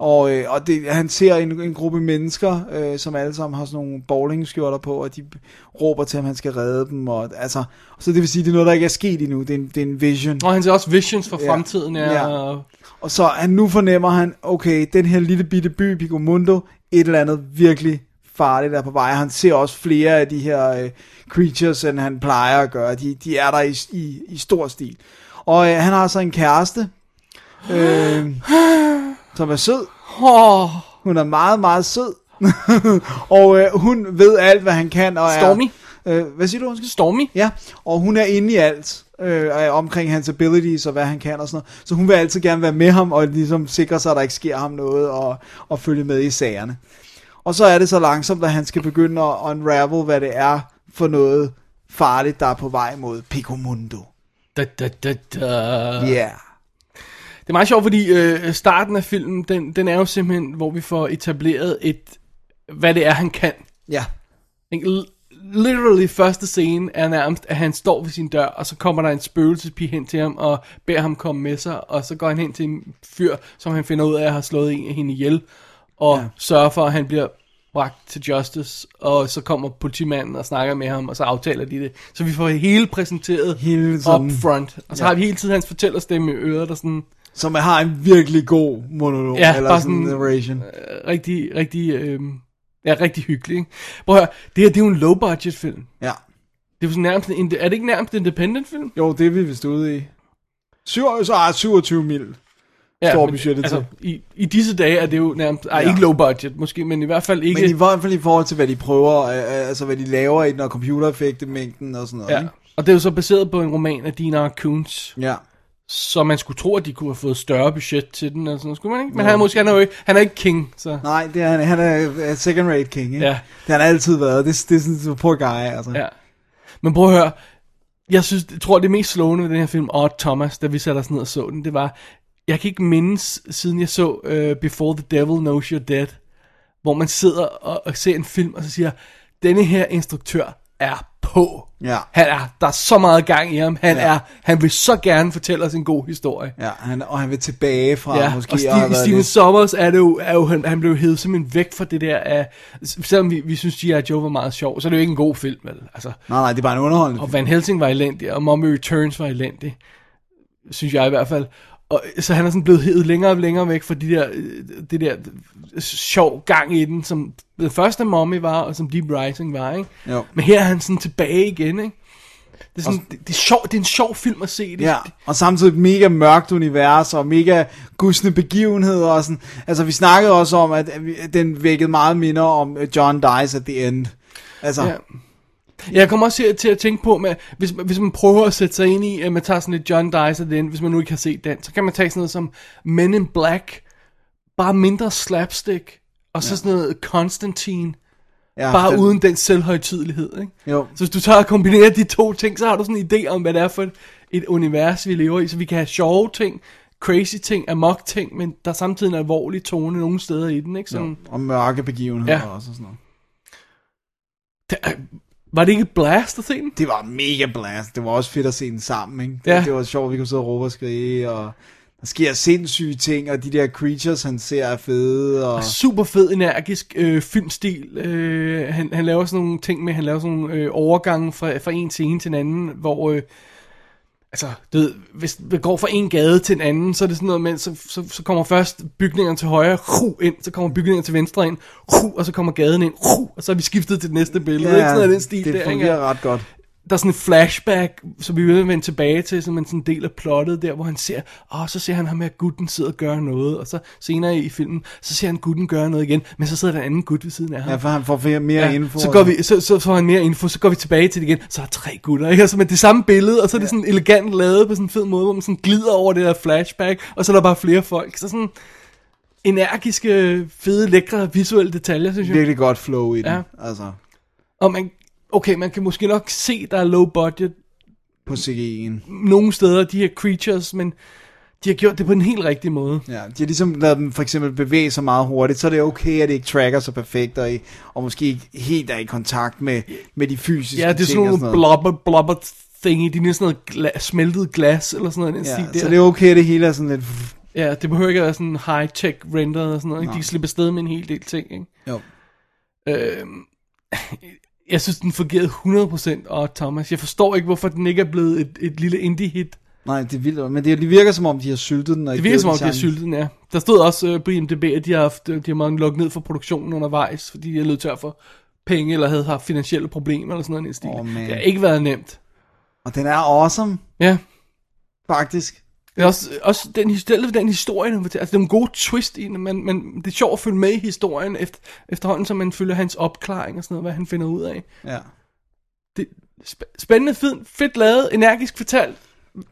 Og, øh, og det, han ser en, en gruppe mennesker, øh, som alle sammen har sådan nogle bowlingskjorter på, og de råber til ham, at han skal redde dem. Og, altså, så det vil sige, det er noget, der ikke er sket endnu. Det er en, det er en vision. Og han ser også visions for Ja. fremtiden, ja. Ja. og- så han, nu fornemmer han, okay, den her lille bitte by, Picomundo, et eller andet virkelig farligt er på vej. Han ser også flere af de her øh, creatures, end han plejer at gøre. De, de er der i, i, i stor stil. Og øh, han har så en kæreste, øh, *gasps* *gasps* som er sød. Åh, Hun er meget, meget sød. *laughs* og øh, hun ved alt, hvad han kan. Og Stormy. Er, øh, hvad siger du, undskyld? Stormy. Ja, og hun er inde i alt øh, omkring hans abilities og hvad han kan og sådan noget. Så hun vil altid gerne være med ham og ligesom sikre sig, at der ikke sker ham noget og, og følge med i sagerne. Og så er det så langsomt, at han skal begynde at unravel, hvad det er for noget farligt, der er på vej mod Picomundo. Da, da, da, da. Ja. Yeah. Det er meget sjovt, fordi øh, starten af filmen, den, den er jo simpelthen, hvor vi får etableret et, hvad det er, han kan. Ja. Literally første scene er nærmest, at han står ved sin dør, og så kommer der en spøgelsespige hen til ham, og beder ham komme med sig, og så går han hen til en fyr, som han finder ud af at have slået en af hende ihjel, og ja. sørger for, at han bliver bragt til justice, og så kommer politimanden og snakker med ham, og så aftaler de det. Så vi får hele præsenteret Hele sådan- up front, og så Ja. har vi hele tiden hans fortællerstemme i øret, der sådan, Som har en virkelig god monolog, Ja, eller bare sådan en narration. øh, rigtig, rigtig, øh, ja, rigtig hyggelig. Ikke? Prøv at høre, det her det er jo en low budget film. Ja. Det er jo nærmest, en, er det ikke nærmest en independent film? Jo, det er vi vist ude i. Syv, så er 27 mil. Står men, budgettet altså, til. i, I disse dage er det jo nærmest, ej, Ja. ikke low budget måske, men i hvert fald ikke... Men i hvert fald i forhold til, hvad de prøver, øh, øh, altså hvad de laver i den, og computereffektemængden og sådan noget. ja. Ikke? Og det er jo så baseret på en roman af Dina Koontz, ja. Så man skulle tro, at de kunne have fået større budget til den, og sådan noget, skulle man ikke? Men han er måske, han er jo ikke, han er ikke king, så... Nej, det er, han, han er second rate king, ikke? Ja. Det har han altid været. Det, det er sådan en poor guy, altså. Ja. Men prøv at høre, jeg synes, jeg tror, det mest slående ved den her film, Odd Thomas, da vi satte os ned og så den, det var, jeg kan ikke mindes, siden jeg så uh, Before the Devil Knows You're Dead, hvor man sidder og, og ser en film, og så siger, denne her instruktør er på. Ja. Han er, der er så meget gang i ham. Han Ja. er, han vil så gerne fortælle os en god historie. Ja, han, og han vil tilbage fra Ja, måske. og at Steve, Steven lidt- Sommers er det jo, er jo han, han blev hævet simpelthen væk fra det der af, selvom vi, vi synes G.I. Joe var meget sjov, så er det jo ikke en god film, vel? Altså, Nej, nej, det er bare en underholdende og Van Helsing var elendig, og Mommy Returns var elendig, synes jeg i hvert fald. Og, så han er sådan blevet hævet længere og længere væk fra de der, øh, det der øh, sjov gang i den, som den første Mommy var, og som Deep Rising var, ikke? Jo. Men her er han sådan tilbage igen, ikke? Det er, sådan, det, det, er sjov, det er en sjov film at se. Det, Ja, og samtidig et mega mørkt univers, og mega gusne begivenheder, og sådan. Altså, vi snakkede også om, at at den vækkede meget minder om øh, John Dies at the End. Altså, Ja. Jeg kommer også til, at tænke på, med, hvis, hvis man prøver at sætte sig ind i, at man tager sådan lidt John Dice den, hvis man nu ikke har set den, så kan man tage sådan noget som Men in Black, bare mindre slapstick, og så sådan noget Constantine, ja, bare den- uden den selvhøjtidelighed, ikke? Jo. Så hvis du tager og kombinerer de to ting, så har du sådan en idé om, hvad det er for et, et univers, vi lever i, så vi kan have sjove ting, crazy ting, amok ting, men der er samtidig en alvorlig tone nogle steder i den, ikke? Sådan, Jo, og mørke begivenheder Ja. også og sådan noget. der, var det ikke blast at se den? Det var mega blast. Det var også fedt at se den sammen, ikke? Ja. Det, det var sjovt, vi kunne sidde og råbe og skrige, og der sker sindssyge ting, og de der creatures, han ser, er fede, og... super fed, energisk øh, filmstil. Øh, han, han laver sådan nogle ting med, han laver sådan nogle øh, overgange fra, fra en scene til en anden, hvor, øh, altså, du ved, hvis vi går fra en gade til en anden, så er det sådan noget med, så, så, så kommer først bygningerne til højre, hu, ind, så kommer bygningerne til venstre ind, hu, og så kommer gaden ind, hu, og så er vi skiftet til det næste billede. ikke sådan noget den stil det der, ikke? fungerer ret godt. Der er sådan en flashback, som vi vil vende tilbage til, som en sådan del af plottet der, hvor han ser, åh, så ser han ham her gutten sidder og gør noget, og så senere i filmen, så ser han gutten gøre noget igen, men så sidder der en anden gut ved siden af ham. Ja, for han får mere, Ja, info. så, går vi, så, så får han mere info, så går vi tilbage til det igen, så er tre gutter, ikke? Altså med det samme billede, og så er det sådan elegant lavet på sådan en fed måde, hvor man sådan glider over det der flashback, og så er der bare flere folk, så sådan energiske, fede, lækre visuelle detaljer, synes jeg. Virkelig godt flow i den, Ja. altså, Og man, okay, man kan måske nok se, der er low budget på CGI'en. nogle steder, de her creatures, men de har gjort det på en helt rigtig måde. Ja, de har ligesom lavet dem for eksempel bevæge sig meget hurtigt, så er det okay, at det ikke tracker så perfekt, og, i, og måske ikke helt er i kontakt med, med de fysiske Ja, det er ting sådan og nogle blubber, blubber thingy, de er sådan noget gla- smeltet glas, eller sådan noget, Ja, stil så der. det er okay, at det hele er sådan lidt... Ja, det behøver ikke at være sådan high-tech renderet og sådan noget, ikke? de kan slippe afsted med en hel del ting, ikke? Jo. Øhm, jeg synes, den fungerede 100%, og Thomas, jeg forstår ikke, hvorfor den ikke er blevet et, et lille indie-hit. Nej, det er vildt, men det, virker som om, de har syltet den. Og Det virker som om, de har syltet den, ja. Der stod også uh, på IMDb, at de har, haft, de har måttet lukke ned for produktionen undervejs, fordi de er løbet tør for penge, eller havde haft finansielle problemer, eller sådan noget i den stil. Man. det har ikke været nemt. Og den er awesome, Ja. faktisk. Det er også, også den, his- den, den historie, han fortæller. altså det er en god twist i den, men, men det er sjovt at følge med i historien, efter, efterhånden som man følger hans opklaring og sådan noget, hvad han finder ud af. Ja. Det, sp- spændende, fed, fedt lavet, energisk fortalt.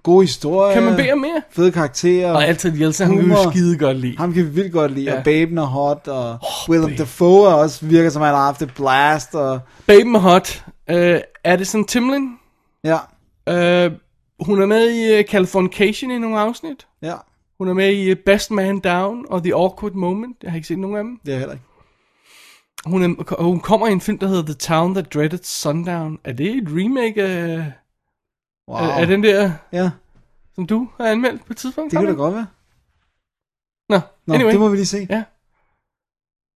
God historie. Kan man bede om mere? Fede karakterer. Og altid Jelsa, han kan jo skide godt lide. Ham kan vi vildt godt lide, Ja. og Baben er hot, og oh, Willem Dafoe er også virker som, han har haft et blast, og Baben er hot. Uh, Addison Timlin. ja, Uh, hun er med i uh, Californication i nogle afsnit. ja, Hun er med i uh, Best Man Down og The Awkward Moment. Jeg har ikke set nogen af dem. det er heller ikke. Hun, er, hun kommer i en film, der hedder The Town That Dreaded Sundown. Er det et remake af, Wow. af, af den der, Ja, som du har anmeldt på et tidspunkt? det kan da Carmen? godt være. Nå, Nå, anyway. det må vi lige se. Ja.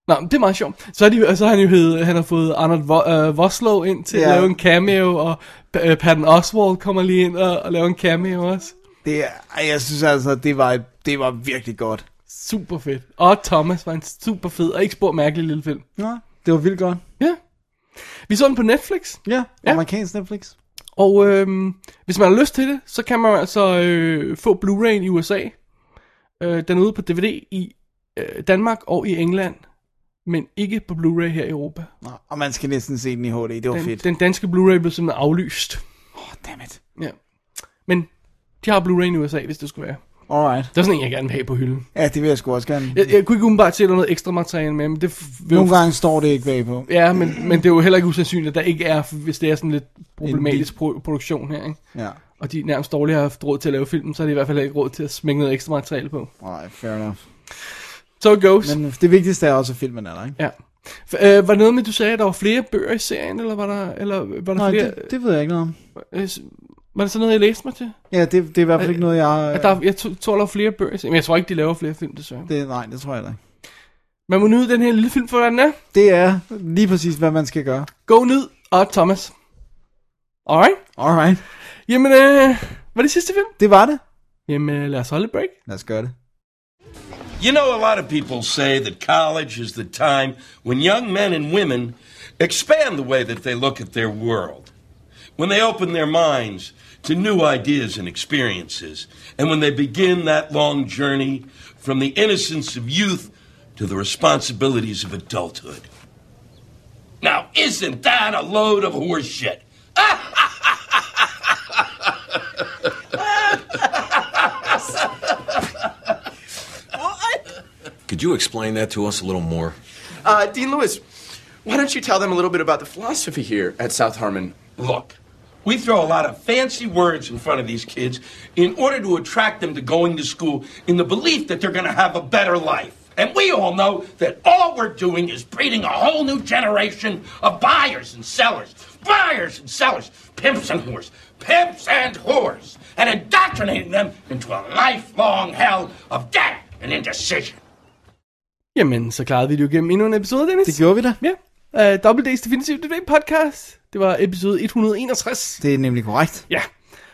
Nå, men det er meget sjovt. Så, er de, så har han jo hed, han har fået Arnold Vo, uh, Voslov ind til. Ja. at lave en cameo, og uh, Patton Oswald kommer lige ind og, og laver en cameo også. Det er, jeg synes altså, det var, det var virkelig godt. Super fedt. Og Thomas var en super fed og ikke spor mærkelig lille film. Ja, det var vildt godt. Ja. Vi så den på Netflix. Ja, Ja. amerikansk Netflix. Og øhm, hvis man har lyst til det, så kan man altså øh, få Blu-ray i USA. Øh, den er ude på DVD i øh, Danmark og i England, men ikke på Blu-ray her i Europa. Nå, og man skal næsten se den i HD, det var Den, fedt. den danske Blu-ray blev simpelthen aflyst. Oh, dammit. Ja. Men de har Blu-ray i USA, hvis det skulle være. Alright. Det er sådan en, jeg gerne vil have på hylden. Ja, det vil jeg sgu også gerne. Jeg, jeg kunne ikke umiddelbart se, er noget ekstra materiale med, men det vil jo- Nogle gange står det ikke bagpå. Ja, men, men det er jo heller ikke usandsynligt, at der ikke er, hvis det er sådan lidt problematisk pro- produktion her, ikke? Ja. Og de nærmest dårligt har haft råd til at lave film, så har de i hvert fald ikke råd til at smænge noget ekstra materiale på. Alright, fair enough. So it goes. Men det vigtigste er også, at filmen er der, ikke? Ja. Øh, var det noget med, du sagde, at der var flere bøger i serien, eller var der, eller var der Nej, flere? det, det ved jeg ikke noget om. Øh, var det sådan noget, jeg læste mig til? Ja, det, det er i hvert fald ikke noget, jeg... At der, jeg tror, der var flere bøger i serien, men jeg tror ikke, de laver flere film, desværre. Det, nej, det tror jeg ikke. Man må nyde den her lille film for, hvad den er. Det er lige præcis, hvad man skal gøre. Go nyd og Thomas. Alright. Alright. Jamen, øh, var det sidste film? Det var det. Jamen, øh, lad os holde et break. Lad os gøre det. You know, a lot of people say that college is the time when young men and women expand the way that they look at their world, when they open their minds to new ideas and experiences, and when they begin that long journey from the innocence of youth to the responsibilities of adulthood. Now, isn't that a load of horse *laughs* Could you explain that to us a little more? Uh, Dean Lewis, why don't you tell them a little bit about the philosophy here at South Harmon? Look, we throw a lot of fancy words in front of these kids in order to attract them to going to school in the belief that they're going to have a better life. And we all know that all we're doing is breeding a whole new generation of buyers and sellers. Buyers and sellers, pimps and whores, pimps and whores, and indoctrinating them into a lifelong hell of debt and indecision. Jamen, så klarede vi det jo gennem endnu en episode, Dennis. Det gjorde vi da. Ja. Uh, Double D's Definitive DVD podcast. Det var episode 161. Det er nemlig korrekt. Ja.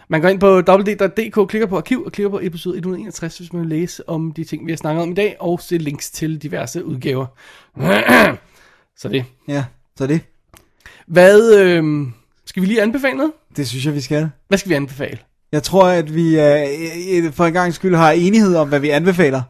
Man går ind på www.dk, klikker på arkiv og klikker på episode 161, hvis man vil læse om de ting, vi har snakket om i dag, og se links til diverse udgaver. *clears throat* så det. Ja, så det. Hvad, øh, skal vi lige anbefale noget? Det synes jeg, vi skal. Hvad skal vi anbefale? Jeg tror, at vi øh, for en gang skyld har enighed om, hvad vi anbefaler.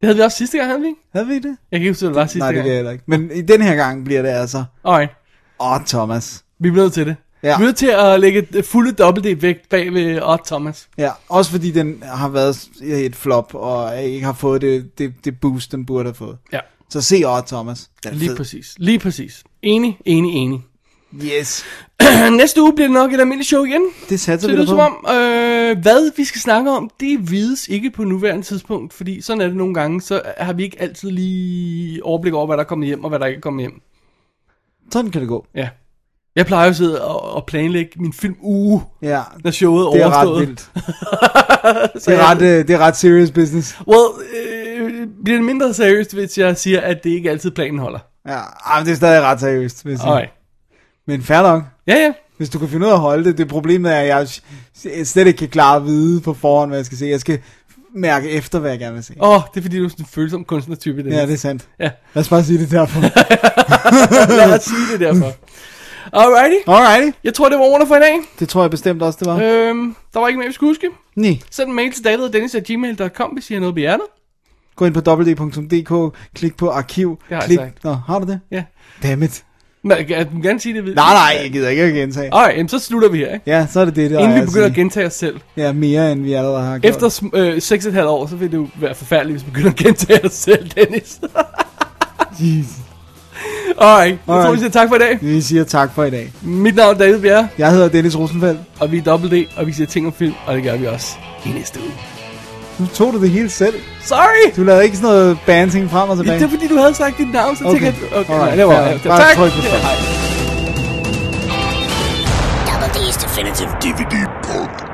Det havde vi også sidste gang, havde vi ikke? Havde vi det? Jeg kan ikke huske, det var sidste Nej, det gang. kan jeg heller ikke. Men i den her gang bliver det altså... Alright, Åh, Thomas. vi bliver nødt til det. Ja. Vi er nødt til at lægge et fulde Double D væk bag ved Odd Thomas. Ja, også fordi den har været et flop, og ikke har fået det, det, det boost, den burde have fået. Ja, Så se Odd Thomas. Den er lige fed. præcis. Lige præcis. Enig, enig, enig. Yes. *clears throat* Næste uge bliver det nok et almindeligt show igen. Det satser vi det som om, øh, hvad vi skal snakke om, det vides ikke på nuværende tidspunkt, fordi sådan er det nogle gange, så har vi ikke altid lige overblik over, hvad der er kommet hjem, og hvad der ikke er kommet hjem. Sådan kan det gå. Ja. Jeg plejer jo at sidde og, og planlægge min film uge, Ja, når showet er det er overstået. ret vildt. *laughs* det, er ret, øh, det er ret serious business. Well, øh, bliver det mindre seriøst, hvis jeg siger, at det ikke altid planen holder. Ja, men det er stadig ret seriøst, sige. Alright. Men fair nok. Ja, ja. Hvis du kan finde ud af at holde det, det problemet er, at jeg slet ikke kan klare at vide på forhånd, hvad jeg skal se. Jeg skal mærke efter, hvad jeg gerne vil se. Åh, oh, det er fordi, du er sådan en følsom kunstnertype. Det Ja, det er sandt. Ja. Lad os bare sige det derfor. *laughs* Lad os sige det derfor. Alrighty. Alrighty. Jeg tror, det var ordene for i dag. Det tror jeg bestemt også, det var. Øhm, der var ikke mere, vi skulle huske. Nej. Send en mail til daviddennis.gmail.com, hvis I har noget på hjertet. Gå ind på www.dk, klik på arkiv. Det har jeg klik. sagt. Nå, har du det? Ja. Dammit. Jeg kan gerne sige det. Nej, nej, jeg gider ikke at gentage. Alright, jamen, så slutter vi her, ikke? Ja, så er det det, der Inden vi begynder at gentage os selv. Ja, mere end vi allerede har gjort. Efter øh, 6,5 år, så vil det jo være forfærdeligt, hvis vi begynder at gentage os selv, *laughs* Dennis. Jesus. Alright, jeg tror, vi siger tak for i dag. Vi siger tak for i dag. Mit navn er David Bjerre, Jeg hedder Dennis Rosenfeldt. og vi er Double D, og vi siger ting om film, og det gør vi også i næste uge. Nu tog du det hele selv. Sorry! Du lavede ikke sådan noget banting frem og Ja, tilbage. det er fordi, du havde sagt dit navn, så Okay. tænkte jeg... Okay, Alright, det var... fair. Okay, Bare tak! tryk på. Double D's Definitive DVD Podcast.